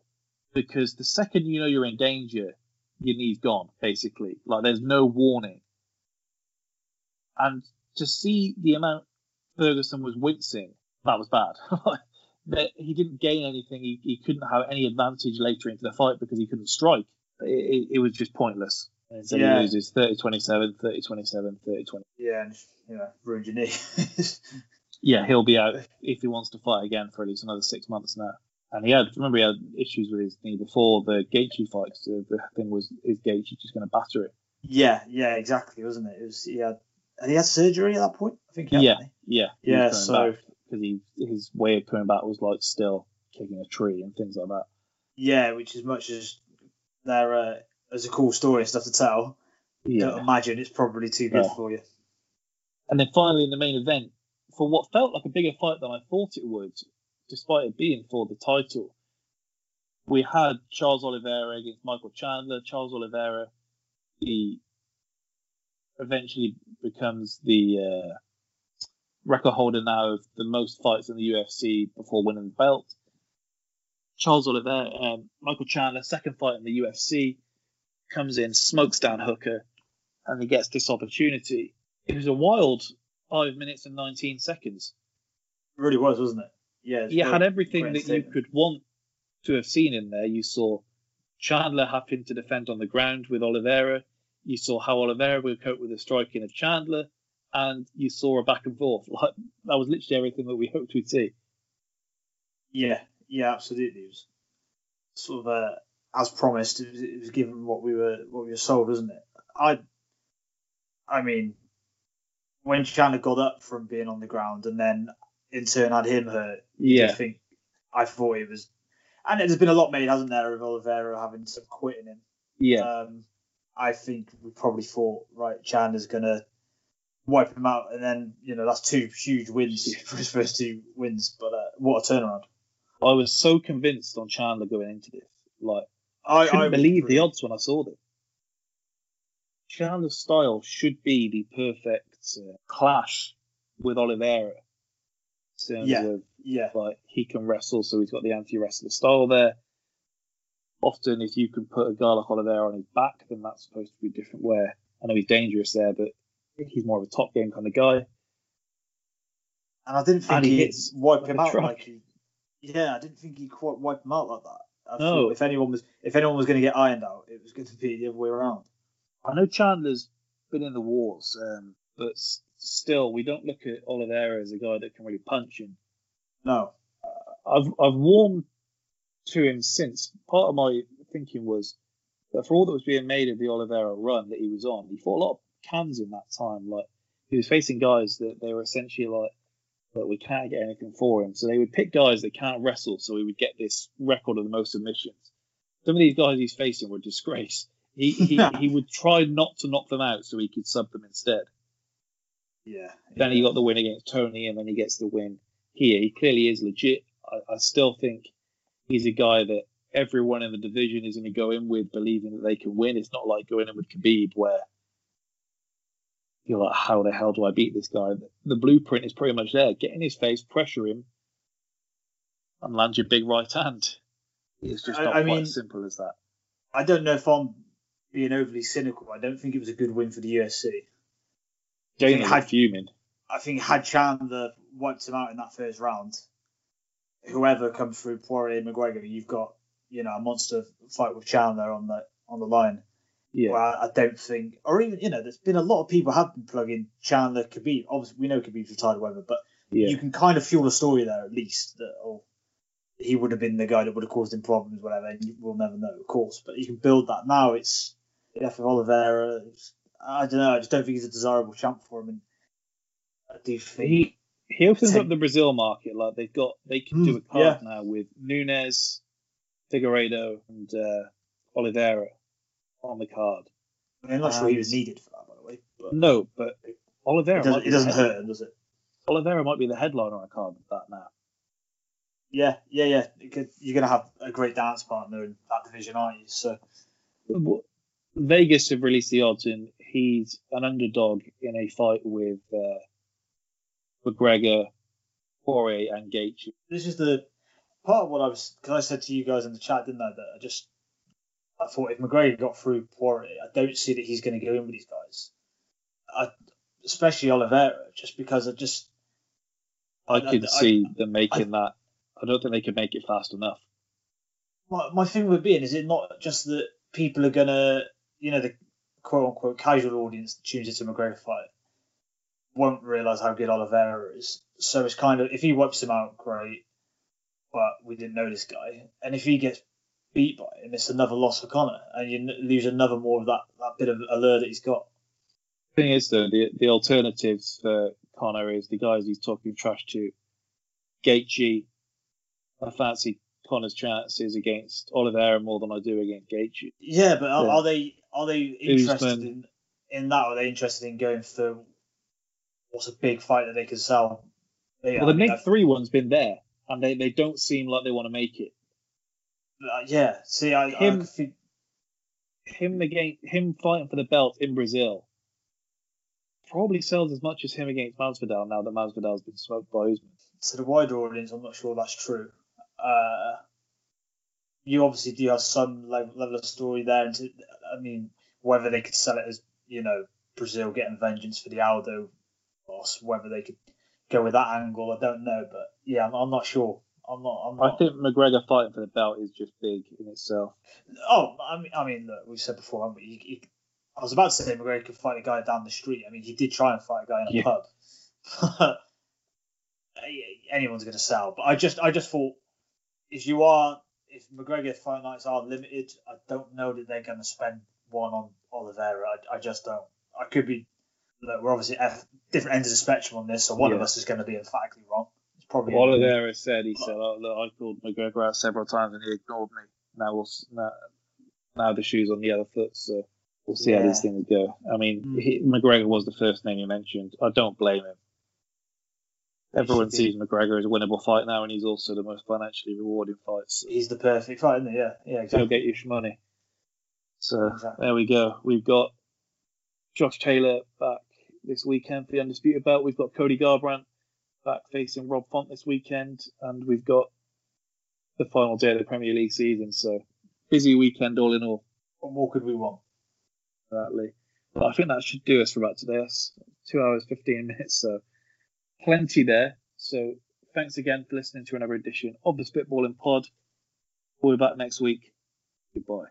because the second you know you're in danger, your knee's gone, basically. Like there's no warning. And to see the amount Ferguson was wincing, that was bad. <laughs> that he didn't gain anything. He, he couldn't have any advantage later into the fight because he couldn't strike. It, it, it was just pointless. And so Yeah. he loses 30 27, 30 27, 30 20. Yeah, and you know, ruined your knee. <laughs> Yeah, he'll be out if he wants to fight again for at least another six months now. And he had, remember, he had issues with his knee before the Gaethje fight. 'cause the, thing was, is Gaethje just going to batter it? yeah, yeah, exactly, wasn't it? It was he had had he had surgery at that point? I think he Yeah, yeah, Yeah, so- because he his way of coming back was like still kicking a tree and things like that. Yeah, which as much as there uh, as a cool story and stuff to tell, Yeah. don't imagine it's probably too good Yeah. for you. And then finally in the main event, for what felt like a bigger fight than I thought it would, despite it being for the title, we had Charles Oliveira against Michael Chandler. Charles Oliveira, he eventually becomes the uh, record holder now of the most fights in the UFC before winning the belt. Charles Oliveira, um, Michael Chandler, second fight in the UFC, comes in, smokes down Hooker, and he gets this opportunity. It was a wild five minutes and 19 seconds. It really was, wasn't it? Yeah, You had everything that you could want to have seen in there. You saw Chandler having to defend on the ground with Oliveira. You saw how Oliveira would cope with the striking of Chandler, and you saw a back and forth. <laughs> Like that was literally everything that we hoped we'd see. Yeah, yeah, absolutely. It was sort of uh, as promised. It was, it was given what we were what we were sold, wasn't it? I, I mean, when Chandler got up from being on the ground and then in turn had him hurt, Yeah. I think I thought it was, and there's been a lot made, hasn't there, of Oliveira having some quitting him. Yeah. Um, I think we probably thought right, Chandler's gonna wipe him out, and then you know that's two huge wins <laughs> for his first two wins. But uh, what a turnaround! I was so convinced on Chandler going into this. Like I- couldn't I believe the odds when I saw them. Chandler's style should be the perfect uh, clash with Oliveira. Yeah, of yeah. like he can wrestle, so he's got the anti-wrestler style there. Often, if you can put a guy like Oliveira on his back, then that's supposed to be different. Where I know he's dangerous there, but he's more of a top game kind of guy. And I didn't think And he he'd hits wipe like him out truck. like he. Yeah, I didn't think he'd quite wipe him out like that. I No. if anyone was if anyone was going to get ironed out, it was going to be the other way around. I know Chandler's been in the wars, um, but still, we don't look at Oliveira as a guy that can really punch. And No. Uh, I've I've warmed to him since. Part of my thinking was that for all that was being made of the Oliveira run that he was on, he fought a lot of cans in that time. Like he was facing guys that they were essentially like, that we can't get anything for him. So they would pick guys that can't wrestle, so he would get this record of the most submissions. Some of these guys he's facing were a disgrace. He he, <laughs> he would try not to knock them out so he could sub them instead. Yeah. Then he got the win against Tony, and then he gets the win here. He clearly is legit. I, I still think he's a guy that everyone in the division is going to go in with believing that they can win. It's not like going in with Khabib where you're like, how the hell do I beat this guy? The, blueprint is pretty much there. Get in his face, pressure him, and land your big right hand. It's just not I quite mean- as simple as that. I don't know if I'm being overly cynical. I don't think it was a good win for the UFC. Think had- fuming. I think had Chandler wiped him out in that first round, whoever comes through Poirier McGregor, you've got you know a monster fight with Chandler on the on the line. Yeah. Well, I don't think, or even you know, there's been a lot of people have been plugging Chandler, Khabib. Obviously, we know Khabib's retired, whatever, but Yeah. you can kind of fuel a story there at least that oh, he would have been the guy that would have caused him problems, whatever. And we'll never know, of course, but you can build that now. It's yeah for Oliveira. It's, I don't know. I just don't think he's a desirable champ for him, and I do think he he opens Take- up the Brazil market. Like they've got, they can do a Mm, card yeah. now with Nunes, Figueiredo, and uh, Oliveira on the card. I'm not sure he was needed for that, by the way. But No, but Oliveira it doesn't, might be it doesn't hurt, head- does it? Oliveira might be the headliner on a card with that now. Yeah, yeah, yeah. You're gonna have a great dance partner in that division, aren't you? So Vegas have released the odds, and he's an underdog in a fight with uh, McGregor, Poirier, and Gaethje. This is the part of what I was because I said to you guys in the chat, didn't I? That I just I thought if McGregor got through Poirier, I don't see that he's going to go in with these guys. I, especially Oliveira, just because I just I could see them making that. I don't think they could make it fast enough. my, my thing would be, is it not just that people are gonna, you know, the quote unquote casual audience that tunes into McGregor fight won't realise how good Oliveira is. So it's kind of if he wipes him out, great. But we didn't know this guy, and if he gets beat by him, it's another loss for Conor, and you lose another more of that, that bit of allure that he's got. The thing is though, the the alternatives for Conor is the guys he's talking trash to. Gaethje, I fancy Conor's chances against Oliveira more than I do against Gaethje. Yeah, but are, Yeah. are they are they interested Usman. in, in that? Or are they interested in going for what's a big fight that they can sell? Yeah, well, the I mean, Nick three one's been there, and they, they don't seem like they want to make it. Uh, yeah, see, I, Him- I Him against him fighting for the belt in Brazil probably sells as much as him against Masvidal now that Masvidal's been smoked by Usman. to the wider audience, I'm not sure that's true. Uh, you obviously do have some level, of story there. And to, I mean, whether they could sell it as you know Brazil getting vengeance for the Aldo loss, whether they could go with that angle, I don't know. But yeah, I'm, I'm not sure. I'm not. I'm I think McGregor fighting for the belt is just big in itself. Oh, I mean, I mean, look, we've said before. He, he, I was about to say McGregor could fight a guy down the street. I mean, he did try and fight a guy in a Yeah. pub. <laughs> Anyone's going to sell, but I just, I just thought if you are, if McGregor's fight nights are limited, I don't know that they're going to spend one on Oliveira. I, I just don't. I could be. Look, we're obviously at different ends of the spectrum on this, so one of us is going to be emphatically wrong. It's probably Oliveira said he said, "Oh look, I called McGregor out several times and he ignored me. Now we'll now, now the shoe's on the other foot, so we'll see how Yeah. these things go." I mean, Mm. he, McGregor was the first name you mentioned. I don't blame him. Everyone sees McGregor as a winnable fight now, and he's also the most financially rewarding fight. So He's the perfect fight, isn't he? Yeah, yeah, exactly. he'll get you some money. So Exactly. there we go. We've got Josh Taylor back this weekend for the undisputed belt. We've got Cody Garbrandt back facing Rob Font this weekend, and we've got the final day of the Premier League season. So busy weekend all in all. What more could we want? Exactly. But I think that should do us for about today. That's two hours fifteen minutes, so plenty there. So thanks again for listening to another edition of the Spitballing Pod. We'll be back next week. Goodbye.